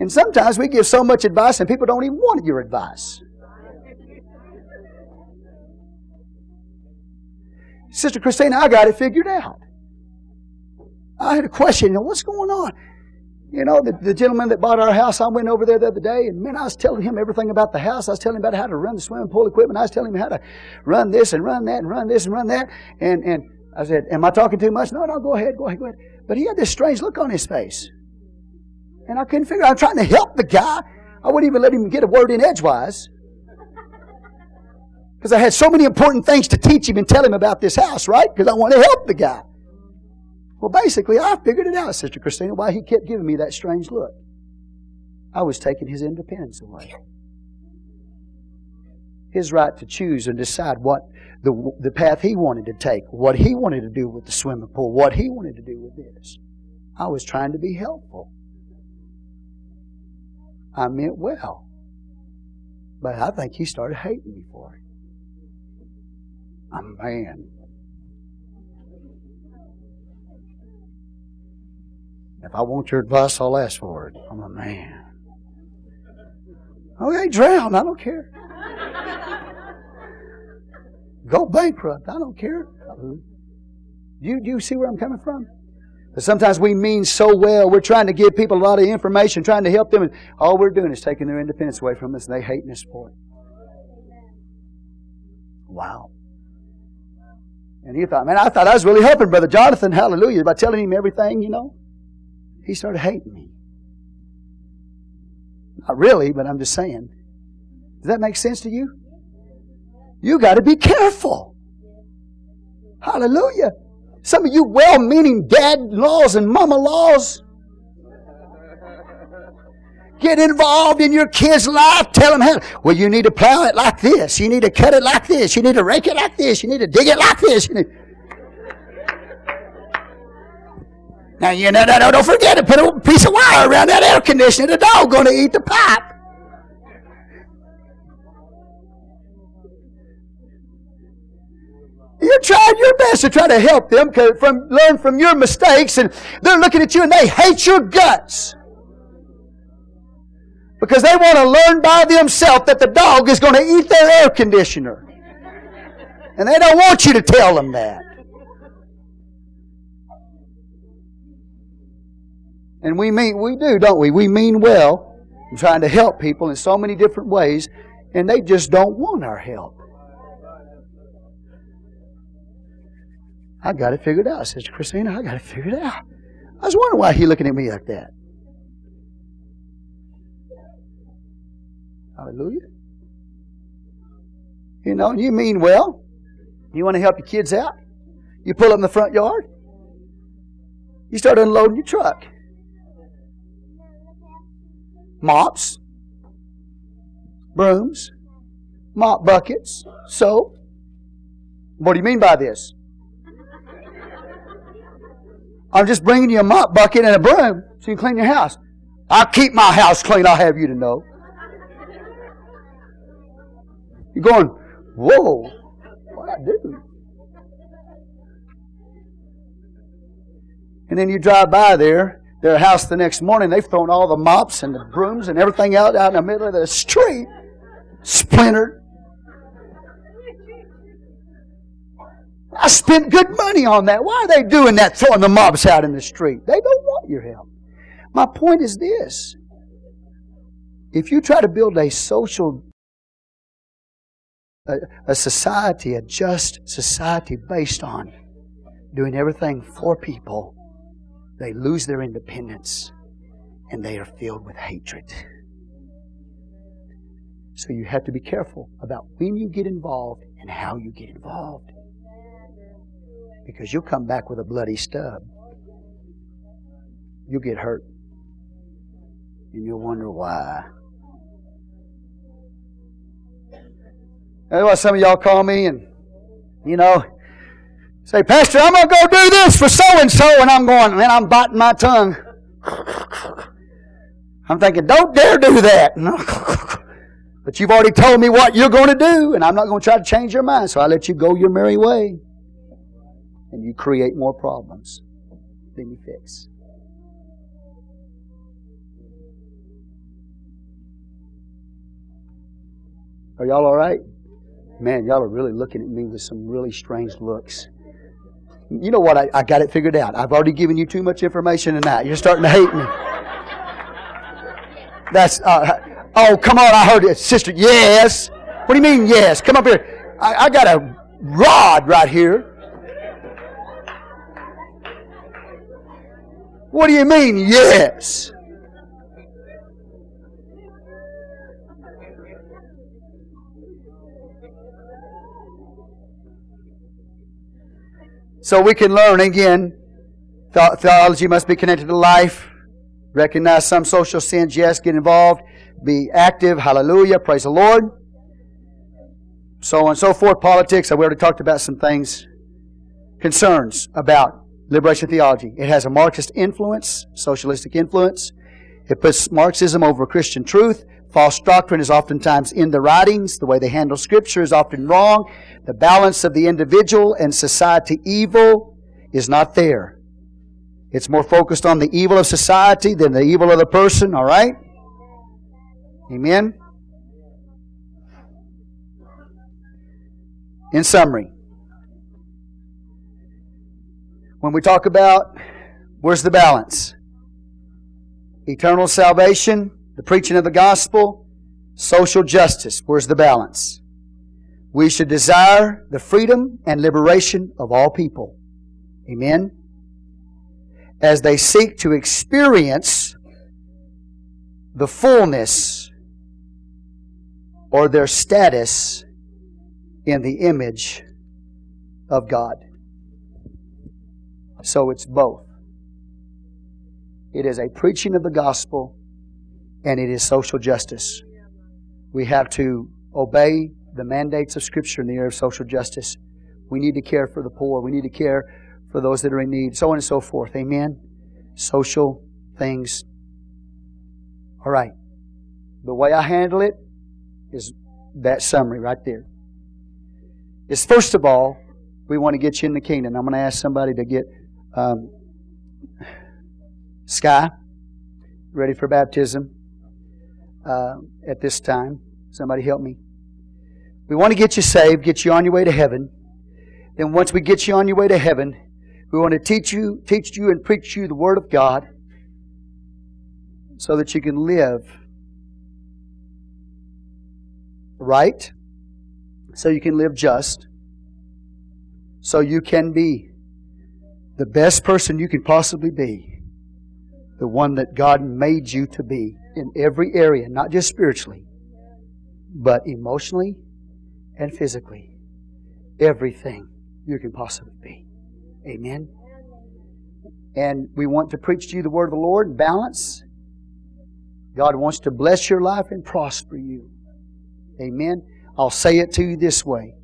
And sometimes we give so much advice and people don't even want your advice. Sister Christina, I got it figured out. I had a question, you know, what's going on? You know, the, the gentleman that bought our house, I went over there the other day, and man, I was telling him everything about the house. I was telling him about how to run the swimming pool equipment. I was telling him how to run this and run that and run this and run that. And, and I said, Am I talking too much? No, no, go ahead, go ahead, go ahead. But he had this strange look on his face. And I couldn't figure out. I'm trying to help the guy. I wouldn't even let him get a word in edgewise. Because I had so many important things to teach him and tell him about this house, right? Because I want to help the guy. Well, basically, I figured it out, Sister Christina, why he kept giving me that strange look. I was taking his independence away. His right to choose and decide what the, the path he wanted to take, what he wanted to do with the swimming pool, what he wanted to do with this. I was trying to be helpful. I meant well. But I think he started hating me for it. I'm a man. If I want your advice, I'll ask for it. I'm a man. Oh, okay, drown. I don't care. Go bankrupt. I don't care. Do you, you see where I'm coming from? But sometimes we mean so well. We're trying to give people a lot of information, trying to help them, and all we're doing is taking their independence away from us, and they hating us for it. Wow. And he thought, man, I thought I was really helping Brother Jonathan, hallelujah, by telling him everything, you know. He started hating me. Not really, but I'm just saying. Does that make sense to you? You got to be careful. Hallelujah. Some of you well meaning dad laws and mama laws get involved in your kid's life. Tell them how. Well, you need to plow it like this. You need to cut it like this. You need to rake it like this. You need to dig it like this. Now, you know, don't forget to put a piece of wire around that air conditioner. The dog going to eat the pipe. You tried your best to try to help them from learn from your mistakes, and they're looking at you and they hate your guts because they want to learn by themselves that the dog is going to eat their air conditioner, and they don't want you to tell them that. And we mean we do, don't we? We mean well, trying to help people in so many different ways, and they just don't want our help. I got it figured out, says Christina. I got it figured out. I was wondering why he looking at me like that. Hallelujah. You know, you mean well. You want to help your kids out. You pull up in the front yard. You start unloading your truck. Mops, brooms, mop buckets, soap. What do you mean by this? I'm just bringing you a mop bucket and a broom so you can clean your house. I keep my house clean, I'll have you to know. You're going, whoa, what I do? And then you drive by there, their house the next morning, they've thrown all the mops and the brooms and everything out, out in the middle of the street, splintered. I spent good money on that. Why are they doing that, throwing the mops out in the street? They don't want your help. My point is this. If you try to build a social, a, a society, a just society based on doing everything for people, they lose their independence and they are filled with hatred. So you have to be careful about when you get involved and how you get involved because you'll come back with a bloody stub. You'll get hurt. And you'll wonder why. That's why some of y'all call me and, you know, say, Pastor, I'm going to go do this for so and so. And I'm going, man, I'm biting my tongue. I'm thinking, don't dare do that. <laughs> but you've already told me what you're going to do, and I'm not going to try to change your mind, so I let you go your merry way and you create more problems than you fix. Are y'all all right? Man, y'all are really looking at me with some really strange looks. You know what? I, I got it figured out. I've already given you too much information tonight. You're starting to hate me. That's, uh, oh, come on, I heard it. Sister, yes. What do you mean, yes? Come up here. I, I got a rod right here. What do you mean, yes? So we can learn again. Theology must be connected to life. Recognize some social sins. Yes, get involved. Be active. Hallelujah. Praise the Lord. So on and so forth. Politics. I we already talked about some things. Concerns about liberation theology. It has a Marxist influence, socialistic influence. It puts Marxism over Christian truth. False doctrine is oftentimes in the writings. The way they handle Scripture is often wrong. The balance of the individual and society evil is not there. It's more focused on the evil of society than the evil of the person, all right? Amen? In summary, When we talk about where's the balance? Eternal salvation, the preaching of the gospel, social justice. Where's the balance? We should desire the freedom and liberation of all people. Amen. As they seek to experience the fullness or their status in the image of God. So it's both. It is a preaching of the gospel and it is social justice. We have to obey the mandates of Scripture in the area of social justice. We need to care for the poor. We need to care for those that are in need, so on and so forth. Amen. Social things. All right. The way I handle it is that summary right there. Is first of all, we want to get you in the kingdom. I'm going to ask somebody to get um, Sky ready for baptism uh, at this time. Somebody help me. We want to get you saved, get you on your way to heaven. Then once we get you on your way to heaven, we want to teach you, teach you and preach you the Word of God so that you can live right, so you can live just, so you can be the best person you can possibly be, the one that God made you to be in every area, not just spiritually, but emotionally and physically. Everything you can possibly be. Amen. And we want to preach to you the word of the Lord, balance. God wants to bless your life and prosper you. Amen. I'll say it to you this way.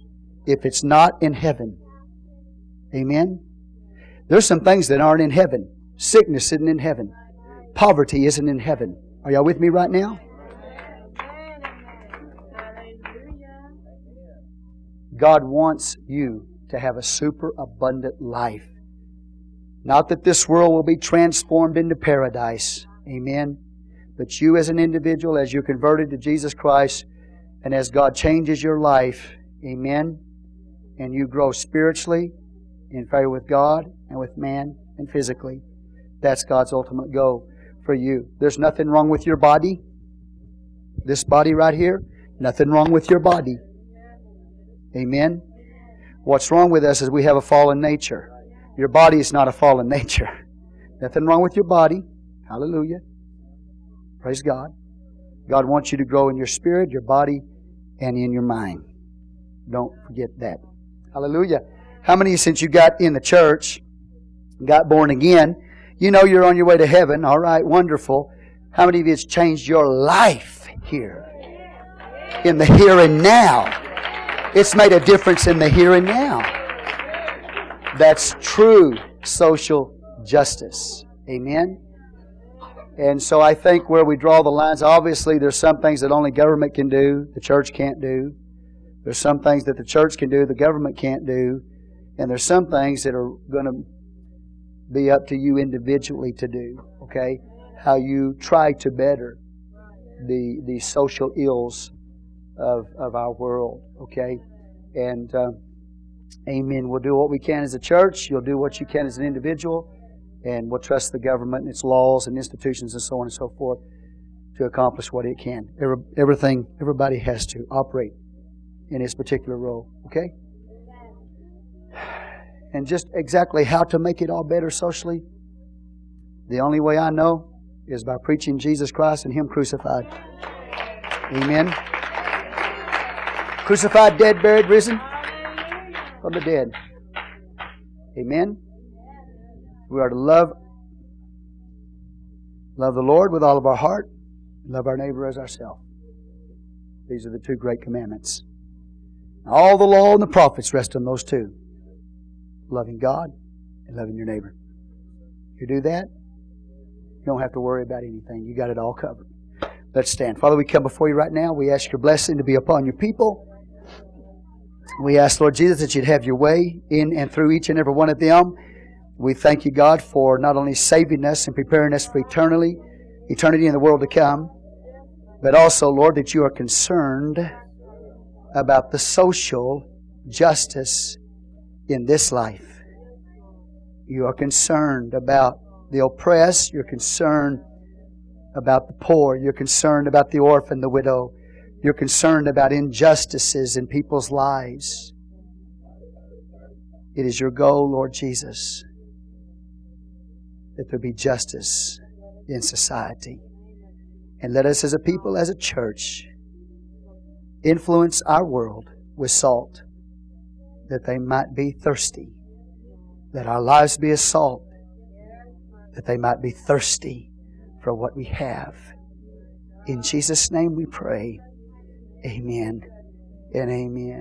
If it's not in heaven, amen. There's some things that aren't in heaven. Sickness isn't in heaven. Poverty isn't in heaven. Are y'all with me right now? God wants you to have a super abundant life. Not that this world will be transformed into paradise. Amen. But you as an individual, as you're converted to Jesus Christ, and as God changes your life, amen, and you grow spiritually in favor with God and with man and physically, that's God's ultimate goal for you. There's nothing wrong with your body. This body right here, nothing wrong with your body. Amen. What's wrong with us is we have a fallen nature. Your body is not a fallen <laughs> nature. Nothing wrong with your body. Hallelujah. Praise God. God wants you to grow in your spirit, your body, and in your mind. Don't forget that. Hallelujah. How many since you got in the church, got born again, you know you're on your way to heaven? All right, wonderful. How many of you it's changed your life here? In the here and now. It's made a difference in the here and now. That's true social justice. Amen? And so I think where we draw the lines, obviously there's some things that only government can do, the church can't do. There's some things that the church can do, the government can't do. And there's some things that are going to be up to you individually to do. Okay? How you try to better the, the social ills of, of our world. Okay? And uh, amen. We'll do what we can as a church. You'll do what you can as an individual. And we'll trust the government and its laws and institutions and so on and so forth to accomplish what it can. Every, everything, everybody has to operate in its particular role. Okay? And just exactly how to make it all better socially, the only way I know is by preaching Jesus Christ and Him crucified. Amen. Crucified, dead, buried, risen from the dead. Amen. We are to love love the Lord with all of our heart, love our neighbor as ourselves. These are the two great commandments. All the law and the prophets rest on those two. Loving God and loving your neighbor. You do that, you don't have to worry about anything. You got it all covered. Let's stand. Father, we come before you right now. We ask your blessing to be upon your people. We ask, Lord Jesus, that you'd have your way in and through each and every one of them. We thank you, God, for not only saving us and preparing us for eternity, eternity in the world to come, but also, Lord, that you are concerned about the social justice in this life. You are concerned about the oppressed. You're concerned about the poor. You're concerned about the orphan, the widow. You're concerned about injustices in people's lives. It is your goal, Lord Jesus, that there be justice in society. And let us as a people, as a church, influence our world with salt, that they might be thirsty. Let our lives be a salt, that they might be thirsty for what we have. In Jesus' name we pray. Amen and amen.